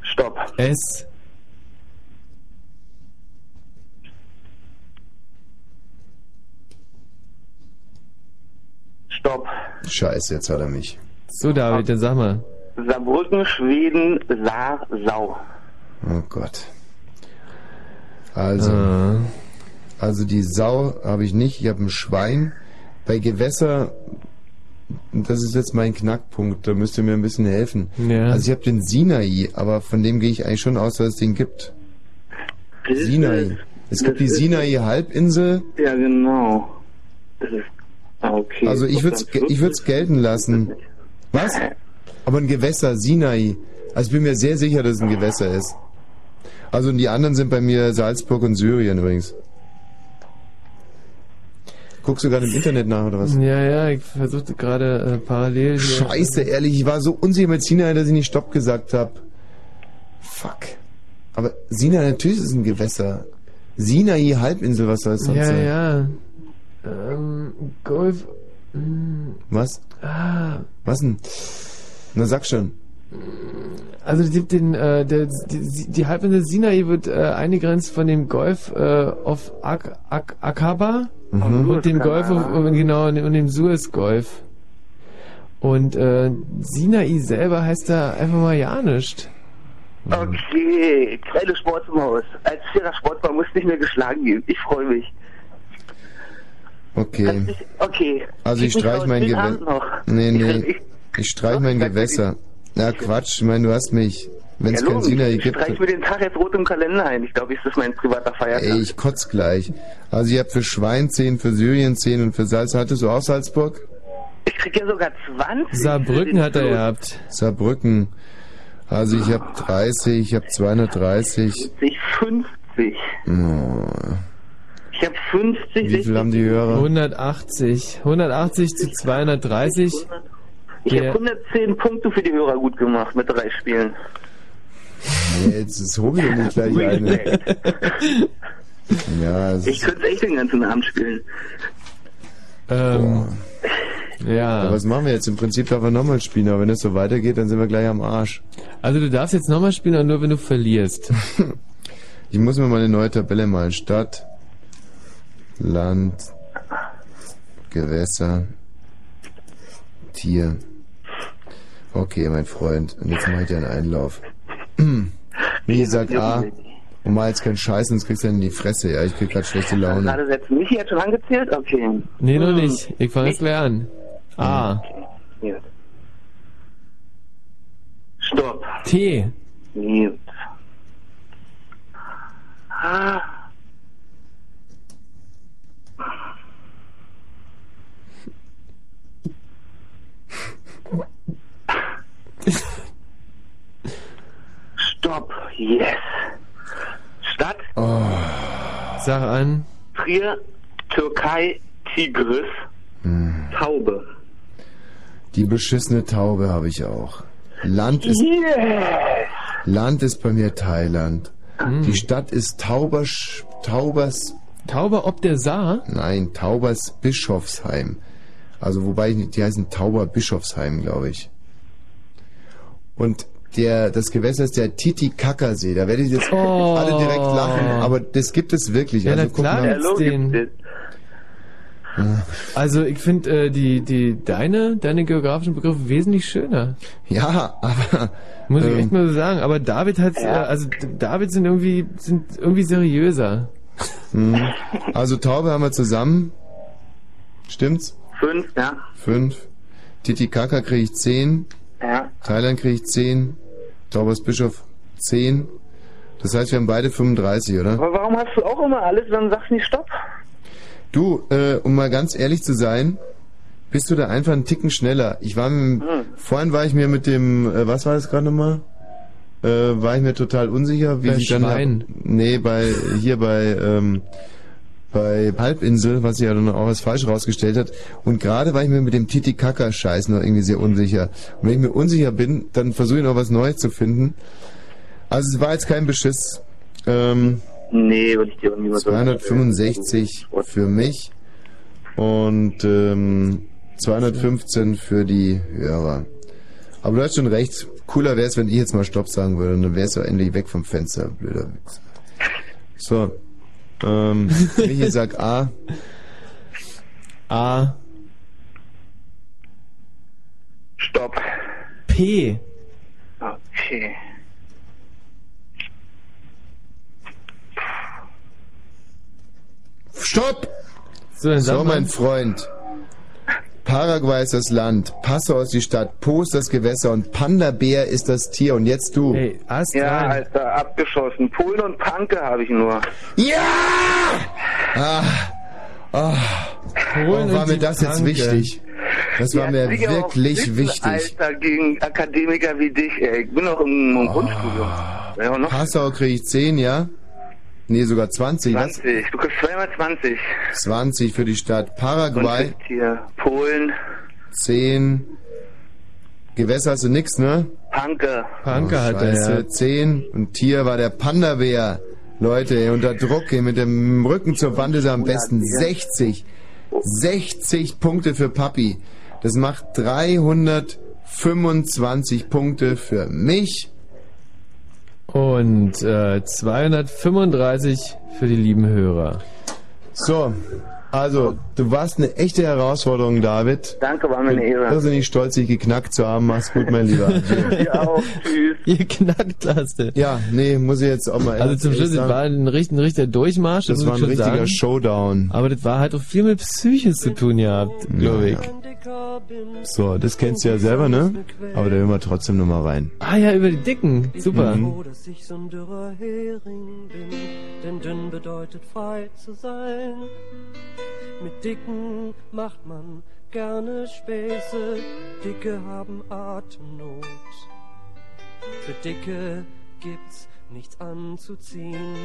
S5: Stopp.
S3: S.
S5: Stopp.
S4: Scheiße, jetzt hat er mich.
S3: So, David, dann sag mal.
S5: Saarbrücken, Schweden, Saar, Sau.
S4: Oh Gott. Also,
S3: ah.
S4: also die Sau habe ich nicht, ich habe ein Schwein. Bei Gewässer das ist jetzt mein Knackpunkt, da müsst ihr mir ein bisschen helfen.
S3: Ja.
S4: Also ich habe den Sinai, aber von dem gehe ich eigentlich schon aus, dass es den gibt. Sinai. Es gibt die
S5: das
S4: Sinai-Halbinsel.
S5: Ja, genau. Das ist. ah, Okay.
S4: Also ich würde es ich würd's gelten lassen. Was? Aber ein Gewässer, Sinai. Also ich bin mir sehr sicher, dass es ein Gewässer ist. Also und die anderen sind bei mir Salzburg und Syrien übrigens. Guckst du gerade im Internet nach oder was?
S3: Ja, ja, ich versuchte gerade äh, parallel.
S4: Scheiße, ehrlich, ich war so unsicher mit Sinai, dass ich nicht Stopp gesagt habe. Fuck. Aber Sinai, natürlich ist ein Gewässer. Sinai Halbinsel, was soll sonst
S3: Ja,
S4: sein?
S3: ja. Ähm, Golf. hm,
S4: Was?
S3: Ah,
S4: Was denn? Na sag schon.
S3: also die, den, äh, der, die, die Halbinsel Sinai wird äh, eingegrenzt von dem Golf äh, auf Ak Ak Akaba
S4: Mhm.
S3: und dem Golf und genau und dem, Suezgolf. Und äh, Sinai selber heißt da einfach mal ja nicht.
S5: Okay, kleine Sportsmaus. Als fairer Sportmann muss nicht mehr geschlagen gehen. Ich freue mich.
S4: Okay.
S5: Okay.
S4: Also ich streich mein Gewässer. Nee,
S5: Ich-
S4: nee.
S5: ich-
S4: Ich streich mein Gewässer. Na Quatsch, ich meine, du hast mich. Wenn es
S5: ja,
S4: kein
S5: logisch.
S4: Sinai
S5: ich
S4: gibt.
S5: streich mir den Tag jetzt rot im Kalender ein. Ich glaube, das ist mein privater Feiertag.
S4: Ey, ich kotz gleich. Also ich habe für Schwein 10, für Syrien 10 und für Salz. Hattest du auch Salzburg?
S5: Ich krieg ja sogar 20.
S3: Saarbrücken hat er gehabt.
S4: Saarbrücken. Also ich habe 30, ich habe 230.
S5: 50.
S4: Oh.
S5: Ich habe 50.
S4: Wie viel haben die Hörer?
S3: 180. 180 zu 230.
S5: Ich habe 110 Punkte für die Hörer gut gemacht mit drei Spielen.
S4: Nee, jetzt ist Hobby doch nicht gleich eine. Ja,
S5: Ich könnte echt den ganzen Abend spielen.
S3: Ähm, ja.
S4: Aber was machen wir jetzt? Im Prinzip darf er nochmal spielen, aber wenn es so weitergeht, dann sind wir gleich am Arsch.
S3: Also du darfst jetzt nochmal spielen, aber nur wenn du verlierst.
S4: Ich muss mir mal eine neue Tabelle malen. Stadt, Land, Gewässer, Tier. Okay, mein Freund. Und jetzt mache ich dir einen Einlauf. Michi sagt A. Und mal jetzt kein Scheiß, sonst kriegst du dann in die Fresse. Ja, ich krieg grad schlechte Laune.
S5: Gerade setzt Michi jetzt schon angezählt? Okay.
S3: Nee, noch
S5: Hm.
S3: nicht. Ich fange jetzt gleich an. A.
S5: Gut. Stopp.
S3: T.
S5: Gut. Ah. Stopp. Yes. Stadt,
S4: Oh.
S3: Sag an.
S5: Trier, Türkei, Tigris,
S4: Hm.
S5: Taube.
S4: Die beschissene Taube habe ich auch. Land ist,
S5: Yes.
S4: Land ist bei mir Thailand.
S3: Hm.
S4: Die Stadt ist Taubers, Taubers,
S3: Tauber ob der Saar?
S4: nein, Taubers Bischofsheim. Also wobei, die heißen Tauber Bischofsheim, glaube ich. Und der, das Gewässer ist der Titicacasee. Da werdet ihr jetzt
S3: Oh.
S4: alle direkt lachen, aber das gibt es wirklich.
S3: Ja,
S4: also guck
S3: klar
S4: mal.
S3: den. Also ich finde äh, die, die, deine, deine geografischen Begriffe wesentlich schöner.
S4: Ja, aber...
S3: Muss ich
S4: ähm,
S3: echt mal so sagen. Aber David hat, äh, also David sind irgendwie, sind irgendwie seriöser.
S4: hm. Also Taube haben wir zusammen. Stimmt's?
S5: Fünf, ja.
S4: Fünf. Titicaca kriege ich zehn.
S5: Ja.
S4: Thailand kriege ich 10, Taubers Bischof 10. Das heißt, wir haben beide 35, oder?
S5: Aber warum hast du auch immer alles, dann sagst du nicht Stopp?
S4: Du, äh, um mal ganz ehrlich zu sein, bist du da einfach einen Ticken schneller. Ich war mit,
S5: Hm.
S4: vorhin war ich mir mit dem, äh, was war das gerade nochmal? Äh, war ich mir total unsicher, wie
S3: Bei
S4: sich dann
S3: Schwein.
S4: nee, bei hier bei ähm, bei Halbinsel, was sich ja dann auch als falsch rausgestellt hat. Und gerade war ich mir mit dem Titicaca-Scheiß noch irgendwie sehr unsicher. Und wenn ich mir unsicher bin, dann versuche ich noch was Neues zu finden. Also es war jetzt kein Beschiss. Ähm,
S5: Nee, würde ich dir auch niemals sagen.
S4: 265 für mich und ähm, 215 für die Hörer. Aber du hast schon recht. Cooler wäre es, wenn ich jetzt mal Stopp sagen würde dann wärst du endlich weg vom Fenster, blöder Wichser. So. Ähm, Michi sagt A.
S3: A.
S5: Stopp.
S3: P.
S5: Okay.
S4: Stopp!
S3: So, dann sag
S4: So, mein Freund. Paraguay ist das Land, Passau ist die Stadt, Po ist das Gewässer und Panda-Bär ist das Tier. Und jetzt du.
S3: Hey, Ast
S5: Ja,
S3: rein.
S5: Alter, abgeschossen. Polen und Panke habe ich nur.
S4: Ja! Ah, ah, warum war
S3: und
S4: mir das jetzt
S3: Panke.
S4: wichtig? Das war
S5: Ja,
S4: mir
S5: Digga,
S4: wirklich
S5: sitzen,
S4: wichtig.
S5: Alter, gegen Akademiker wie dich, ey. Ich bin noch im, im Grundstudium. Ja, noch
S4: Passau kriege ich 10, ja? Nee, sogar 20. Was?
S5: 20. Du kriegst zweimal 20.
S4: 20 für die Stadt.
S5: Und
S4: Paraguay
S5: kriegst hier Polen,
S4: 10. Gewässer hast du nix, ne?
S5: Panke.
S3: Panke hat er, ja.
S4: 10. Und Tier war der Panda-Bär. Leute, unter Druck, mit dem Rücken zur Wand ist er am besten. 60. 60 Punkte für Papi. Das macht 325 Punkte für mich.
S3: Und äh, 235 für die lieben Hörer.
S4: So, also, du warst eine echte Herausforderung, David.
S5: Danke, war mir eine
S4: Bin
S5: Ehre.
S4: irrsinnig stolz, dich geknackt zu haben. Mach's gut, mein Lieber.
S5: Ja, auch. Tschüss.
S3: Ihr knackt hast du.
S4: Ja, nee, muss ich jetzt auch mal
S3: Also zum Schluss, das
S4: sagen.
S3: war ein, richt- ein richtiger Durchmarsch.
S4: Das
S3: muss
S4: war
S3: ich
S4: ein richtiger
S3: sagen.
S4: Showdown.
S3: Aber das war halt auch viel mit Psyche zu tun gehabt, glaube ich.
S4: So, das kennst du ja selber, ne? Aber da hören wir trotzdem nochmal rein.
S3: Ah ja, über die Dicken. Super.
S4: Mhm.
S8: dass ich so ein dürrer Hering bin, denn dünn bedeutet frei zu sein. Mit Dicken macht man gerne Späße, Dicke haben Atemnot. Für Dicke gibt's nichts anzuziehen,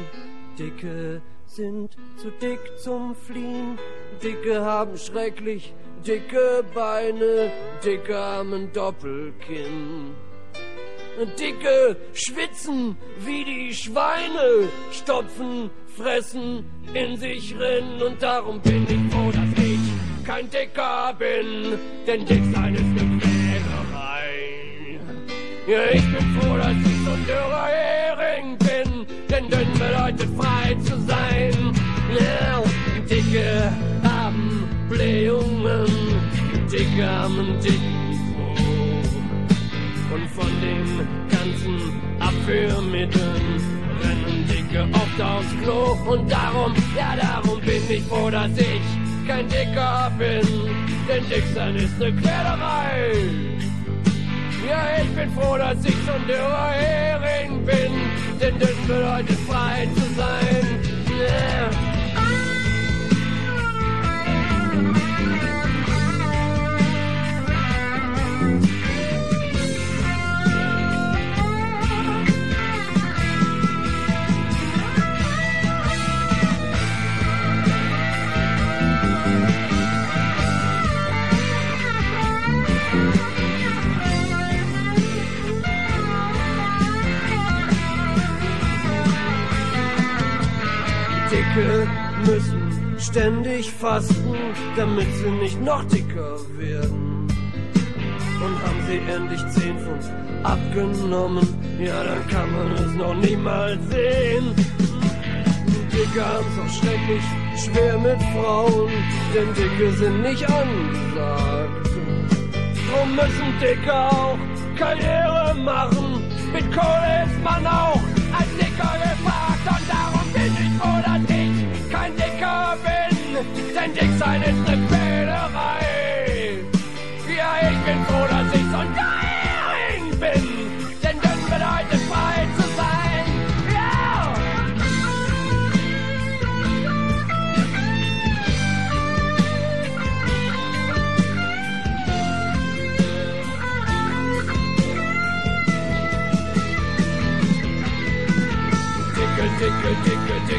S8: Dicke sind zu dick zum Fliehen, Dicke haben schrecklich dicke Beine, Dicke haben Doppelkinn. Dicke schwitzen wie die Schweine, stopfen, fressen, in sich rennen und darum bin ich froh, dass ich kein Dicker bin, denn dick sein ist eine Quälerei. Ja, ich bin froh, dass ich so ein dürrer Hering bin, denn dünn bedeutet frei zu sein. Ja, Dicke haben Blähungen, Dicke haben dicken Po. Und von den ganzen Abführmitteln rennen Dicke oft aufs Klo. Und darum, ja darum bin ich froh, dass ich kein Dicker bin. Denn dick sein ist ne Quälerei. Ja, ich bin froh, dass ich ein dürrer Hering bin. Denn das bedeutet frei zu sein. Yeah. Dicke müssen ständig fasten, damit sie nicht noch dicker werden. Und haben sie endlich 10 Pfund abgenommen, ja, dann kann man es noch niemals sehen. Dicke haben's auch schrecklich schwer mit Frauen, denn Dicke sind nicht angesagt. Drum müssen Dicke auch Karriere machen, mit Kohle ist man auch als Dicker gefragt und darum bin ich froh, bin, denn dick sein ist ne Quälerei. Ja, ich bin froh, dass ich so Hering bin, denn dünn bedeutet frei zu sein. Ja! Dicke, dicke, dicke,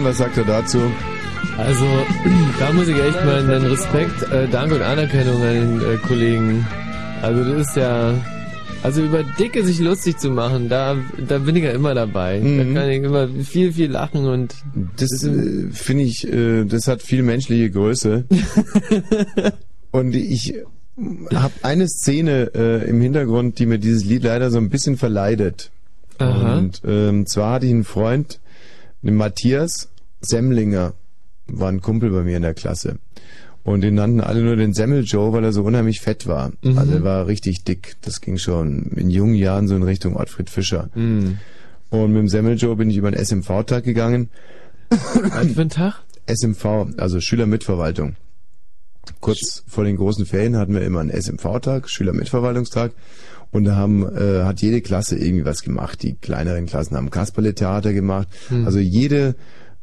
S4: Und was sagt er dazu?
S3: Also, da muss ich echt mal einen Respekt, äh, Dank und Anerkennung an den äh, Kollegen. Also, das ist ja. Also über Dicke sich lustig zu machen, da, da bin ich ja immer dabei.
S4: Mhm.
S3: Da kann ich immer viel, viel lachen und
S4: Das äh, finde ich, äh, das hat viel menschliche Größe. Und ich habe eine Szene äh, im Hintergrund, die mir dieses Lied leider so ein bisschen verleidet.
S3: Aha.
S4: Und ähm, zwar hatte ich einen Freund, den Matthias Semmlinger, war ein Kumpel bei mir in der Klasse. Und den nannten alle nur den Semmel Joe, weil er so unheimlich fett war.
S3: Mhm.
S4: Also er war richtig dick. Das ging schon in jungen Jahren so in Richtung Ottfried Fischer.
S3: Mhm.
S4: Und mit dem Semmel Joe bin ich über den SMV-Tag gegangen.
S3: Was für ein Tag?
S4: SMV, also Schülermitverwaltung. Kurz vor den großen Ferien hatten wir immer einen SMV-Tag, Schülermitverwaltungstag. Und da haben, äh, hat jede Klasse irgendwie was gemacht. Die kleineren Klassen haben Kasperle-Theater gemacht.
S3: Hm.
S4: Also jede,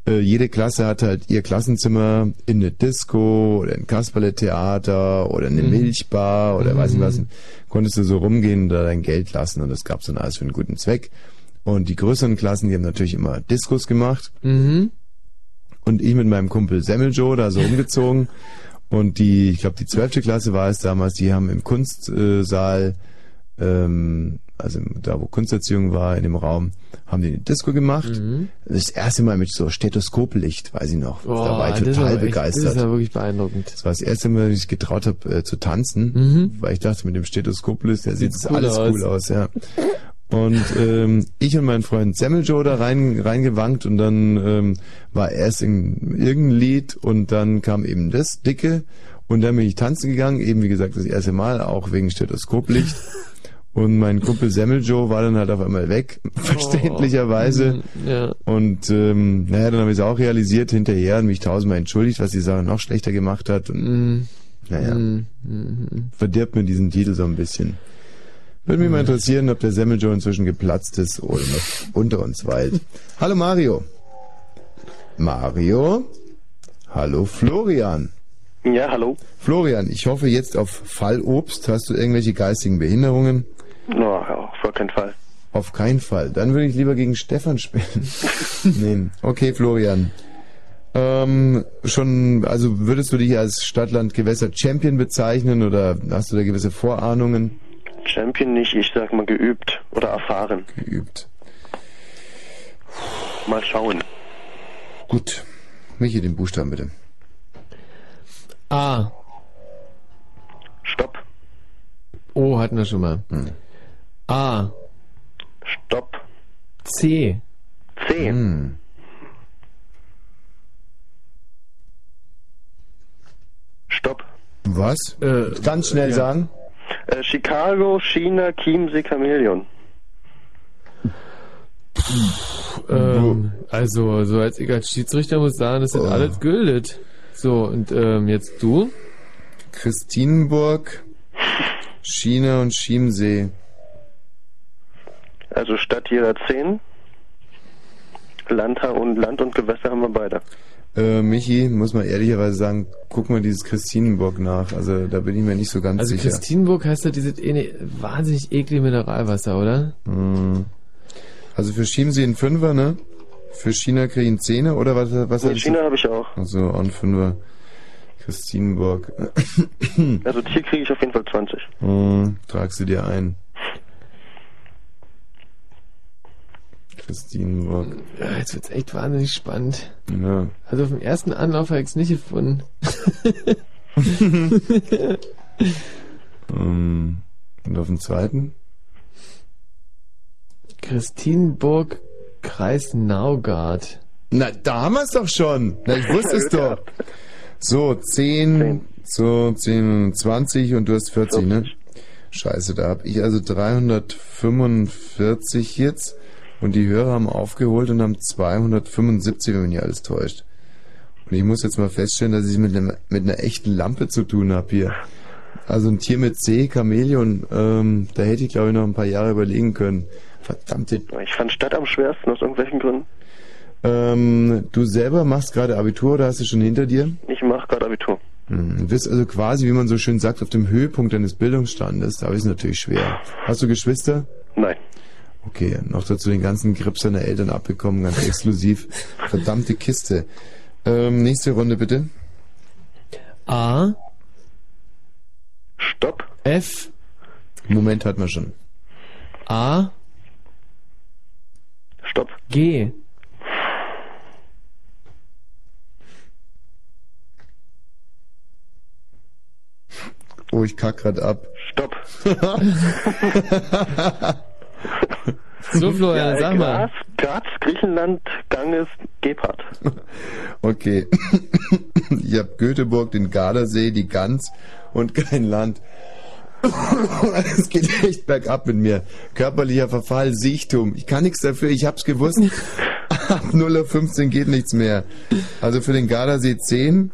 S4: äh, jede Klasse hat halt ihr Klassenzimmer in eine Disco oder ein Kasperle-Theater oder eine
S3: Mhm.
S4: Milchbar oder weiß nicht was.
S3: Mhm.
S4: Konntest du so rumgehen und da dein Geld lassen und das gab's dann alles für einen guten Zweck. Und die größeren Klassen, die haben natürlich immer Diskos gemacht.
S3: Mhm.
S4: Und ich mit meinem Kumpel Semmeljoe da so umgezogen. Und die, ich glaube, die zwölfte Klasse war es damals, die haben im Kunstsaal, ähm, also da wo Kunsterziehung war, in dem Raum, haben die eine Disco gemacht.
S3: Mhm.
S4: Das erste Mal mit so Stethoskoplicht, weiß ich noch. da
S3: Boah,
S4: war ich
S3: das
S4: total
S3: echt-
S4: begeistert.
S3: Das ist ja wirklich beeindruckend.
S4: Das war das erste Mal, dass ich getraut habe äh, zu tanzen,
S3: Mhm.
S4: weil ich dachte, mit dem Stethoskoplicht, der sieht das
S3: cool
S4: alles
S3: aus.
S4: cool aus, ja. Und ähm, ich und mein Freund Semmeljoe da rein reingewankt und dann ähm, war erst in irgendein Lied und dann kam eben das dicke und dann bin ich tanzen gegangen, eben wie gesagt das erste Mal, auch wegen Stethoskoplicht. Und mein Kumpel Semmeljoe war dann halt auf einmal weg, verständlicherweise.
S3: Mhm, Ja.
S4: Und ähm, naja, dann habe ich es auch realisiert hinterher und mich tausendmal entschuldigt, was die Sache noch schlechter gemacht hat. Und
S3: Mhm.
S4: naja,
S3: Mhm. Mhm.
S4: verdirbt mir diesen Titel so ein bisschen. Würde mich mal interessieren, ob der Semmeljoe inzwischen geplatzt ist oder noch unter uns weilt. Hallo Mario. Mario? Hallo Florian.
S17: Ja, hallo.
S4: Florian, ich hoffe jetzt auf Fallobst. Hast du irgendwelche geistigen Behinderungen?
S17: No, auf gar keinen Fall.
S4: Auf keinen Fall. Dann würde ich lieber gegen Stefan spielen. nee. Okay, Florian. Ähm, schon, also würdest du dich als Stadtland Gewässer Champion bezeichnen oder hast du da gewisse Vorahnungen?
S17: Champion nicht, ich sag mal geübt oder erfahren.
S4: Geübt.
S17: Mal schauen.
S4: Gut. Michi, den Buchstaben bitte.
S3: A.
S17: Stopp.
S3: O hatten wir schon mal.
S4: Hm.
S3: A.
S17: Stopp.
S3: C.
S17: C.
S4: Hm.
S17: Stopp.
S4: Was? Ganz schnell
S3: ja.
S4: sagen.
S17: Äh, Chicago, China, Chiemsee, Chamäleon.
S3: Ähm, also, so als ich als Schiedsrichter muss sagen, das sind
S4: Oh.
S3: alles gültet. So, und ähm, jetzt du?
S4: Christinenburg, China und Chiemsee.
S17: Also Stadt jeder zehn. Land und, Land und Gewässer haben wir beide.
S4: Äh, Michi, muss man ehrlicherweise sagen, guck mal dieses Christinenburg nach. Also da bin ich mir nicht so ganz
S3: Also
S4: sicher.
S3: Christinenburg heißt ja dieses eh wahnsinnig eklige Mineralwasser, oder?
S4: Hm. Also für Chiemsee ein Fünfer, ne? Für China kriege ich einen Zehner oder was? was
S17: Nee, China habe ich auch.
S4: Also auch ein Fünfer. Christinenburg.
S17: Also hier kriege ich auf jeden Fall 20.
S4: Hm, tragst du dir ein. Christinenburg.
S3: Ja, jetzt wird's echt wahnsinnig spannend.
S4: Ja.
S3: Also auf dem ersten Anlauf habe ich es nicht gefunden.
S4: Ähm, und auf dem zweiten?
S3: Christinenburg, Kreis Naugard.
S4: Na, da haben wir es doch schon. Na, ich wusste es doch. So, 10, so 10, 20 und du hast 40, ne? Scheiße, da habe ich also 345 jetzt und die Hörer haben aufgeholt und haben 275, wenn mich nicht alles täuscht. Und ich muss jetzt mal feststellen, dass ich mit, einem, mit einer echten Lampe zu tun habe hier. Also ein Tier mit C, Chamäleon, ähm, da hätte ich glaube ich noch ein paar Jahre überlegen können. Verdammte
S17: Ich fand Stadt am schwersten aus irgendwelchen Gründen.
S4: ähm, du selber machst gerade Abitur oder hast du schon hinter dir?
S17: Ich mache gerade Abitur.
S4: Hm, Du bist also quasi, wie man so schön sagt, auf dem Höhepunkt deines Bildungsstandes. Da ist es natürlich schwer. Hast du Geschwister?
S17: Nein.
S4: Okay, noch dazu den ganzen Grips seiner Eltern abbekommen, ganz exklusiv. Verdammte Kiste. Ähm, nächste Runde bitte.
S3: A.
S17: Stopp.
S3: F.
S4: Moment hat man schon.
S3: A.
S17: Stopp.
S3: G.
S4: Oh, ich kack grad ab.
S17: Stopp.
S3: So, Florian,
S17: ja,
S3: sag mal.
S17: Graz, Graz, Griechenland, Ganges, Gebhardt.
S4: Okay. Ich hab Göteborg, den Gardasee, die Gans und kein Land. Es geht echt bergab mit mir. Körperlicher Verfall, Siechtum. Ich kann nichts dafür, ich hab's gewusst. Ab 0 auf 15 geht nichts mehr. Also für den Gardasee 10,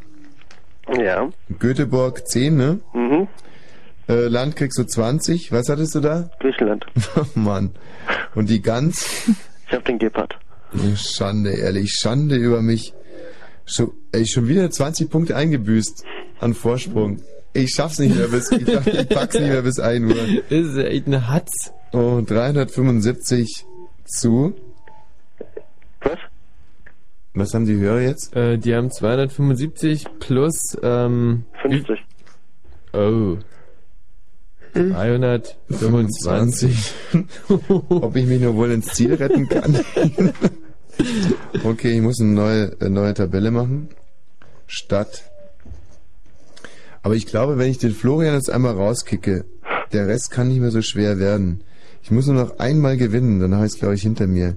S17: Ja.
S4: Göteborg 10, ne?
S17: Mhm.
S4: Äh, Land kriegst du 20. Was hattest du da?
S17: Griechenland.
S4: Oh Mann. Und die Gans?
S17: Ich hab den Gebhardt.
S4: Schande, ehrlich, Schande über mich. Schon, ey, schon wieder 20 Punkte eingebüßt an Vorsprung. Ich schaff's nicht mehr bis, ich, schaff- ich pack's nicht mehr bis 1 Uhr.
S3: Das ist echt eine Hatz.
S4: Oh, 375 zu.
S17: Was?
S4: Was haben die Hörer jetzt?
S3: Äh, die haben 275 plus ähm,
S17: 50.
S3: Oh. 325.
S4: Ob ich mich nur wohl ins Ziel retten kann? okay, ich muss eine neue, eine neue Tabelle machen. Stadt. Aber ich glaube, wenn ich den Florian jetzt einmal rauskicke, der Rest kann nicht mehr so schwer werden. Ich muss nur noch einmal gewinnen, dann habe ich es, glaube ich, hinter mir.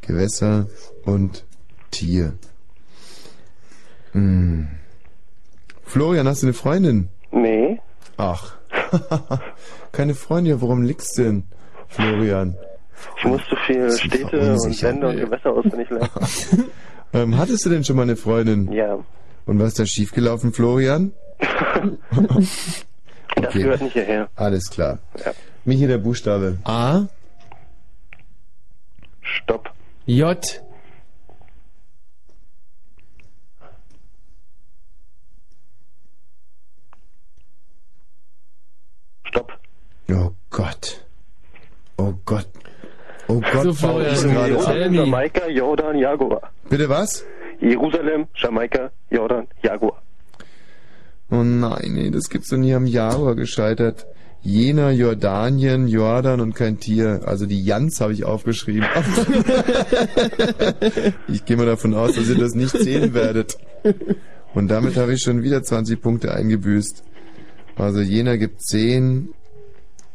S4: Gewässer und Tier. Hm. Florian, hast du eine Freundin?
S17: Nee.
S4: Ach. Keine Freundin, warum liegst du denn, Florian?
S17: Ich muss zu viel Städte und. Länder und Gewässer auswendig lernen.
S4: Ähm, hattest du denn schon mal eine Freundin?
S17: Ja.
S4: Und was ist da schiefgelaufen, Florian?
S17: Das gehört nicht hierher.
S4: Alles klar.
S17: Ja.
S4: Michi, der Buchstabe.
S3: A.
S17: Stopp.
S3: J.
S17: Stopp.
S4: Oh Gott. Oh Gott. Oh Gott,
S3: So,
S4: Paul,
S3: Florian.
S17: Jerusalem, Jamaika, Jordan, Jaguar.
S4: Bitte was?
S17: Jerusalem, Jamaika, Jordan, Jaguar.
S4: Oh nein, nee, das gibt's doch nie am Jaguar gescheitert. Jena, Jordanien, Jordan und kein Tier. Also die Jans habe ich aufgeschrieben. ich gehe mal davon aus, dass ihr das nicht sehen werdet. Und damit habe ich schon wieder 20 Punkte eingebüßt. Also Jena gibt 10.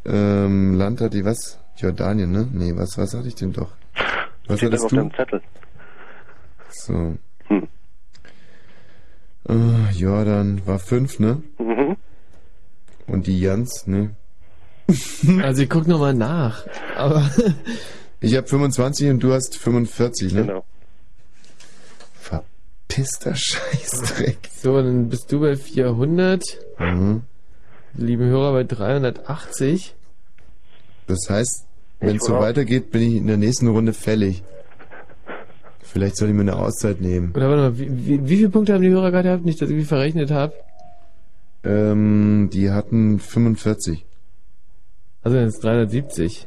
S4: Ähm, Land hat die was? Jordanien, ne? Nee, was, was hatte ich denn doch? Was
S17: Steht
S4: hattest
S17: auf
S4: du?
S17: deinem Zettel.
S4: So.
S17: Hm.
S4: Äh, Jordan war 5, ne?
S17: Mhm.
S4: Und die Jans, ne?
S3: Also ich guck nochmal nach. Aber
S4: Ich habe 25 und du hast 45, ne?
S17: Genau.
S4: Verpisster Scheißdreck.
S3: so, dann bist du bei 400.
S4: Mhm.
S3: Liebe Hörer bei 380.
S4: Das heißt, wenn es so weitergeht, bin ich in der nächsten Runde fällig. Vielleicht soll ich mir eine Auszeit nehmen.
S3: Oder warte mal, wie, wie, wie viele Punkte haben die Hörer gerade gehabt? Nicht, dass ich mich verrechnet habe.
S4: Ähm, die hatten 45.
S3: Also jetzt 370.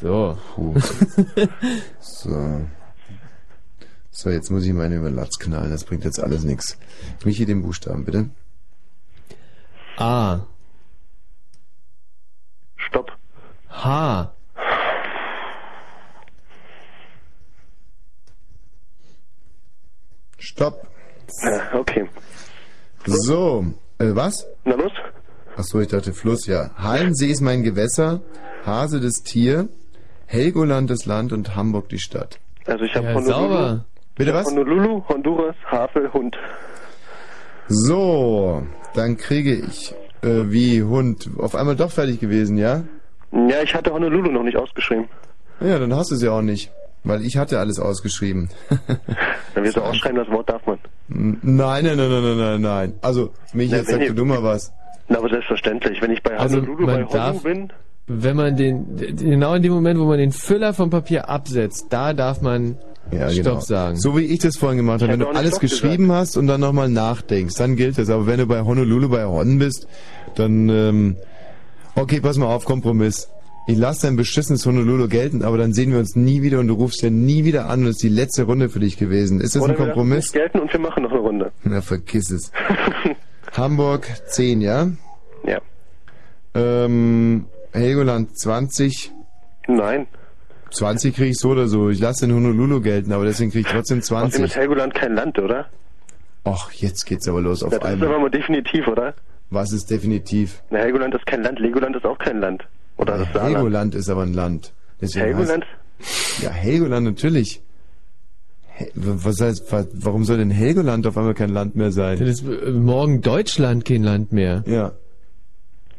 S3: So.
S4: Puh. so. So, jetzt muss ich meine über Latz knallen. Das bringt jetzt alles nichts. Michi, den Buchstaben, bitte.
S3: A.
S17: Stopp.
S3: H.
S4: Stopp.
S17: Ja, okay.
S4: So, äh, was?
S17: Na los?
S4: Achso, ich dachte Fluss, ja. Hallensee ist mein Gewässer, Hase das Tier, Helgoland das Land und Hamburg die Stadt.
S17: Also ich habe
S3: Ja,
S17: Honolulu.
S3: sauber.
S4: Bitte was?
S17: Honolulu, Honduras, Havel, Hund.
S4: So, dann kriege ich, äh, wie Hund, auf einmal doch fertig gewesen, ja?
S17: Ja, ich hatte Honolulu noch nicht ausgeschrieben.
S4: Ja, dann hast du es ja auch nicht. Weil ich hatte alles ausgeschrieben.
S17: Dann wirst du ausschreiben, das Wort darf man.
S4: Nein, nein, nein, nein, nein, nein, nein. Also, mich
S17: Na,
S4: jetzt sagt du dummer was.
S17: Na, aber selbstverständlich. Wenn ich bei
S3: Also
S17: Honolulu bei Honolulu bin,
S3: wenn man den, genau in dem Moment, wo man den Füller vom Papier absetzt, da darf man
S4: Ja,
S3: Stopp
S4: genau.
S3: sagen.
S4: So wie ich das vorhin gemacht habe. Wenn du alles
S17: Stopp
S4: geschrieben hast und dann nochmal nachdenkst, dann gilt das. Aber wenn du bei Honolulu bei Hon bist, dann, ähm, okay, pass mal auf, Kompromiss. Ich lasse dein beschissenes Honolulu gelten, aber dann sehen wir uns nie wieder und du rufst ja nie wieder an und es ist die letzte Runde für dich gewesen. Ist das
S17: Oder
S4: ein
S17: wir
S4: Kompromiss?
S17: es gelten und wir machen noch eine Runde.
S4: Na, vergiss es. Hamburg 10, ja?
S17: Ja.
S4: Ähm, Helgoland 20.
S17: Nein.
S4: 20 kriege ich so oder so. Ich lasse den Honolulu gelten, aber deswegen kriege ich trotzdem
S17: Außerdem
S4: 20.
S17: ist Helgoland kein Land, oder?
S4: Ach, jetzt geht's aber los auf
S17: Ja, das ist
S4: einmal.
S17: aber mal definitiv, oder?
S4: Was ist definitiv?
S17: Na, Helgoland ist kein Land, Legoland ist auch kein Land. Oder das Saarland.
S4: Helgoland ist aber ein Land. Deswegen
S17: Helgoland?
S4: Heißt, ja, Helgoland natürlich. He was heißt, wa- warum soll denn Helgoland auf einmal kein Land mehr sein?
S3: Dann ist äh, morgen Deutschland kein Land mehr.
S4: Ja.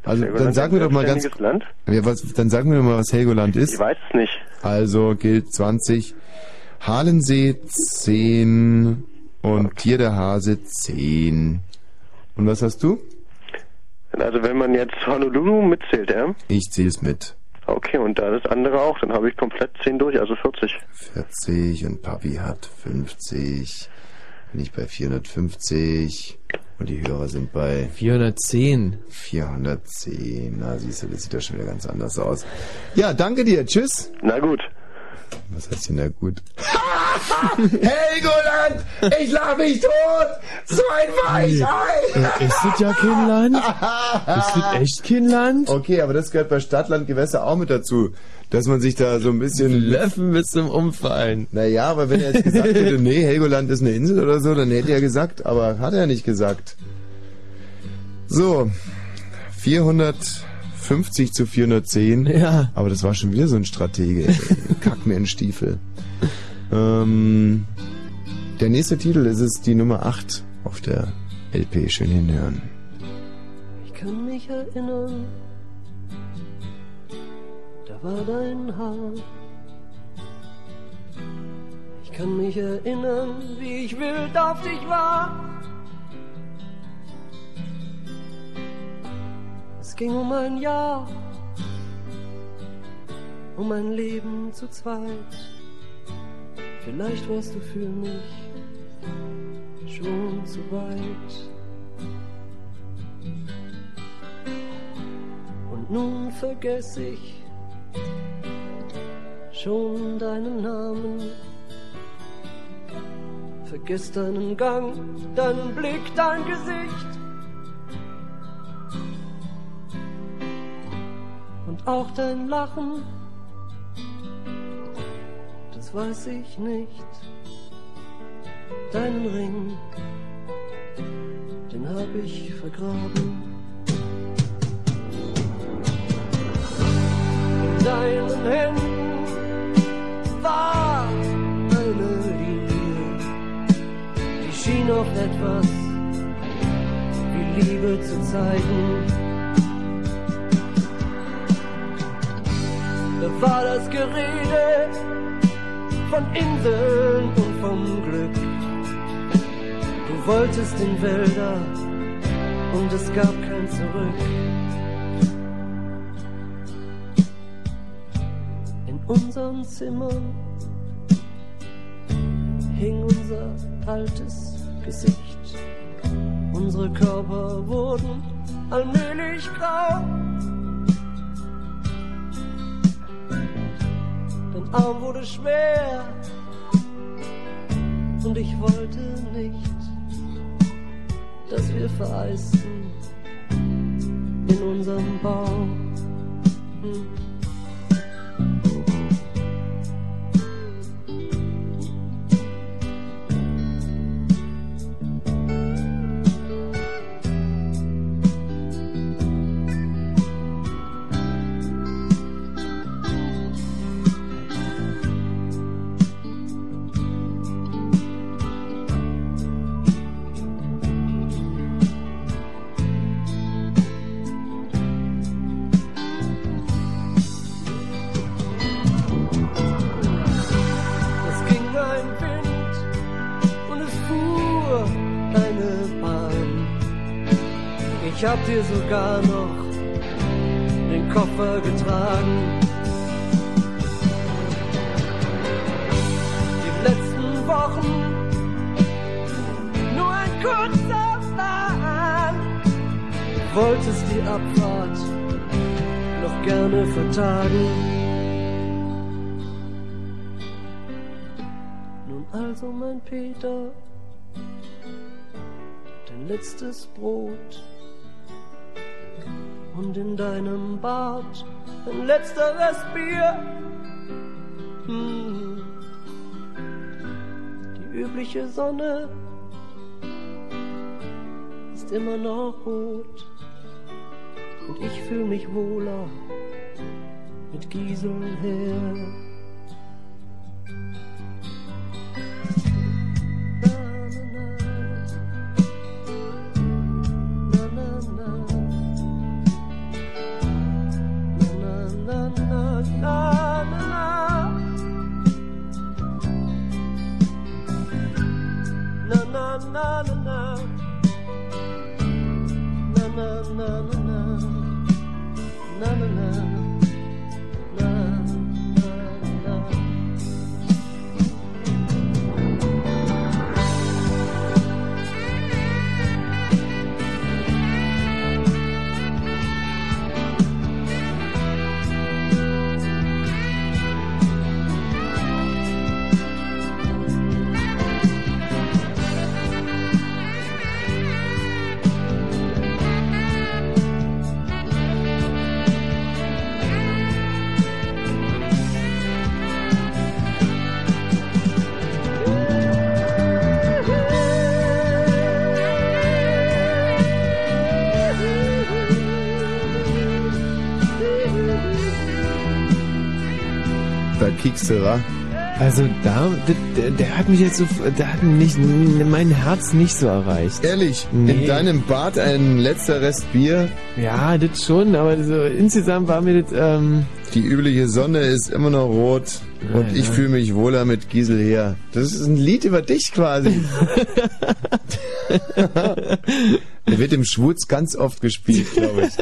S4: Also dann sag mir
S17: ein
S4: doch mal ganz,
S17: Land?
S4: ja, was, dann sag mir doch mal, was Helgoland ist.
S17: Ich weiß es nicht.
S4: Also gilt 20. Halensee 10 und Tier der Hase 10. Und was hast du?
S17: Also wenn man jetzt Honolulu mitzählt, ja?
S4: Ich zähl's mit.
S17: Okay, und da das andere auch, dann habe ich komplett 10 durch, also 40.
S4: 40 und Papi hat 50. Bin ich bei 450 und die Hörer sind bei
S3: 410.
S4: 410. Na, siehst du, das sieht ja schon wieder ganz anders aus. Ja, danke dir. Tschüss.
S17: Na gut.
S4: Was heißt denn na gut?
S15: Helgoland, ich lach mich tot! So ein Weichei!
S3: Äh, ist das ja kein Land? Ist das echt kein Land?
S4: Okay, aber das gehört bei Stadtland Gewässer auch mit dazu. Dass man sich da so ein bisschen...
S3: Löffen bis zum Umfallen.
S4: Naja, aber wenn er jetzt gesagt hätte, nee, Helgoland ist eine Insel oder so, dann hätte er gesagt, aber hat er nicht gesagt. So, 450 zu 410.
S3: Ja.
S4: Aber das war schon wieder so ein Stratege. Kack mir in den Stiefel. Ähm, der nächste Titel ist es die Nummer 8 auf der LP. Schön hinhören.
S8: Ich kann mich erinnern, da war dein Haar. Ich kann mich erinnern, wie ich wild auf dich war. Es ging um ein Jahr, um ein Leben zu zweit. Vielleicht warst du für mich schon zu weit. Und nun vergess ich schon deinen Namen. Vergiss deinen Gang, deinen Blick, dein Gesicht. Und auch dein Lachen, das weiß ich nicht. Deinen Ring, den hab ich vergraben. In deinen Händen war eine Linie, die schien auf etwas wie Liebe zu zeigen. Da war das Gerede von Inseln und vom Glück. Du wolltest in Wälder und es gab kein Zurück. In unseren Zimmern hing unser altes Gesicht. Unsere Körper wurden allmählich grau. Arm wurde schwer und ich wollte nicht, dass wir vereisten in unserem Bau. Hm. Dir sogar noch den Koffer getragen. Die letzten Wochen nur ein kurzer Plan. Du wolltest die Abfahrt noch gerne vertagen. Nun also, mein Peter, dein letztes Brot und in deinem Bad ein letzter Rest Bier. Hm. Die übliche Sonne ist immer noch rot und ich fühl mich wohler mit Gieselher. Na,
S4: Du, wa?
S3: Also da, der, der hat mich jetzt so, der hat nicht, mein Herz nicht so erreicht.
S4: Ehrlich?
S3: Nee.
S4: In deinem Bad ein letzter Rest Bier?
S3: Ja, das schon, aber so insgesamt war mir das, ähm,
S4: Die übliche Sonne ist immer noch rot und
S3: Ja,
S4: ich
S3: ja.
S4: fühle mich wohler mit Giesel her. Das ist ein Lied über dich quasi. Der wird im Schwutz ganz oft gespielt, glaube ich.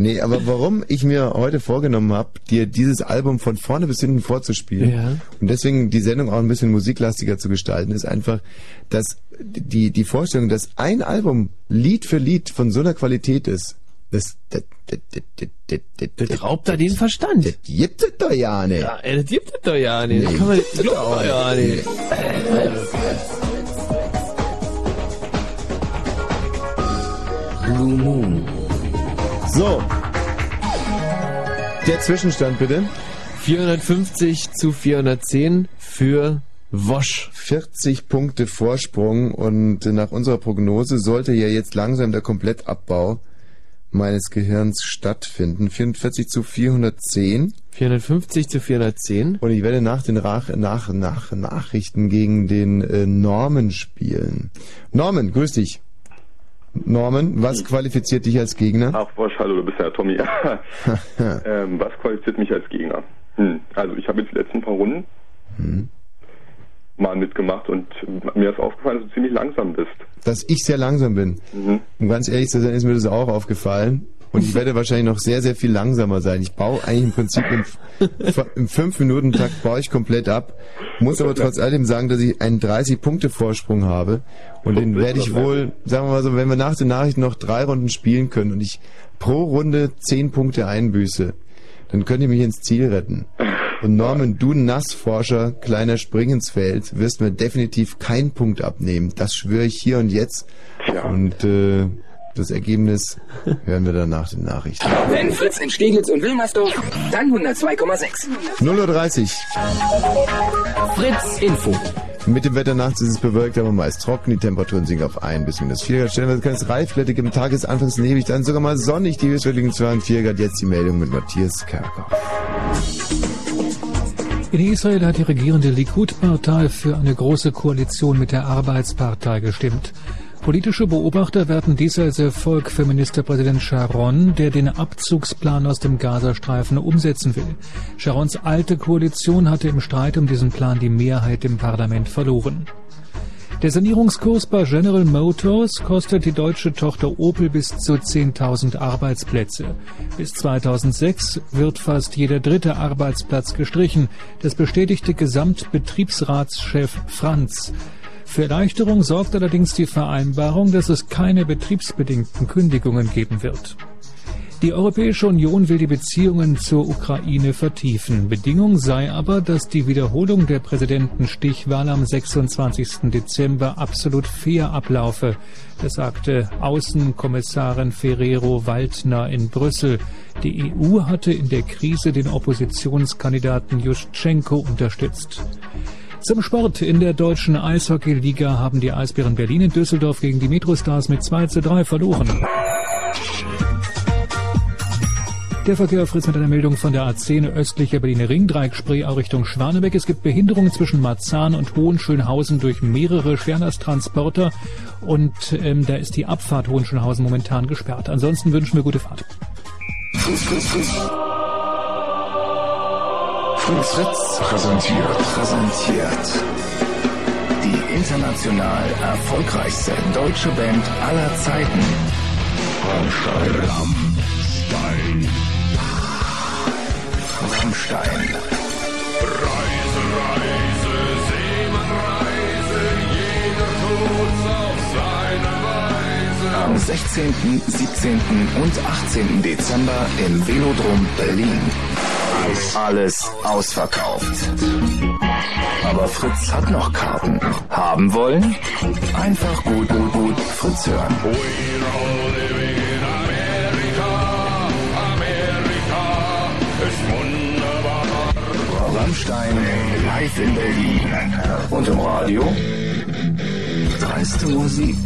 S4: Nee, aber warum ich mir heute vorgenommen habe, dir dieses Album von vorne bis hinten vorzuspielen
S3: Ja.
S4: und deswegen die Sendung auch ein bisschen musiklastiger zu gestalten, ist einfach, dass die, die Vorstellung, dass ein Album Lied für Lied von so einer Qualität ist, das, das, das, das, das, das,
S3: das raubt da den Verstand.
S4: Das gibt es doch ja nicht.
S3: Ja, das gibt es doch ja nicht. Das
S4: Nee,
S3: kann man, das glaubt
S4: doch
S3: ja
S4: nicht.
S9: Blue Moon.
S4: So. Der Zwischenstand bitte.
S3: 450 zu 410 für Wosch.
S4: 40 Punkte Vorsprung und nach unserer Prognose sollte ja jetzt langsam der Komplettabbau meines Gehirns stattfinden. 44 zu 410.
S3: 450 zu 410.
S4: Und ich werde nach den Rach, nach, nach, Nachrichten gegen den äh, Norman spielen. Norman, grüß dich. Norman, was qualifiziert dich als Gegner?
S22: Ach, Bosch, hallo, du bist ja Tommy. ähm, was qualifiziert mich als Gegner? Hm. Also ich habe jetzt die letzten paar Runden
S4: Hm.
S22: mal mitgemacht und mir ist aufgefallen, dass du ziemlich langsam bist.
S4: Dass ich sehr langsam bin.
S22: Mhm.
S4: Um ganz ehrlich zu sein, ist mir das auch aufgefallen. Und ich werde wahrscheinlich noch sehr, sehr viel langsamer sein. Ich baue eigentlich im Prinzip im, im 5-Minuten-Takt baue ich komplett ab. Muss aber trotz alledem sagen, dass ich einen 30-Punkte-Vorsprung habe. Und den werde ich wohl, sagen wir mal so, wenn wir nach den Nachrichten noch drei Runden spielen können und ich pro Runde 10 Punkte einbüße, dann könnt ihr mich ins Ziel retten. Und Norman, du Nassforscher, kleiner Springensfeld, wirst mir definitiv keinen Punkt abnehmen. Das schwöre ich hier und jetzt. Und äh, das Ergebnis hören wir dann nach den Nachrichten.
S9: Wenn Fritz in Steglitz und Wilmersdorf, dann 102,6.
S4: 0.30 Uhr.
S9: Fritz Info.
S4: Mit dem Wetter nachts ist es bewölkt, aber meist trocken. Die Temperaturen sinken auf 1 bis minus 4 Grad. Stellenweise kann es reifglättig im Tagesanfangs neblig, dann sogar mal sonnig. Die Höchstwerte liegen 2 und 4 Grad. Jetzt die Meldung mit Matthias Kerkhoff.
S10: In Israel hat die regierende Likud-Partei für eine große Koalition mit der Arbeitspartei gestimmt. Politische Beobachter werten dies als Erfolg für Ministerpräsident Sharon, der den Abzugsplan aus dem Gazastreifen umsetzen will. Sharons alte Koalition hatte im Streit um diesen Plan die Mehrheit im Parlament verloren. Der Sanierungskurs bei General Motors kostet die deutsche Tochter Opel bis zu 10.000 Arbeitsplätze. Bis 2006 wird fast jeder dritte Arbeitsplatz gestrichen. Das bestätigte Gesamtbetriebsratschef Franz. Für Erleichterung sorgt allerdings die Vereinbarung, dass es keine betriebsbedingten Kündigungen geben wird. Die Europäische Union will die Beziehungen zur Ukraine vertiefen. Bedingung sei aber, dass die Wiederholung der Präsidentenstichwahl am 26. Dezember absolut fair ablaufe. Das sagte Außenkommissarin Ferrero Waldner in Brüssel. Die EU hatte in der Krise den Oppositionskandidaten Juschenko unterstützt. Zum Sport. In der deutschen Eishockeyliga haben die Eisbären Berlin in Düsseldorf gegen die Metrostars mit 2 zu 3 verloren. Der Verkehr fritzt mit einer Meldung von der A10 östlicher Berliner Ringdreieck Spreeau Richtung Schwanebeck. Es gibt Behinderungen zwischen Marzahn und Hohenschönhausen durch mehrere Schwerlasttransporter und ähm, da ist die Abfahrt Hohenschönhausen momentan gesperrt. Ansonsten wünschen wir gute Fahrt.
S13: Fritz, präsentiert, präsentiert die international erfolgreichste deutsche Band aller Zeiten. Rammstein. Rammstein. Rammstein.
S8: Reise, Reise, Seemann, Reise, jeder tut's auf.
S13: Am 16., 17. und 18. Dezember im Velodrom Berlin. Alles ausverkauft. Aber Fritz hat noch Karten. Haben wollen? Einfach gut, gut, gut Fritz hören. Rammstein live in Berlin. Und im Radio? Dreiste Musik.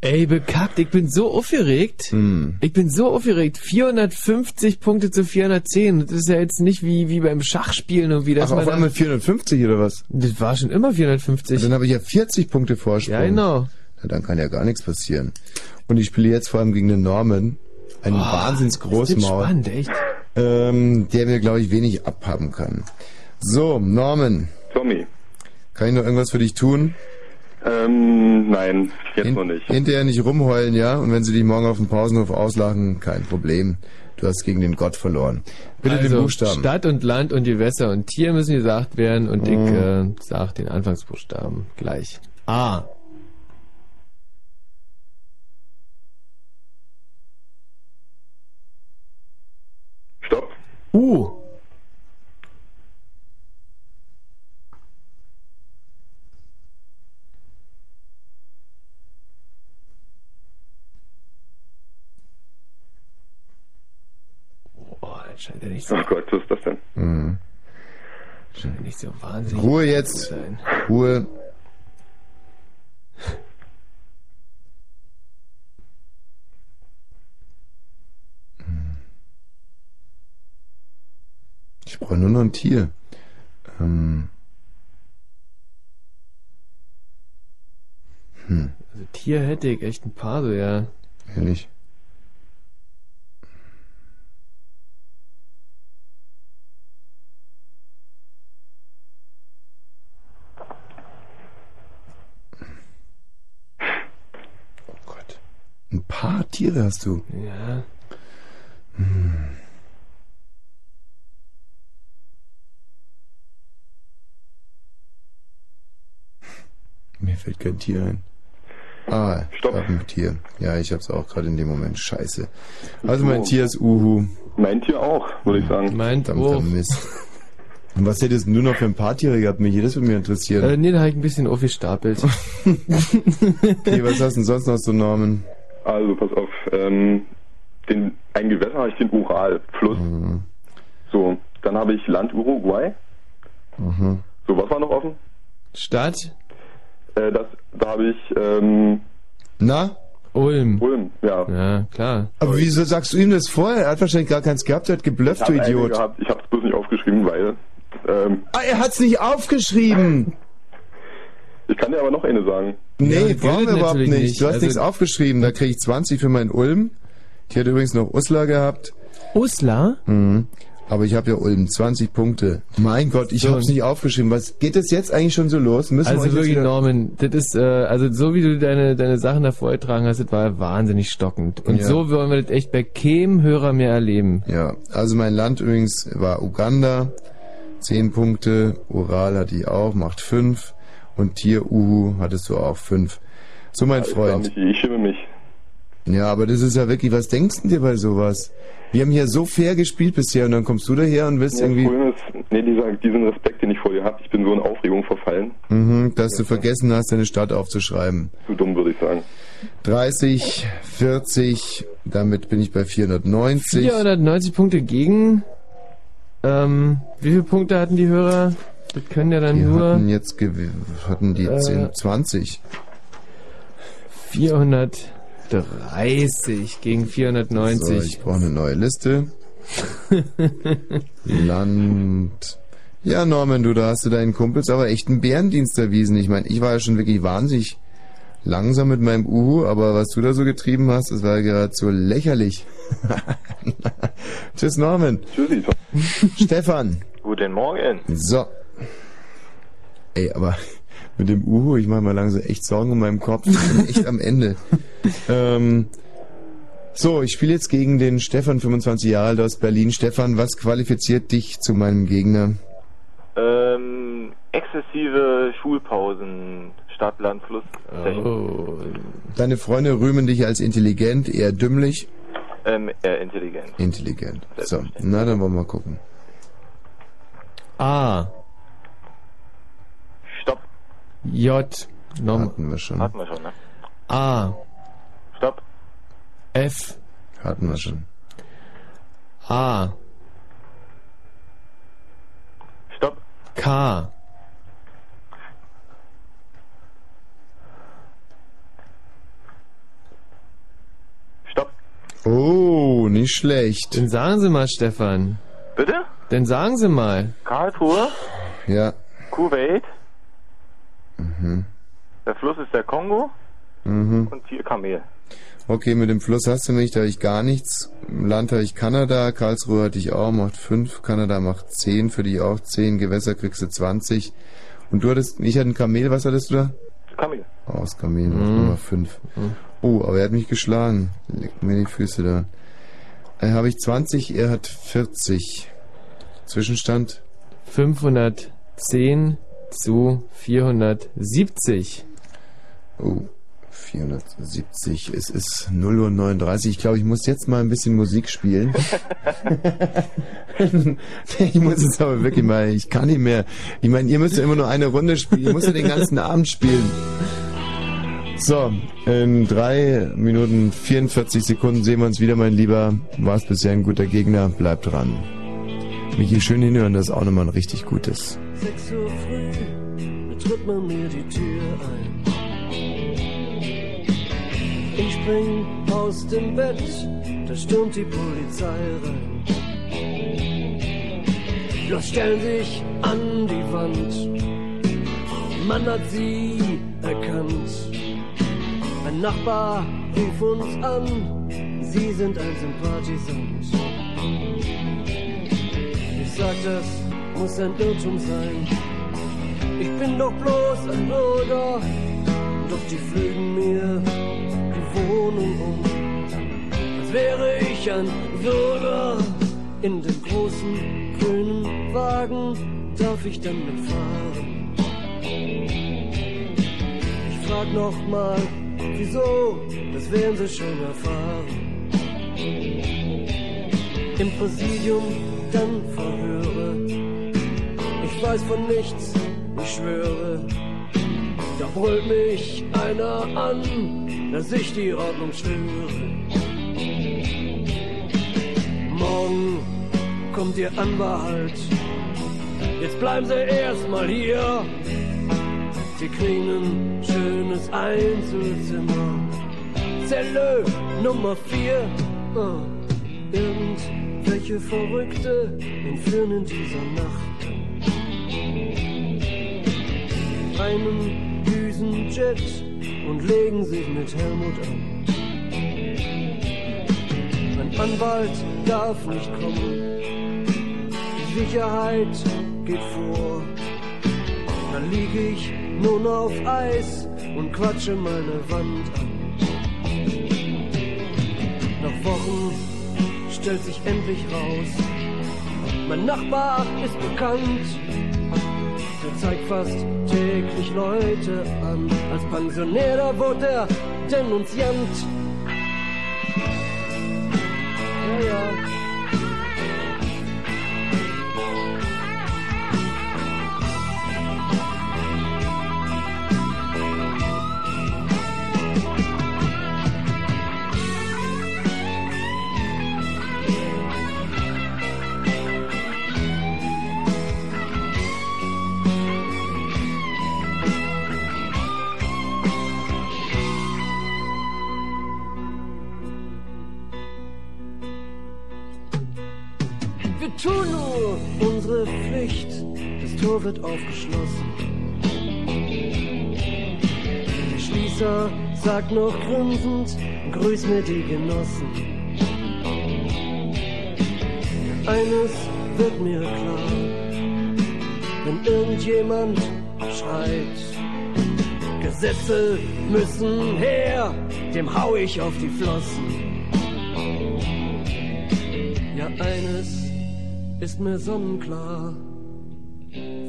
S3: Ey, bekackt, ich bin so aufgeregt.
S4: Hm.
S3: Ich bin so aufgeregt. 450 Punkte zu 410. Das ist ja jetzt nicht wie, wie beim Schachspielen und wie das
S4: Ach,
S3: man
S4: auf einmal 450 oder was?
S3: Das war schon immer 450.
S4: Dann habe ich ja 40 Punkte Vorsprung.
S3: Ja, genau.
S4: Na, dann kann ja gar nichts passieren. Und ich spiele jetzt vor allem gegen den Norman, einen
S3: Oh,
S4: wahnsinns Großmaul,
S3: spannend, echt.
S4: ähm, der mir, glaube ich, wenig abhaben kann. So, Norman.
S22: Tommy.
S4: Kann ich noch irgendwas für dich tun?
S22: Ähm, nein, jetzt noch nicht.
S4: Hinterher nicht rumheulen, ja? Und wenn sie dich morgen auf dem Pausenhof auslachen, kein Problem. Du hast gegen den Gott verloren. Bitte
S3: also,
S4: den Buchstaben.
S3: Stadt und Land und Gewässer und Tier müssen gesagt werden und ich
S4: Mhm.
S3: äh, sag den Anfangsbuchstaben gleich. A.
S22: Stopp.
S3: U. Oh, das scheint ja nicht so,
S22: Ach Gott, was ist das denn?
S4: Mhm.
S3: scheint ja nicht so wahnsinnig.
S4: Ruhe jetzt.
S3: zu sein.
S4: Ruhe. Ich brauche nur noch ein Tier. Ähm. Hm,
S3: Also Tier hätte ich echt ein paar so, ja.
S4: ehrlich. Oh Gott. Ein paar Tiere hast du.
S3: Ja.
S4: Hm. Mir fällt kein Tier ein. Ah, Stopp. ein Tier. Ja, ich hab's auch gerade in dem Moment. Scheiße. Also mein. Tier ist Uhu.
S22: Mein Tier auch, würde ich sagen.
S3: Meint
S4: Verdammter
S3: Wurf.
S4: Mist. Und was hättest du noch für ein paar Tiere gehabt, Michi? Das würde mich
S3: Äh,
S4: interessieren.
S3: nee, da habe ich ein bisschen aufgestapelt.
S4: Okay, was hast du denn sonst noch so Normen?
S22: Also, pass auf. Ähm, den, ein Gewässer habe ich den Ural, Fluss.
S4: Mhm.
S22: So, dann habe ich Land Uruguay.
S4: Mhm.
S22: So, was war noch offen?
S3: Stadt?
S22: Äh, das, da habe ich, ähm,
S4: Na?
S3: Ulm.
S22: Ulm, ja.
S3: Ja, klar.
S4: Aber wieso sagst du ihm das vorher? Er hat wahrscheinlich gar keins gehabt, er hat geblufft,
S22: Ich
S4: du Idiot.
S22: gehabt, ich habe es bloß nicht aufgeschrieben, weil, ähm,
S4: Ah, er hat's nicht aufgeschrieben.
S22: ich kann dir aber noch eine sagen.
S4: Nee,
S3: Ja,
S4: brauchen wir überhaupt nicht.
S3: nicht.
S4: Du hast
S3: Also-
S4: nichts aufgeschrieben. Da kriege ich 20 für meinen Ulm. Die hat übrigens noch Uslar gehabt.
S3: Uslar?
S4: Mhm. Aber ich habe ja Ulm 20 Punkte. Mein Gott, ich
S3: So.
S4: habe es nicht aufgeschrieben. Was geht das jetzt eigentlich schon so los? Müssen wir
S3: Also
S4: jetzt
S3: wirklich, Norman, das ist, äh, also so wie du deine, deine Sachen da vorgetragen hast, das war wahnsinnig stockend. Und
S4: Ja.
S3: so wollen wir das echt bei keinem Hörer mehr erleben.
S4: Ja, also mein Land übrigens war Uganda. 10 Punkte. Ural hatte ich auch, macht 5. Und Tier Uhu hattest du auch 5. So, mein
S22: Alles klar,
S4: Freund.
S22: Michi, ich schimme mich.
S4: Ja, aber das ist ja wirklich, was denkst du dir bei sowas? Wir haben hier so fair gespielt bisher und dann kommst du daher und willst
S22: Ja,
S4: irgendwie,
S22: Problem ist, nee, dieser, diesen Respekt, den ich vor dir habe, ich bin so in Aufregung verfallen.
S4: mhm, dass du vergessen hast, deine Stadt aufzuschreiben.
S22: Zu dumm, würde ich sagen.
S4: 30, 40, damit bin ich bei 490.
S3: 490 Punkte gegen. Ähm, wie viele Punkte hatten die Hörer? Das können ja dann
S4: Die
S3: nur
S4: hatten jetzt hatten die
S3: Äh,
S4: 10, 20.
S3: 430 gegen 490.
S4: So, ich brauche eine neue Liste. Land. Ja, Norman, du, da hast du deinen Kumpels aber echt einen Bärendienst erwiesen. Ich meine, ich war ja schon wirklich wahnsinnig langsam mit meinem Uhu, aber was du da so getrieben hast, das war ja geradezu lächerlich. Tschüss, Norman.
S22: Tschüssi.
S4: Stefan.
S7: Guten Morgen.
S4: So. Ey, aber mit dem Uhu, ich mache mir langsam echt Sorgen um meinen Kopf. Ich bin echt am Ende. Ähm, so, ich spiele jetzt gegen den Stefan, 25 Jahre alt aus Berlin. Stefan, was qualifiziert dich zu meinem Gegner?
S7: Ähm, exzessive Schulpausen, Stadt, Land, Fluss.
S3: Oh.
S4: Deine Freunde rühmen dich als intelligent, eher dümmlich.
S7: Ähm, eher intelligent.
S4: Intelligent. So, na, dann wollen wir mal gucken.
S3: A. J. Nom
S4: Hatten wir schon.
S7: Hatten wir schon, ne?
S3: A.
S7: Stopp.
S3: F.
S4: Hatten wir schon.
S3: A.
S7: Stopp.
S3: K.
S7: Stopp.
S4: Oh, nicht schlecht.
S3: Dann sagen Sie mal, Stefan.
S7: Bitte?
S3: Dann sagen Sie mal.
S7: Karlsruhe,
S4: Ja.
S7: Kuwait,
S4: Mhm.
S7: der Fluss ist der Kongo
S4: Mhm.
S7: und hier Kamel.
S4: Okay, mit dem Fluss hast du mich, da habe ich gar nichts. Im Land habe ich Kanada, Karlsruhe hatte ich auch, macht 5, Kanada macht 10, für dich auch 10, Gewässer kriegst du 20. Und du hattest, ich hatte ein Kamel, was hattest du da?
S7: Kamel.
S4: Oh, das Kamel
S3: Mhm.
S4: Nummer 5. Oh, aber er hat mich geschlagen. Legt mir die Füße da. Äh, habe ich 20, er hat 40. Zwischenstand?
S3: 510 zu 470.
S4: Oh, 470. Es ist 0 Uhr 39. Ich glaube, ich muss jetzt mal ein bisschen Musik spielen. ich muss jetzt aber wirklich mal, ich kann nicht mehr. Ich meine, ihr müsst ja immer nur eine Runde spielen. Ihr müsst ja den ganzen Abend spielen. So, in drei Minuten 44 Sekunden sehen wir uns wieder, mein Lieber. Warst bisher ein guter Gegner, bleib dran. Michi, schön hinhören, das ist auch nochmal ein richtig gutes.
S8: 6 Uhr früh tritt man mir die Tür ein. Ich spring aus dem Bett, da stürmt die Polizei rein. Los stellen sich an die Wand, man hat sie erkannt. Ein Nachbar rief uns an, sie sind ein Sympathisant. Ich sag, das muss ein Irrtum sein. Ich bin doch bloß ein Bürger, doch die flügen mir die Wohnung um. Als wäre ich ein Bürger in dem großen grünen Wagen, darf ich dann mitfahren? Ich frag noch mal, wieso, das werden sie schon erfahren. Im Präsidium dann Verhöre. Ich weiß von nichts, ich schwöre. Da brüllt mich einer an, dass ich die Ordnung störe. Morgen kommt ihr Anwalt. Jetzt bleiben sie erstmal hier. Sie kriegen ein schönes Einzelzimmer. Zelle Nummer 4. Oh, irgendwelche Verrückte entführen in dieser Nacht einen Düsenjet und legen sich mit Helmut an. Mein Anwalt darf nicht kommen. Die Sicherheit geht vor. Dann lieg ich nun auf Eis und quatsche meine Wand an. Nach Wochen stellt sich endlich raus, mein Nachbar ist bekannt. Zeigt fast täglich Leute an. Als Pensionär, da wurde er Denunziant. Ja, ja. Wird aufgeschlossen. Der Schließer sagt noch grinsend, grüß mir die Genossen. Eines wird mir klar, wenn irgendjemand schreit, Gesetze müssen her, dem hau ich auf die Flossen. Ja, eines ist mir sonnenklar.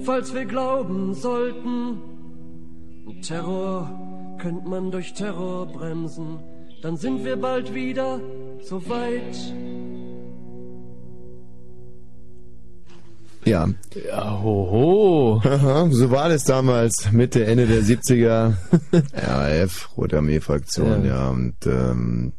S8: Falls wir glauben sollten, Terror könnte man durch Terror bremsen, dann sind wir bald wieder so weit.
S4: Ja.
S3: Ja, hoho.
S4: Aha, so war das damals, Mitte, Ende der 70er. RAF, Rote Armee-Fraktion, ja.
S3: Ja.
S4: Und ähm,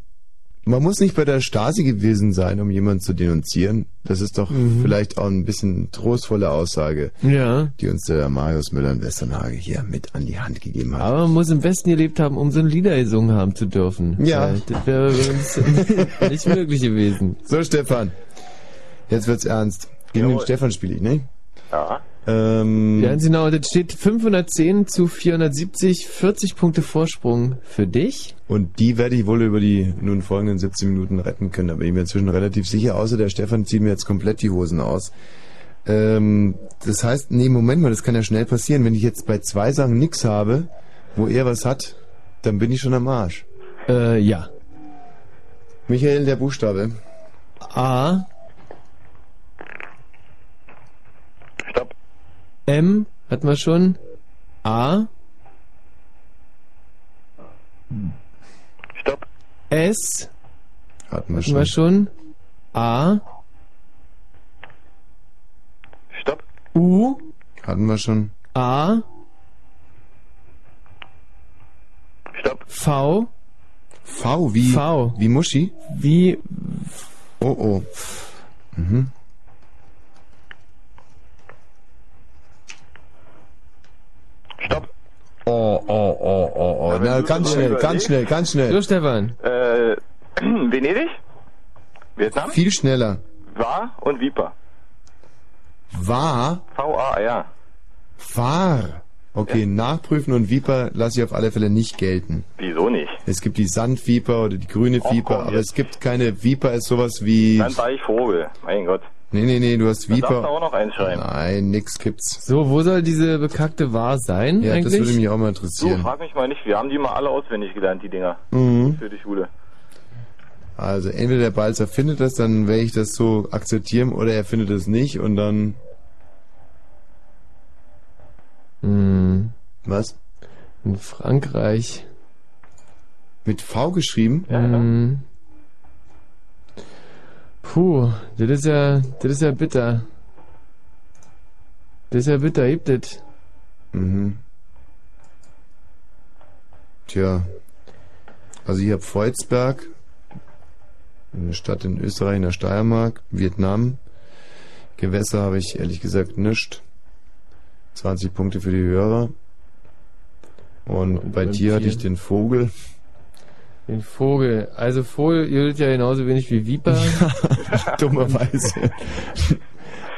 S4: man muss nicht bei der Stasi gewesen sein, um jemanden zu denunzieren. Das ist doch
S3: Mhm.
S4: vielleicht auch ein bisschen trostvolle Aussage,
S3: Ja.
S4: die uns der Marius Müller in Westernhage hier mit an die Hand gegeben hat.
S3: Aber man muss im Westen gelebt haben, um so ein Lieder gesungen haben zu dürfen.
S4: Ja.
S3: Das wäre bei uns nicht möglich gewesen.
S4: So, Stefan. Jetzt wird's ernst. Gegen den
S3: Jawohl.
S4: Stefan spiele ich, ne?
S17: Ja.
S4: Ähm,
S3: Ja, ganz genau, das steht 510 zu 470, 40 Punkte Vorsprung für dich.
S4: Und die werde ich wohl über die nun folgenden 17 Minuten retten können. Da bin ich mir inzwischen relativ sicher, außer der Stefan zieht mir jetzt komplett die Hosen aus. Ähm, das heißt, nee, Moment mal, das kann ja schnell passieren. Wenn ich jetzt bei zwei Sachen nix habe, wo er was hat, dann bin ich schon am Arsch.
S3: Äh, ja.
S4: Michael, der Buchstabe.
S3: A. M hatten wir schon. A.
S17: Stopp.
S3: S.
S4: Hatten wir
S3: hatten wir schon. A.
S17: Stopp.
S3: U.
S4: Hatten wir schon.
S3: A.
S17: Stopp.
S3: V.
S4: V wie?
S3: V.
S4: Wie Muschi?
S3: Wie.
S4: Oh oh. Mhm.
S17: Stopp.
S4: Oh, oh, oh, oh, oh. Na, ganz schnell, ganz schnell, ganz schnell.
S3: So, Stefan.
S17: Äh, Venedig? Vietnam?
S4: Viel schneller.
S17: War und Viper.
S4: War,
S17: V-A,
S4: war. Okay, nachprüfen und Viper lasse ich auf alle Fälle nicht gelten.
S17: Wieso nicht?
S4: Es gibt die Sandviper oder die grüne
S17: Och,
S4: Viper,
S17: komm
S4: aber
S17: jetzt.
S4: es gibt keine Viper, ist sowas wie.
S17: Dann war ich Vogel. Mein Gott.
S4: Nee, nee, nee, du hast
S17: Dann darfst du
S4: Viper.
S17: auch noch einschreiben.
S4: Nein, nix gibt's.
S3: So, wo soll diese bekackte Wahr sein
S4: Ja,
S3: eigentlich?
S4: das würde mich auch mal
S17: Du,
S4: interessieren.
S17: frag mich mal nicht. Wir haben die mal alle auswendig gelernt, die Dinger.
S4: Mhm.
S17: Für die Schule.
S4: Also entweder der Balzer findet das, dann werde ich das so akzeptieren, oder er findet es nicht und dann.
S3: Hm.
S4: Was?
S3: In Frankreich.
S4: Mit V geschrieben?
S3: Hm. Puh, das ist ja, das ist ja bitter. Das ist ja bitter, gibt es.
S4: Mhm. Tja. Also ich habe Volzberg, eine Stadt in Österreich, in der Steiermark, Vietnam. Gewässer habe ich ehrlich gesagt nischt. 20 Punkte für die Hörer. Und bei
S3: beim
S4: dir hatte ich den Vogel.
S3: Den Vogel. Also Vogel gilt ja genauso wenig wie Viper.
S4: Dummerweise.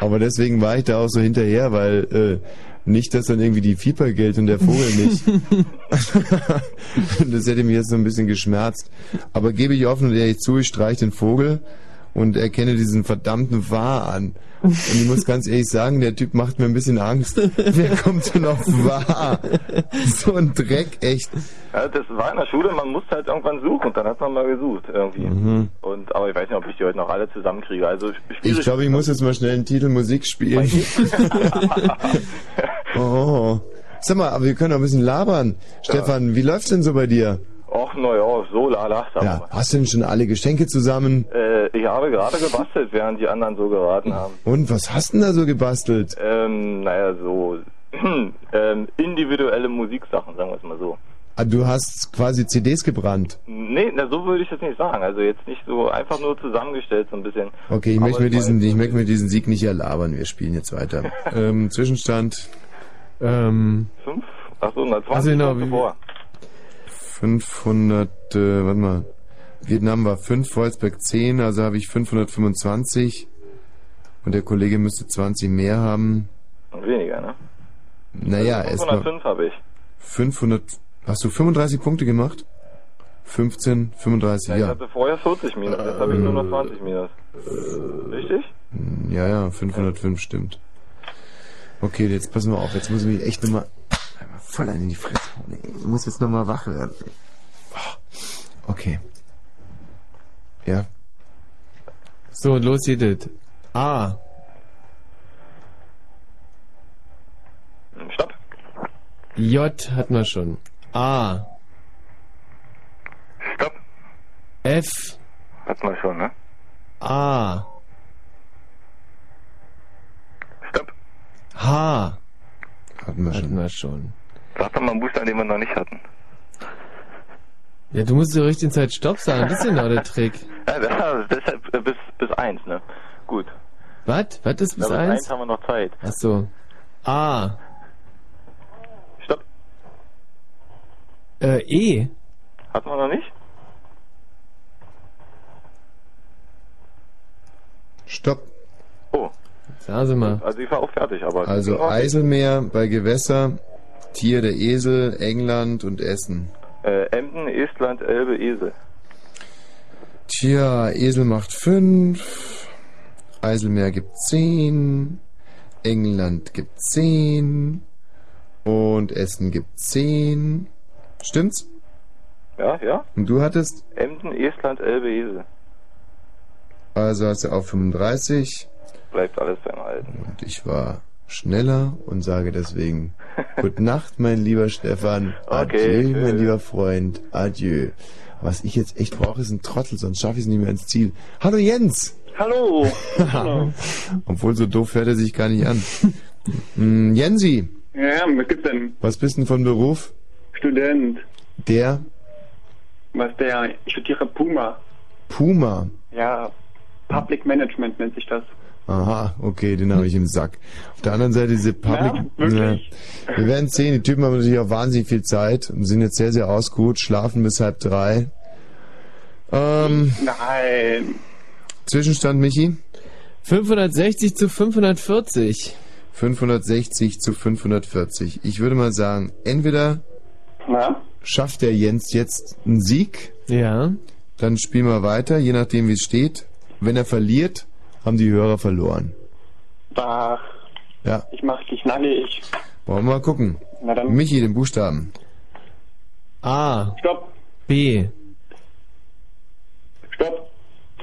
S4: Aber deswegen war ich da auch so hinterher, weil äh, nicht, dass dann irgendwie die Viper gilt und der Vogel nicht. das hätte mich jetzt so ein bisschen geschmerzt. Aber gebe ich offen und ehrlich zu, ich streiche den Vogel und erkenne diesen verdammten Wahr an. Und ich muss ganz ehrlich sagen, der Typ macht mir ein bisschen Angst. Wer kommt denn auf Wahr? So ein Dreck, echt.
S17: Ja, das war in der Schule, man musste halt irgendwann suchen und dann hat man mal gesucht irgendwie.
S4: Mhm.
S17: Und aber ich weiß nicht, ob ich die heute noch alle zusammenkriege. Also
S4: Ich glaube, ich muss jetzt mal schnell einen Titel Musik spielen. oh. Sag mal, aber wir können auch ein bisschen labern. Stefan, wie läuft's denn so bei dir?
S23: Naja, so lala,
S4: Ja,
S23: mal.
S4: hast du denn schon alle Geschenke zusammen?
S23: Äh, ich habe gerade gebastelt, während die anderen so geraten haben.
S4: Und was hast denn da so gebastelt?
S23: Ähm, naja, so ähm, individuelle Musiksachen, sagen wir es mal so.
S4: Ah, du hast quasi CDs gebrannt.
S23: Nee, na, so würde ich das nicht sagen. Also jetzt nicht so einfach nur zusammengestellt, so ein bisschen.
S4: Okay, ich
S23: Aber
S4: möchte mir diesen, ich möchte mir diesen Sieg nicht erlabern. Wir spielen jetzt weiter. ähm, Zwischenstand
S3: Ähm,
S23: Fünf? Achso, na 20
S3: Also genau,
S23: Punkte
S3: wie-
S23: vor.
S4: 500, äh, warte mal. Vietnam war 5, Wolfsberg 10, also habe ich 525. Und der Kollege müsste 20 mehr haben.
S23: Und weniger, ne?
S4: Naja,
S23: also
S4: erstmal
S23: 505 habe ich.
S4: 500. Hast du 35 Punkte gemacht? 15, 35,
S23: Ja, ich
S4: ja.
S23: hatte vorher 40 minus, jetzt habe ich nur noch 20 minus. Richtig?
S4: Hm, Ja, ja, 505 stimmt. Okay, jetzt passen wir auf. Jetzt muss ich mich echt nochmal voll an in die Fresse. Ich muss jetzt nochmal wach werden. Okay. Ja.
S3: so, los geht es. A.
S23: Stopp.
S3: J hatten wir schon. A.
S23: Stopp.
S3: F.
S23: Hatten wir schon, ne?
S3: A.
S23: Stopp.
S3: H.
S4: Hatten wir
S3: Hatten wir schon.
S23: Sag doch mal einen Buchstaben, den wir noch nicht hatten.
S3: Ja, du musst zur richtigen Zeit Stopp sagen. Das ist genau der Trick.
S23: Ja, das- deshalb äh, bis, bis 1, ne? Gut.
S3: Was? Was ist bis
S23: Na, bis
S3: 1?
S23: 1 haben wir noch Zeit.
S3: Ach so. A.
S23: Stopp.
S3: Äh, E.
S23: Hatten wir noch nicht?
S4: Stopp.
S23: Oh.
S3: Sagen Sie mal.
S23: Also ich war auch fertig, aber...
S4: Also Eiselmeer bei Gewässer, Tier der Esel, England und Essen.
S23: Äh, Emden, Estland, Elbe, Esel.
S4: Tja, Esel macht 5, Eiselmeer gibt 10, England gibt 10 und Essen gibt 10. Stimmt's?
S23: Ja, ja?
S4: Und du hattest?
S23: Emden, Estland, Elbe, Esel.
S4: Also hast du auch 35
S23: Bleibt alles beim Alten.
S4: und ich war schneller und sage deswegen Gute Nacht, mein lieber Stefan.
S23: Okay,
S4: Adieu, mein
S23: tschüss.
S4: lieber Freund. Adieu. Was ich jetzt echt brauche, ist ein Trottel, sonst schaffe ich es nicht mehr ins Ziel. Hallo Jens!
S24: Hallo.
S4: Obwohl so doof hört er sich gar nicht an. Hm, Jensi,
S24: Ja, was gibt's denn?
S4: was bist denn von Beruf?
S24: Student.
S4: Der
S24: Was der? Ich studiere Puma.
S4: Puma.
S24: Ja, Public Management nennt sich das.
S4: Aha, okay, den habe ich im Sack. Auf der anderen Seite diese Public.
S24: Ja?
S4: Ja. Wir werden sehen, die Typen haben natürlich auch wahnsinnig viel Zeit und sind jetzt sehr, sehr ausgeruht, schlafen bis halb drei. Ähm,
S24: Nein.
S4: Zwischenstand, Michi?
S3: 560 zu 540.
S4: 560 zu 540. Ich würde mal sagen, entweder
S24: Na?
S4: schafft der Jens jetzt einen Sieg.
S3: Ja.
S4: Dann spielen wir weiter, je nachdem wie es steht. Wenn er verliert, haben die Hörer verloren.
S24: Ach,
S4: Ja,
S24: ich mach dich nackig.
S4: wollen wir mal gucken.
S24: Na dann.
S4: Michi, den Buchstaben.
S3: A.
S24: Stopp.
S3: B.
S24: Stopp.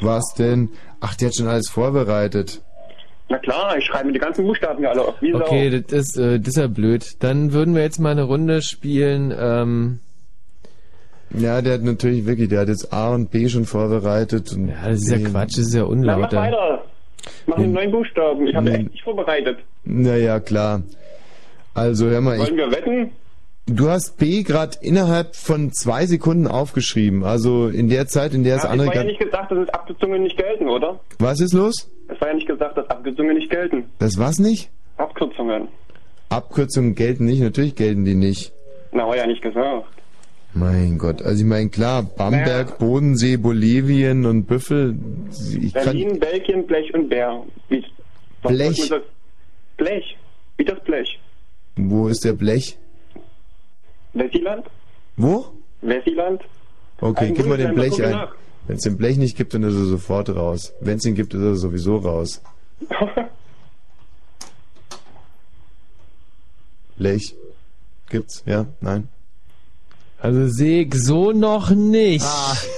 S4: Was denn? Ach, der hat schon alles vorbereitet.
S24: Na klar, ich schreibe mir die ganzen Buchstaben hier alle auf. Wie Sau.
S3: Okay, das ist, äh, das ist ja blöd. Dann würden wir jetzt mal eine Runde spielen. Ähm,
S4: Ja, der hat natürlich wirklich, der hat jetzt A und B schon vorbereitet. Und
S3: ja, das ist ja Quatsch, das ist ja
S24: Na, mach
S3: unlauter.
S24: weiter. Mach einen neuen Buchstaben. Ich habe
S4: Nee.
S24: echt nicht vorbereitet.
S4: Naja, klar. Also hör mal, ich,
S24: Wollen wir wetten?
S4: du hast B gerade innerhalb von zwei Sekunden aufgeschrieben. Also in der Zeit, in der es
S24: Ja, es
S4: andere...
S24: war ja nicht gesagt, dass es Abkürzungen nicht gelten, oder?
S4: Was ist los?
S24: Es war ja nicht gesagt, dass Abkürzungen nicht gelten.
S4: Das was nicht?
S24: Abkürzungen.
S4: Abkürzungen gelten nicht, natürlich gelten die nicht.
S24: Na, war ja nicht gesagt.
S4: Mein Gott, also ich meine, klar, Bamberg, Bodensee, Bolivien und Büffel.
S24: Berlin, Belgien, Blech und Bär. Wie,
S4: Blech?
S24: Blech. Wie das Blech.
S4: Wo ist der Blech?
S24: Wessiland?
S4: Wo?
S24: Wessiland?
S4: Okay, gib mal den Blech ein. Wenn es den Blech nicht gibt, dann ist er sofort raus. Wenn es ihn gibt, ist er sowieso raus. Blech. Gibt's? Ja? Nein?
S3: Also sehe ich so noch nicht.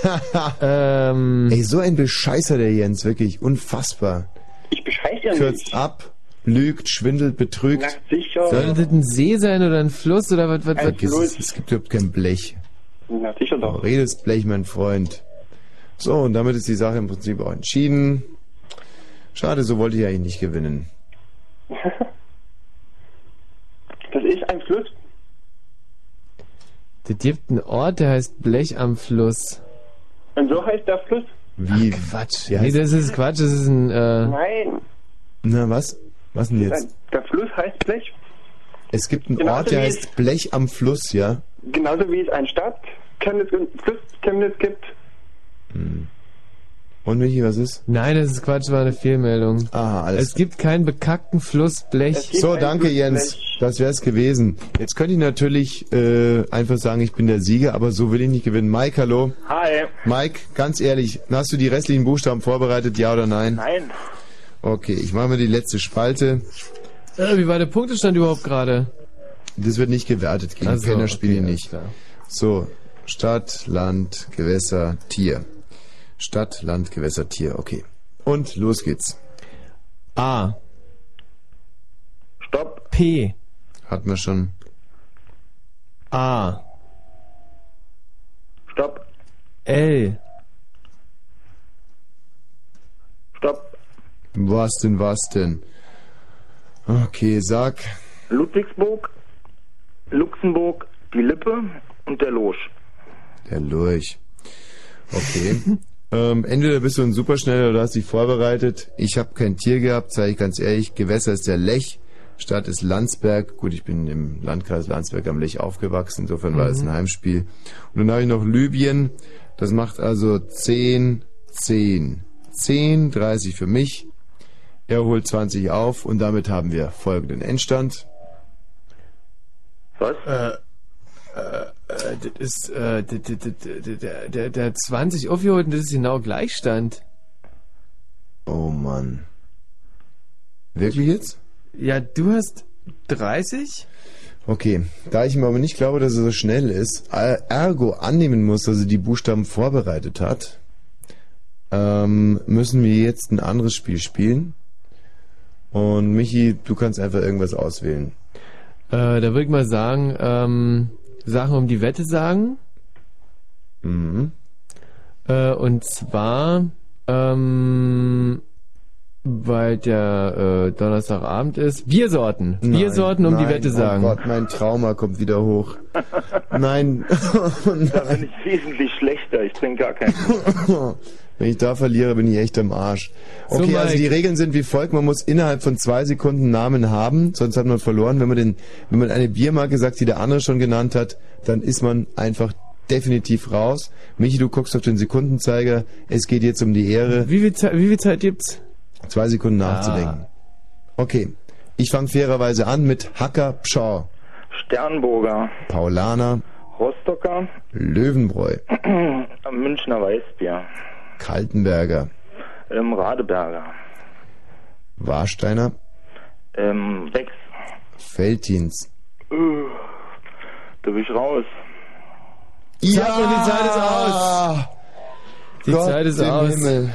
S3: ähm,
S4: Ey, so ein Bescheißer der Jens, wirklich unfassbar.
S24: Ich bescheiß ja
S4: Kürzt
S24: nicht.
S4: ab, lügt, schwindelt, betrügt.
S24: Na, sicher.
S3: soll das ein See sein oder ein Fluss oder was? was, was?
S4: Es, es gibt überhaupt kein Blech.
S17: Na, sicher
S4: Du redest Blech, mein Freund. So, und damit ist die Sache im Prinzip auch entschieden. Schade, so wollte ich eigentlich nicht gewinnen.
S17: Das ist ein Fluss.
S3: Das gibt einen Ort, der heißt Blech am Fluss.
S17: Und so heißt der Fluss?
S4: Wie Quatsch.
S3: nee, das ist Quatsch, das ist ein, äh,
S17: Nein.
S4: Na, was? Was denn jetzt?
S17: Der Fluss heißt Blech.
S4: Es gibt einen
S17: Genauso
S4: Ort, der heißt Blech am Fluss, ja?
S17: Genauso wie es ein Stadt Chemnitz und Fluss Chemnitz gibt.
S4: Und Michi, was ist?
S3: Nein, das ist Quatsch, war eine Fehlmeldung.
S4: Aha, alles
S3: Es gibt keinen bekackten Fluss Blech.
S4: So, danke Jens. Das wär's gewesen. Jetzt könnte ich natürlich äh, einfach sagen, ich bin der Sieger, aber so will ich nicht gewinnen. Mike, hallo.
S17: Hi.
S4: Mike, ganz ehrlich, hast du die restlichen Buchstaben vorbereitet, ja oder nein?
S17: Nein.
S4: Okay, ich mache mir die letzte Spalte.
S3: Äh, wie war der Punktestand überhaupt gerade?
S4: Das wird nicht gewertet gegen
S3: Ach so,
S4: Kennerspiele
S3: okay,
S4: nicht.
S3: klar.
S4: So, Stadt, Land, Gewässer, Tier. Stadt, Land, Gewässer, Tier, okay. Und los geht's.
S3: A.
S17: Stopp.
S3: P.
S4: Hatten wir schon.
S3: A.
S17: Stopp.
S3: L.
S17: Stopp.
S4: Was denn, was denn? Okay, sag.
S17: Ludwigsburg, Luxemburg, die Lippe und der Losch.
S4: Der Lurch. Okay. ähm, entweder bist du ein Superschneller oder hast dich vorbereitet. Ich habe kein Tier gehabt, sage ich ganz ehrlich. Gewässer ist der Lech, Stadt ist Landsberg. Gut, ich bin im Landkreis Landsberg am Lech aufgewachsen, insofern war es
S3: Mhm.
S4: ein Heimspiel. Und dann habe ich noch Libyen. Das macht also 10, 10. 10, 30 für mich. Er holt 20 auf und damit haben wir folgenden Endstand.
S17: Was?
S3: Äh, äh, äh, das ist, äh, der, der, der 20 aufgeholt und das ist genau Gleichstand.
S4: Oh Mann. Wirklich jetzt?
S3: Ja, du hast 30?
S4: Okay, da ich mir aber nicht glaube, dass er so schnell ist, er- ergo annehmen muss, dass er die Buchstaben vorbereitet hat, ähm, müssen wir jetzt ein anderes Spiel spielen. Und Michi, du kannst einfach irgendwas auswählen.
S3: Äh, da würde ich mal sagen, ähm, Sachen um die Wette sagen.
S4: Mhm.
S3: Äh, und zwar, ähm, weil der äh, Donnerstagabend ist, Biersorten.
S4: Nein,
S3: Biersorten um die
S4: nein,
S3: Wette sagen.
S4: Oh Gott, mein Trauma kommt wieder hoch. Nein.
S17: Da bin ich wesentlich schlechter. Ich trinke gar keinen.
S4: Wenn ich da verliere, bin ich echt am Arsch.
S3: So,
S4: Okay, also
S3: Mike.
S4: die Regeln sind wie folgt. Man muss innerhalb von zwei Sekunden Namen haben, sonst hat man verloren. Wenn man, den, wenn man eine Biermarke sagt, die der andere schon genannt hat, dann ist man einfach definitiv raus. Michi, du guckst auf den Sekundenzeiger. Es geht jetzt um die Ehre.
S3: Wie viel, Ze wie viel Zeit gibt's?
S4: Zwei Sekunden nachzudenken. Okay, ich fange fairerweise an mit Hacker Pschau,
S17: Sternburger,
S4: Paulaner,
S17: Rostocker,
S4: Löwenbräu,
S17: Münchner Weißbier,
S4: Kaltenberger,
S17: ähm, Radeberger,
S4: Warsteiner,
S17: ähm, Wex.
S4: Feltins.
S17: Äh, da bin ich raus.
S3: Sag mal, die Zeit ist aus. Die
S4: Gott
S3: Zeit ist aus.
S4: Himmel.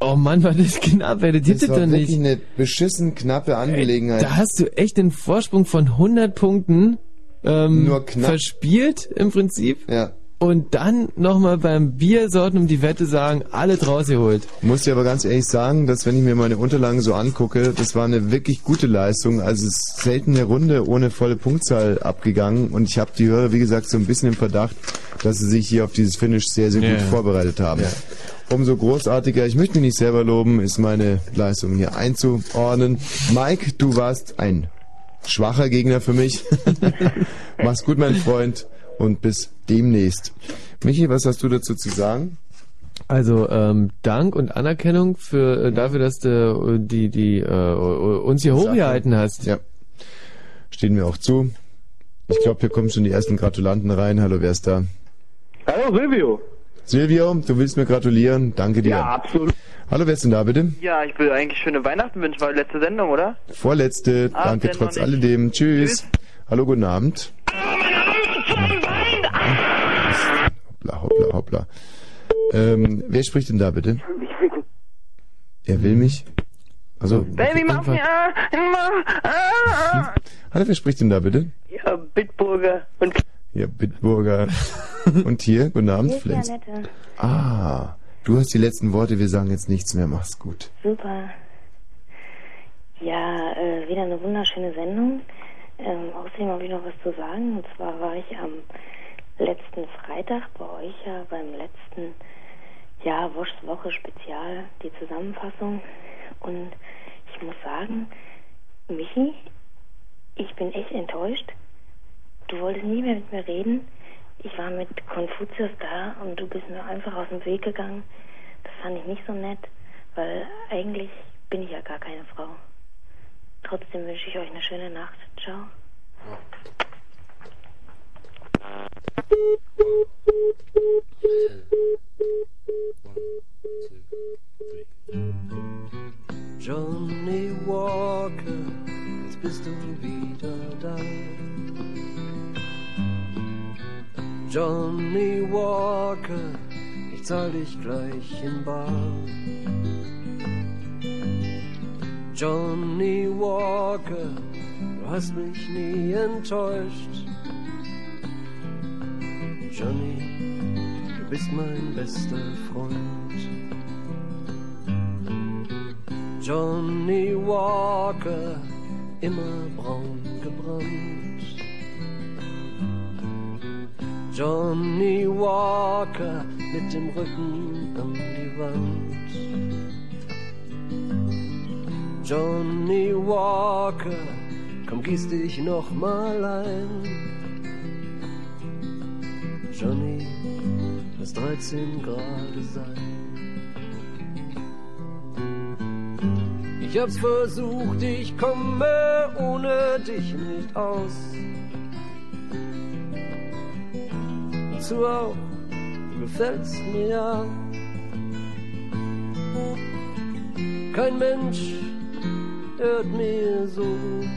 S3: Oh Mann, war das knapp, ey, das
S4: war
S3: doch
S4: wirklich
S3: nicht.
S4: eine beschissen knappe Angelegenheit.
S3: Da hast du echt einen Vorsprung von 100 Punkten ähm,
S4: Nur knapp.
S3: verspielt im Prinzip.
S4: Ja.
S3: Und dann nochmal beim Biersorten um die Wette sagen, alle draus geholt.
S4: Muss dir aber ganz ehrlich sagen, dass wenn ich mir meine Unterlagen so angucke, das war eine wirklich gute Leistung. Also es ist selten eine Runde ohne volle Punktzahl abgegangen und ich habe die Hörer, wie gesagt, so ein bisschen im Verdacht, dass sie sich hier auf dieses Finish sehr, sehr
S3: Ja,
S4: gut
S3: ja.
S4: vorbereitet haben. Umso großartiger, ich möchte mich nicht selber loben, ist meine Leistung hier einzuordnen. Mike, du warst ein schwacher Gegner für mich. Mach's gut, mein Freund, und bis demnächst. Michi, was hast du dazu zu sagen?
S3: Also ähm, Dank und Anerkennung für äh, dafür, dass du äh, die die äh, uns hier
S4: Sache.
S3: hochgehalten hast.
S4: Ja. Stehen mir auch zu. Ich glaube, hier kommen schon die ersten Gratulanten rein. Hallo, wer ist da?
S17: Hallo Silvio.
S4: Silvio, du willst mir gratulieren. Danke dir.
S17: Ja, absolut.
S4: Hallo, wer ist denn da bitte?
S25: Ja, ich will eigentlich schöne Weihnachten wünschen, war die letzte Sendung, oder?
S4: Vorletzte.
S25: Ah,
S4: Danke trotz alledem. Tschüss. Hallo, guten Abend. Hoppla. Ähm, wer spricht denn da bitte? Er will mich? Also,
S25: Baby, mach mir.
S4: Hallo, wer spricht denn da bitte?
S25: Ja, Bitburger und
S4: Ja, Bitburger. Und hier, guten Abend, Flens. Ah, du hast die letzten Worte, wir sagen jetzt nichts mehr, mach's gut.
S26: Super. Ja, äh, wieder eine wunderschöne Sendung. Ähm, außerdem habe ich noch was zu sagen. Und zwar war ich am letzten Freitag bei euch ja beim letzten ja, Woschs Woche Spezial, die Zusammenfassung. Und ich muss sagen, Michi, ich bin echt enttäuscht. Du wolltest nie mehr mit mir reden. Ich war mit Konfuzius da und du bist mir einfach aus dem Weg gegangen. Das fand ich nicht so nett, weil eigentlich bin ich ja gar keine Frau. Trotzdem wünsche ich euch eine schöne Nacht. Ciao.
S8: Johnny Walker, jetzt bist du wieder da. Johnny Walker, ich zahl dich gleich in Bar. Johnny Walker, du hast mich nie enttäuscht. Johnny, du bist mein bester Freund. Johnny Walker, immer braun gebrannt. Johnny Walker mit dem Rücken an die Wand. Johnny Walker, komm gieß dich noch mal ein. Johnny, lass 13 Grad sein. Ich hab's versucht, ich komme ohne dich nicht aus. Dazu auch, du gefällst mir ja. Kein Mensch hört mir so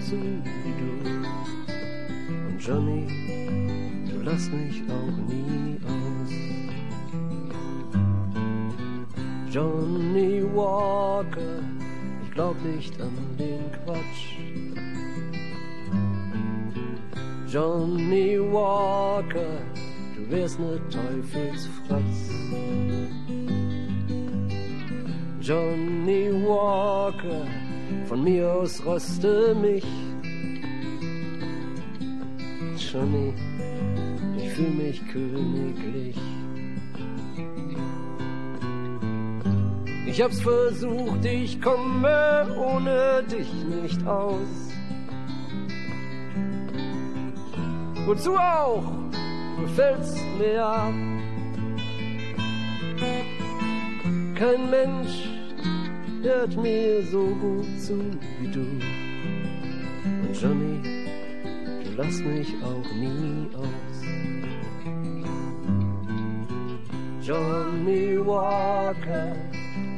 S8: zu wie du. Und Johnny, lass mich auch nie aus. Johnny Walker, ich glaub nicht an den Quatsch. Johnny Walker, du wärst ne Teufelsfratz. Johnny Walker, von mir aus röste mich. Johnny, fühl mich königlich. Ich hab's versucht, ich komme ohne dich nicht aus. Wozu auch? Du fällst mir ab. Kein Mensch hört mir so gut zu wie du. Und Johnny, du lass mich auch nie aus. Johnny Walker,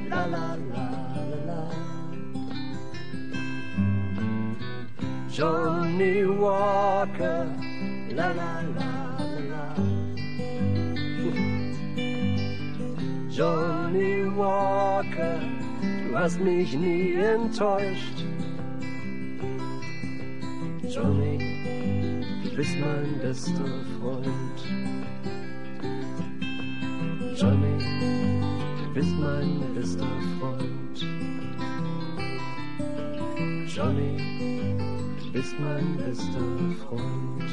S8: la la la la la. Johnny Walker, la la la la la. Johnny Walker, du hast mich nie enttäuscht. Johnny, du bist mein bester Freund. Johnny, du bist mein bester Freund. Johnny, du bist mein bester Freund.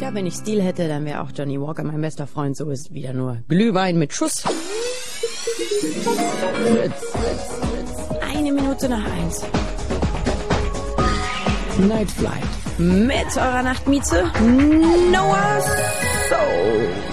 S27: Ja, wenn ich Stil hätte, dann wäre auch Johnny Walker mein bester Freund. So ist wieder nur Glühwein mit Schuss. Eine Minute nach eins. Night Flight. Mit eurer Nachtmieze Noah Soul.